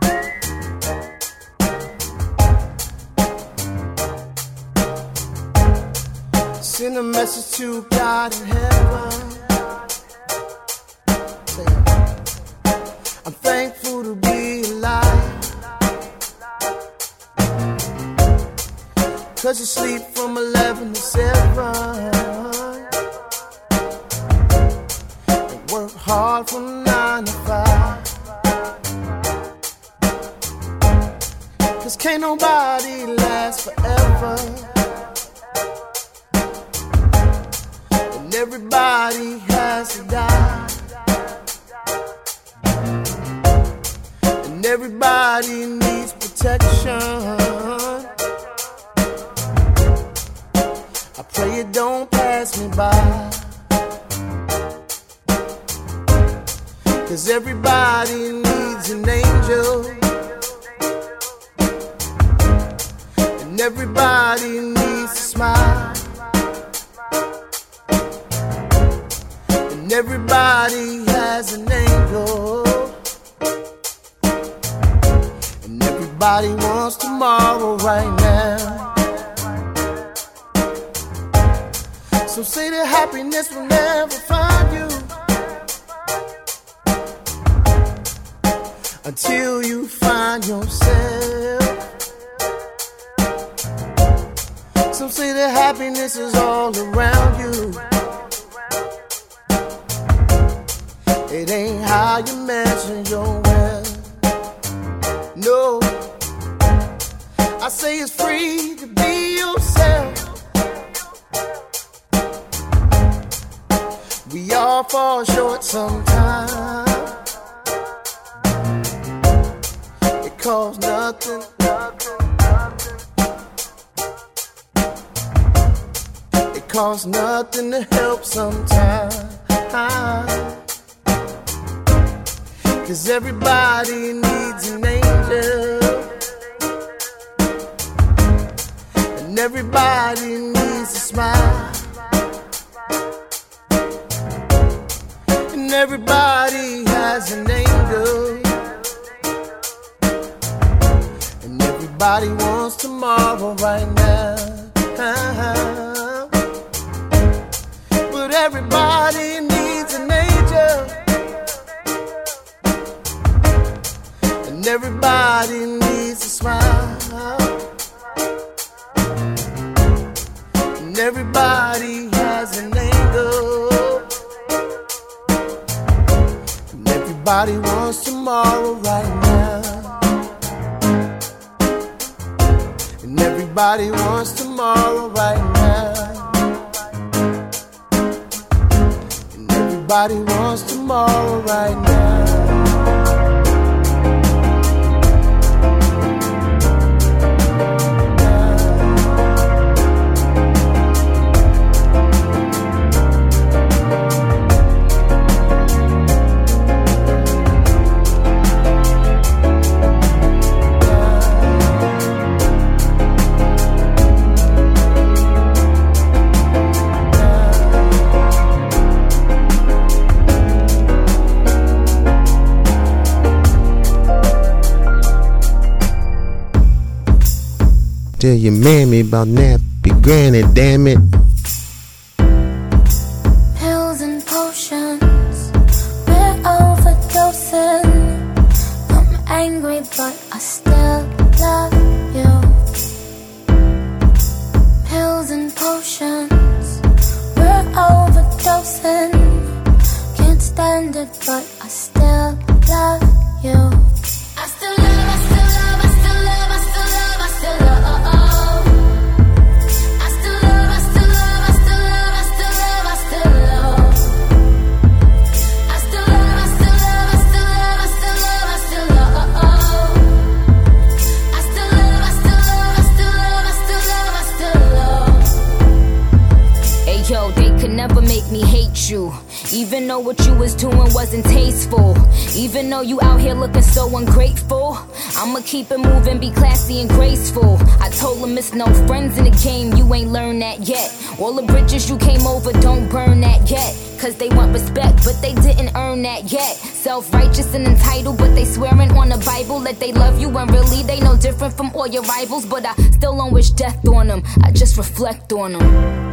Though you out here looking so ungrateful. I'ma keep it moving, be classy and graceful. I told him it's no friends in the game, you ain't learned that yet. All the bridges you came over, don't burn that yet. Cause they want respect, but they didn't earn that yet. Self righteous and entitled, but they swearing on the Bible that they love you, and really they no different from all your rivals. But I still don't wish death on them, I just reflect on them.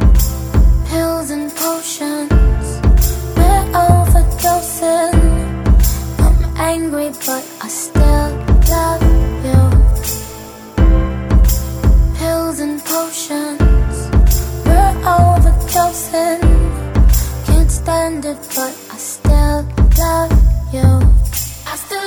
Pills and potions, we're overdosing. Angry, but I still love you. Pills and potions, we're overdosing. Can't stand it, but I still love you. I still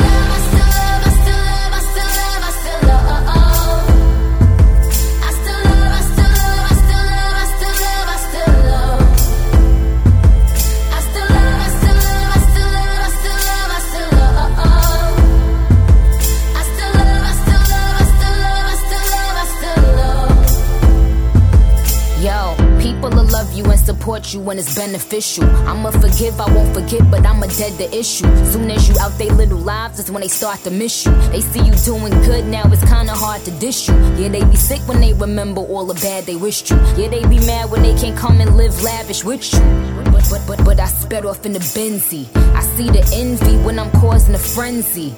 support you when it's beneficial. I'ma forgive, I won't forget, but I'ma dead the issue. Soon as you out they little lives, is when they start to miss you. They see you doing good now, it's kinda hard to dish you. Yeah, they be sick when they remember all the bad they wished you. Yeah, they be mad when they can't come and live lavish with you. But but but but I sped off in the Benzie. I see the envy when I'm causing a frenzy.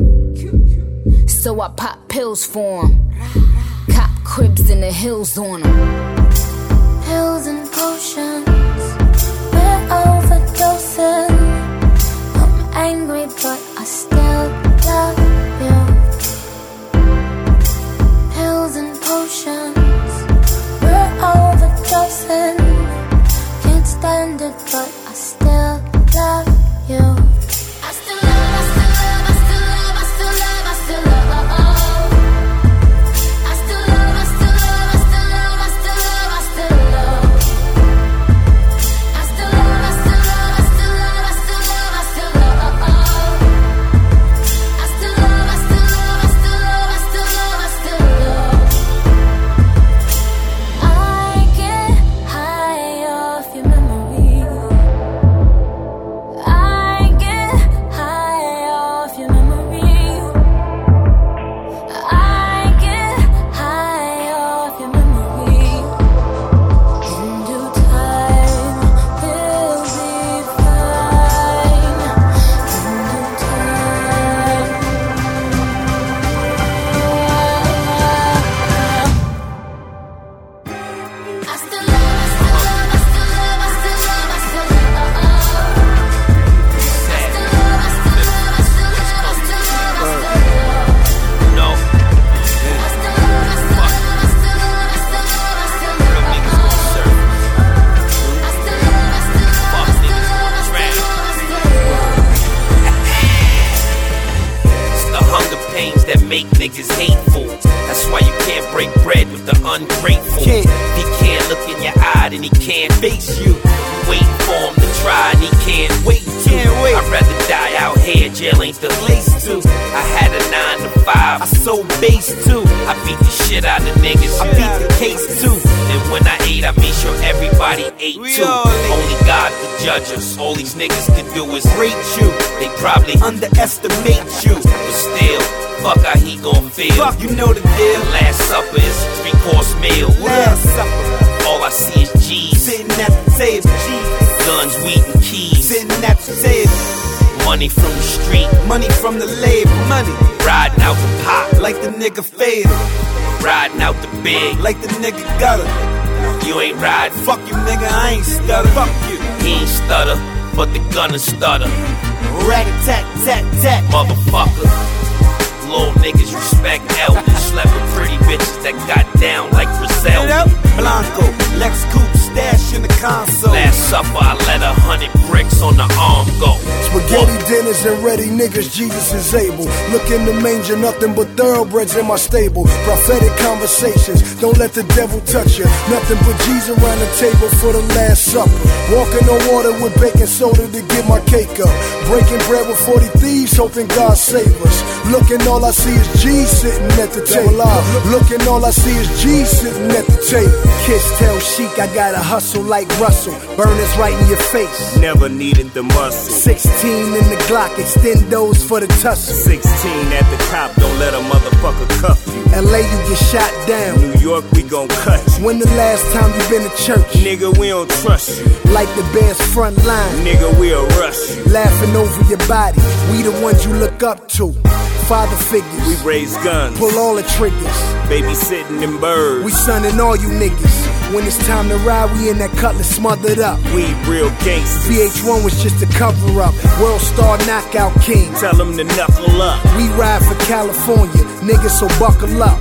So I pop pills for 'em. Cop cribs in the hills on 'em. Pills and potions, we're overdosing. I'm angry, but I still love you. Pills and potions, we're overdosing. Can't stand it, but I still love you. Manger, nothing but thoroughbreds in my stable. Prophetic conversations, don't let the devil touch you. Nothing but Jesus around the table for the last supper. Walking on water with baking soda to get my cake up. Breaking bread with 40 thieves, hoping God save us. Looking, all I see is G sitting at the table. Looking, all I see is G sitting at the table. Kiss tell Chic I gotta hustle like Russell. Burners right in your face. Never needed the muscle. 16 in the Glock, extend those for the tussle. 16 at the top, don't let a motherfucker cuff you. LA, you get shot down. New York, we gon' cut you. When the last time you been to church? Nigga, we don't trust you. Like the best front line. Nigga, we'll rush you. Laughing over your body. We the ones you look up to. Father figures. We raise guns. Pull all the triggers. Babysitting them birds. We sunning all you niggas. When it's time to ride, we in that cutlass smothered up. We real gangsters. VH1 was just a cover up. World star knockout king. Tell them to knuckle up. We ride for California, niggas, so buckle up.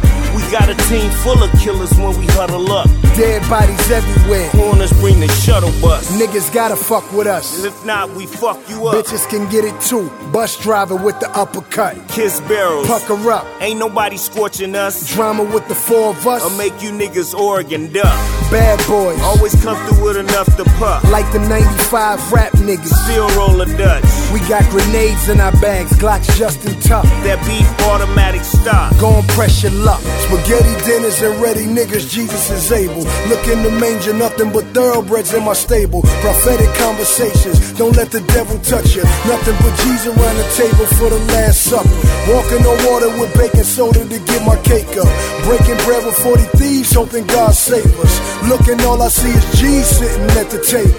Got a team full of killers when we huddle up. Dead bodies everywhere. Corners bring the shuttle bus. Niggas gotta fuck with us. If not, we fuck you up. Bitches can get it too. Bus driver with the uppercut. Kiss barrels. Pucker up. Ain't nobody scorching us. Drama with the four of us. I'll make you niggas Oregon duck. Bad boys. Always come through with enough to puff. Like the 95 rap niggas. Still roll a Dutch. We got grenades in our bags. Glocks just in tough. That beef automatic stock. Gon' press your luck. Spaghetti dinners and ready niggas, Jesus is able. Look in the manger, nothing but thoroughbreds in my stable. Prophetic conversations, don't let the devil touch you. Nothing but Jesus around the table for the last supper. Walking on water with baking soda to get my cake up. Breaking bread with 40 thieves, hoping God save us. Looking, all I see is G sitting at the table.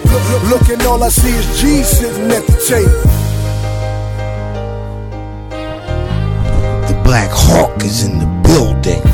Looking, all I see is G sitting at the table. The Black Hawk is in the building.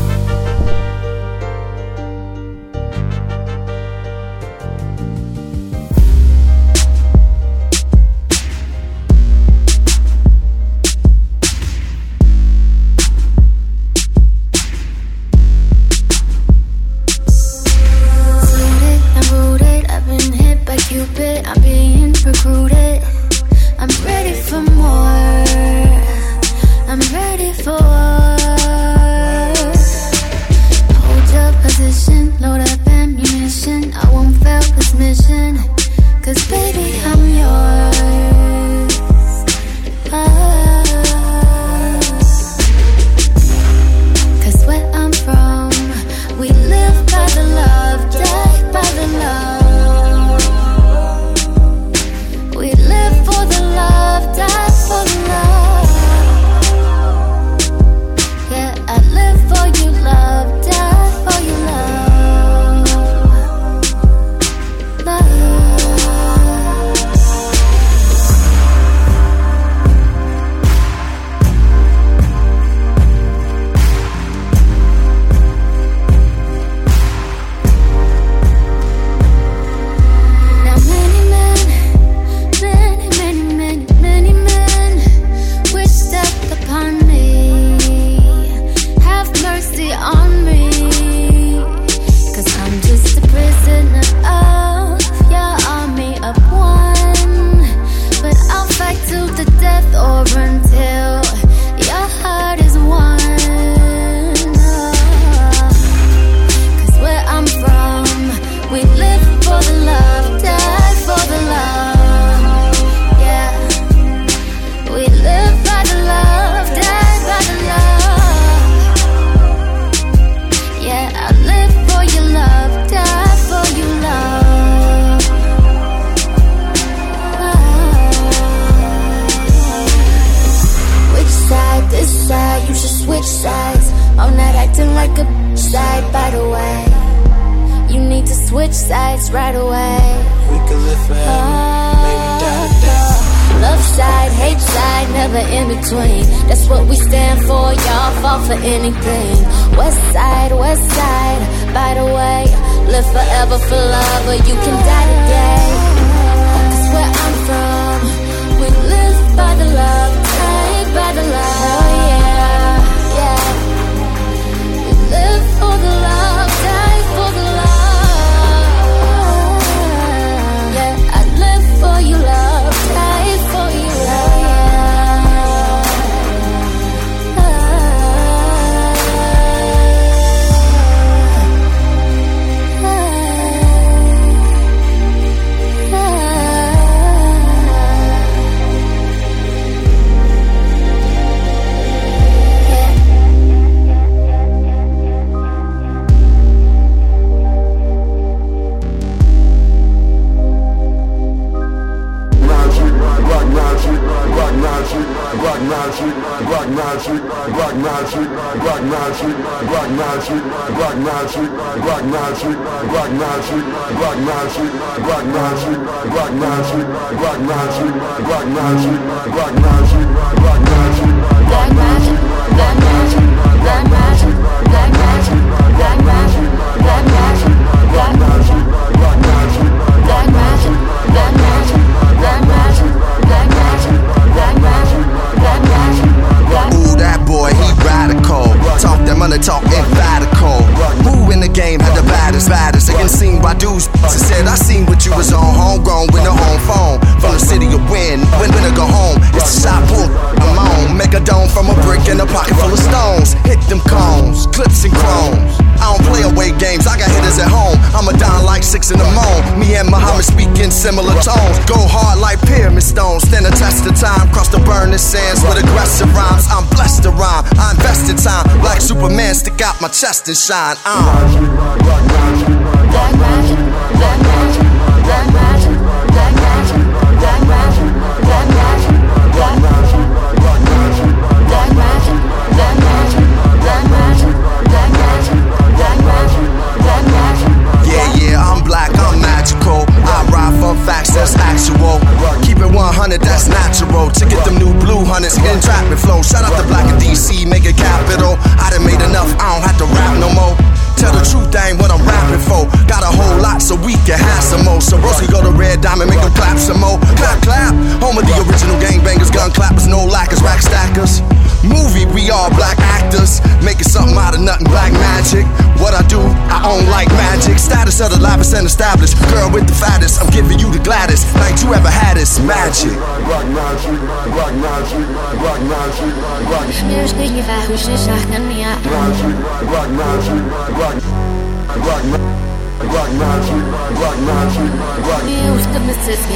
to shine on.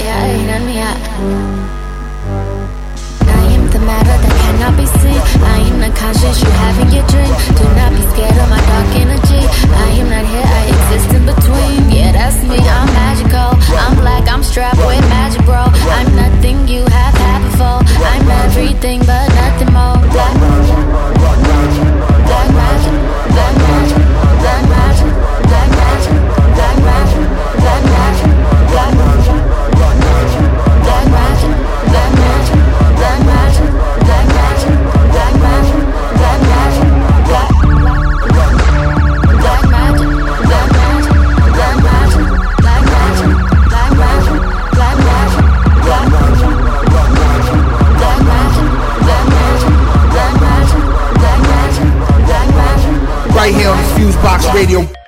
I am the matter that cannot be seen. I am the conscious, you having your dream. Do not be scared of my dark energy. I am not here, I exist in between. Yeah, that's me, I'm magical. I'm black, I'm strapped with magic, bro. I'm nothing you have had before. I'm everything but nothing more. Black magic, black magic, black magic, black magic. Box Radio.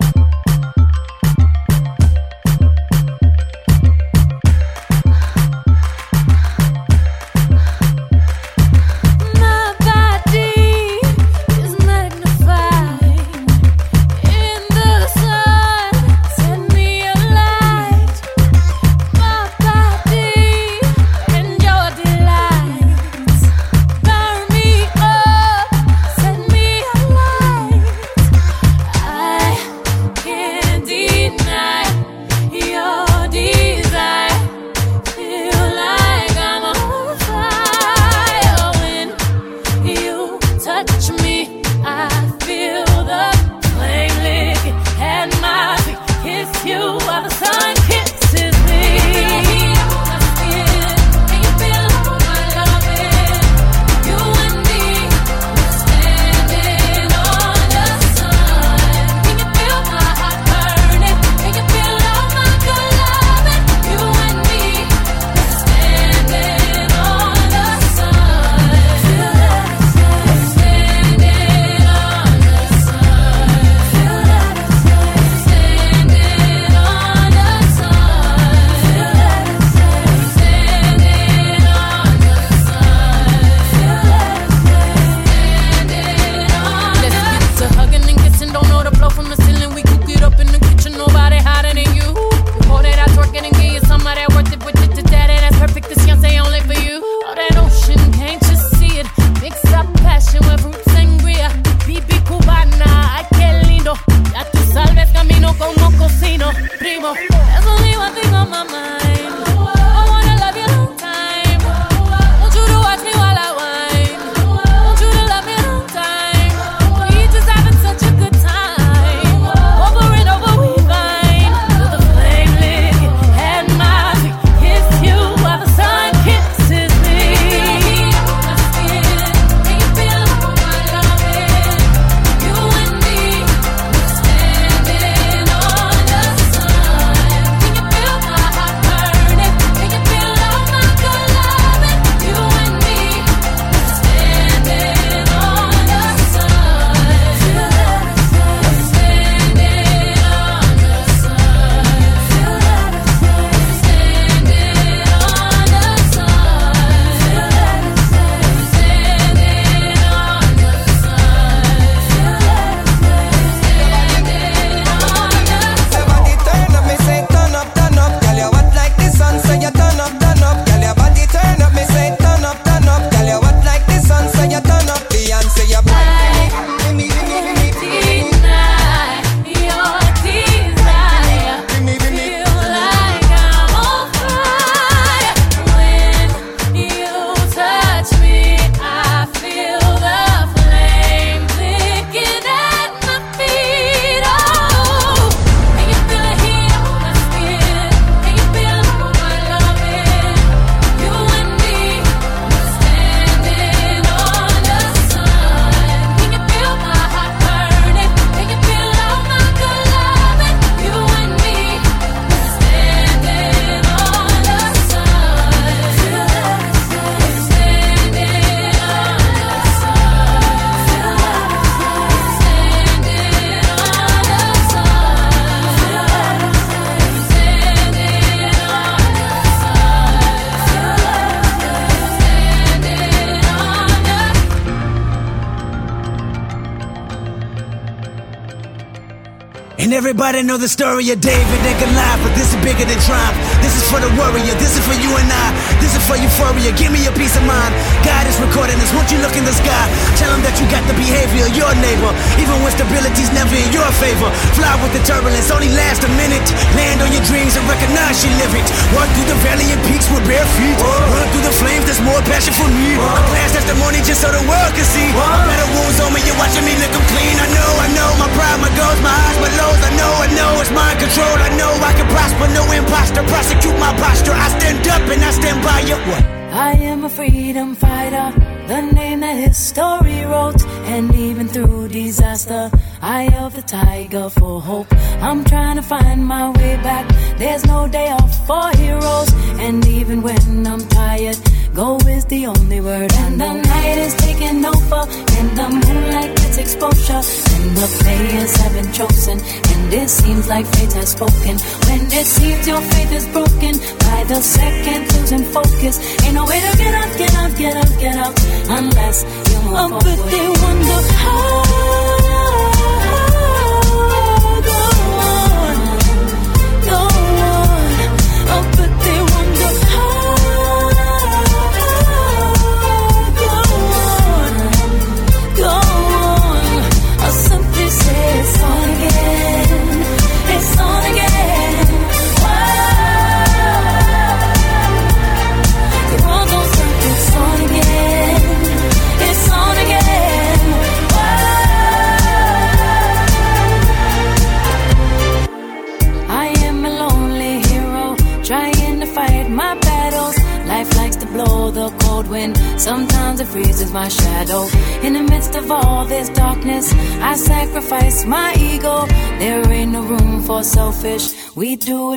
The story of David and Goliath, but this is bigger than triumph. This is for the warrior, this is for you and I. This is for euphoria, give me a peace of mind. God is recording this, won't you look in the sky? Tell him that you got the behavior of your neighbor, even when stability's never in your favor. Fly with the turbulence, only last a minute. Land on your dreams and recognize you live it. Walk through the valley and peaks with bare feet. Run through the flames, there's more passion for me. A glass testimony just so the world can see. Better wounds on me, you're watching me look them clean. I know, I know, my pride, my goals, my highs, my lows. I know, I know, it's mind control. I know I can prosper, no imposter. Prosecute my posture. I stand up and I stand by you. What? I am a freedom fighter, the name that history wrote. And even through disaster, eye of the tiger for hope. I'm trying to find my way back. There's no day off for heroes. And even when I'm tired, go is the only word. And the night is taking over, and the moonlight gets exposure. And the players have been chosen, and it seems like fate has spoken. When it seems your faith is broken, by the second losing focus. Ain't no way to get up, get up, get up, get out, unless you move oh, forward. But they wonder how.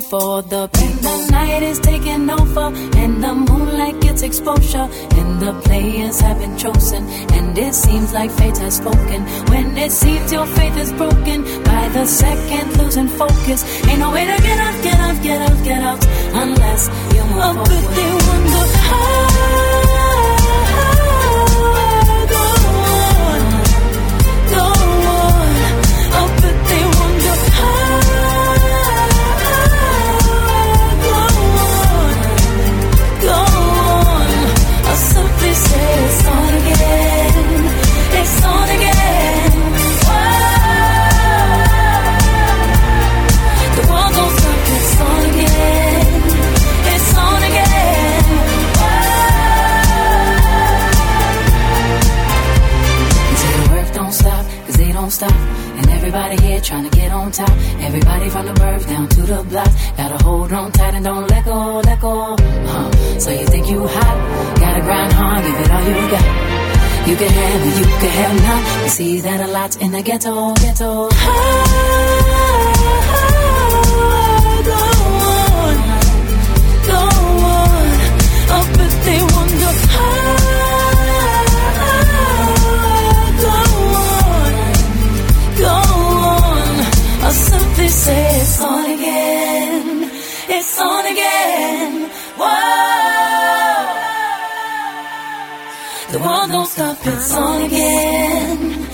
For the people. The night is taking over, and the moonlight gets exposure. And the players have been chosen, and it seems like fate has spoken. When it seems your faith is broken, by the second losing focus. See that a lot in the ghetto, ghetto.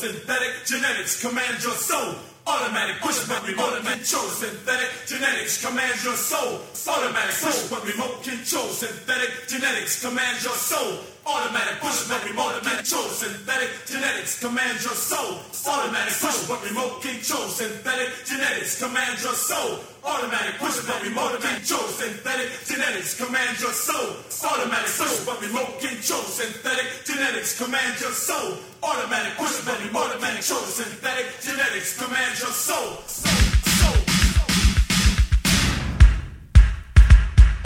synthetic genetics command your soul. Automatic push button remote control synthetic genetics commands your soul. Automatic push button remote control synthetic genetics commands your soul. Automatic push button remote control synthetic genetics commands your soul. Automatic push button remote control synthetic genetics commands your soul. Automatic push, but remote control. Synthetic genetics command your soul. Automatic push, but remote control. Synthetic genetics command your soul. Automatic push, but remote control. Synthetic genetics command your soul.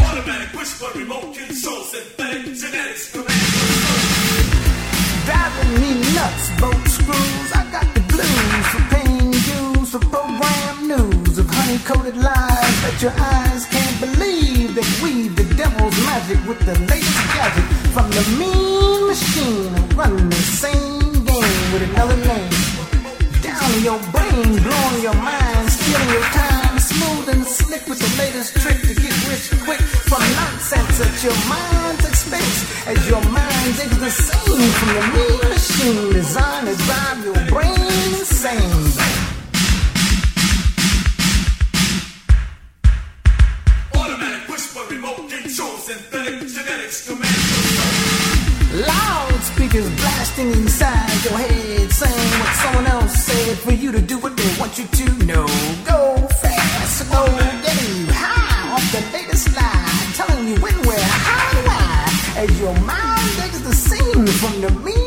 Automatic push, but remote control. Synthetic genetics command your soul. Driving me nuts, both honey coated lies that your eyes can't believe. That we the devil's magic with the latest gadget from the mean machine. running the same game with another name. Down your brain, blowing your mind, stealing your time. Smooth and slick with the latest trick to get rich quick from nonsense at your mind's expense. As your mind digs the same from the mean machine, designed to drive your brain insane. remotely chosen synthetic genetics command Loudspeakers blasting inside your head, saying what someone else said for you to do what they want you to know. Go fast, go get you high off the latest lie, telling you when, where, how, why, as your mind digs the scene from the mean.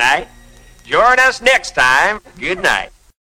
Night.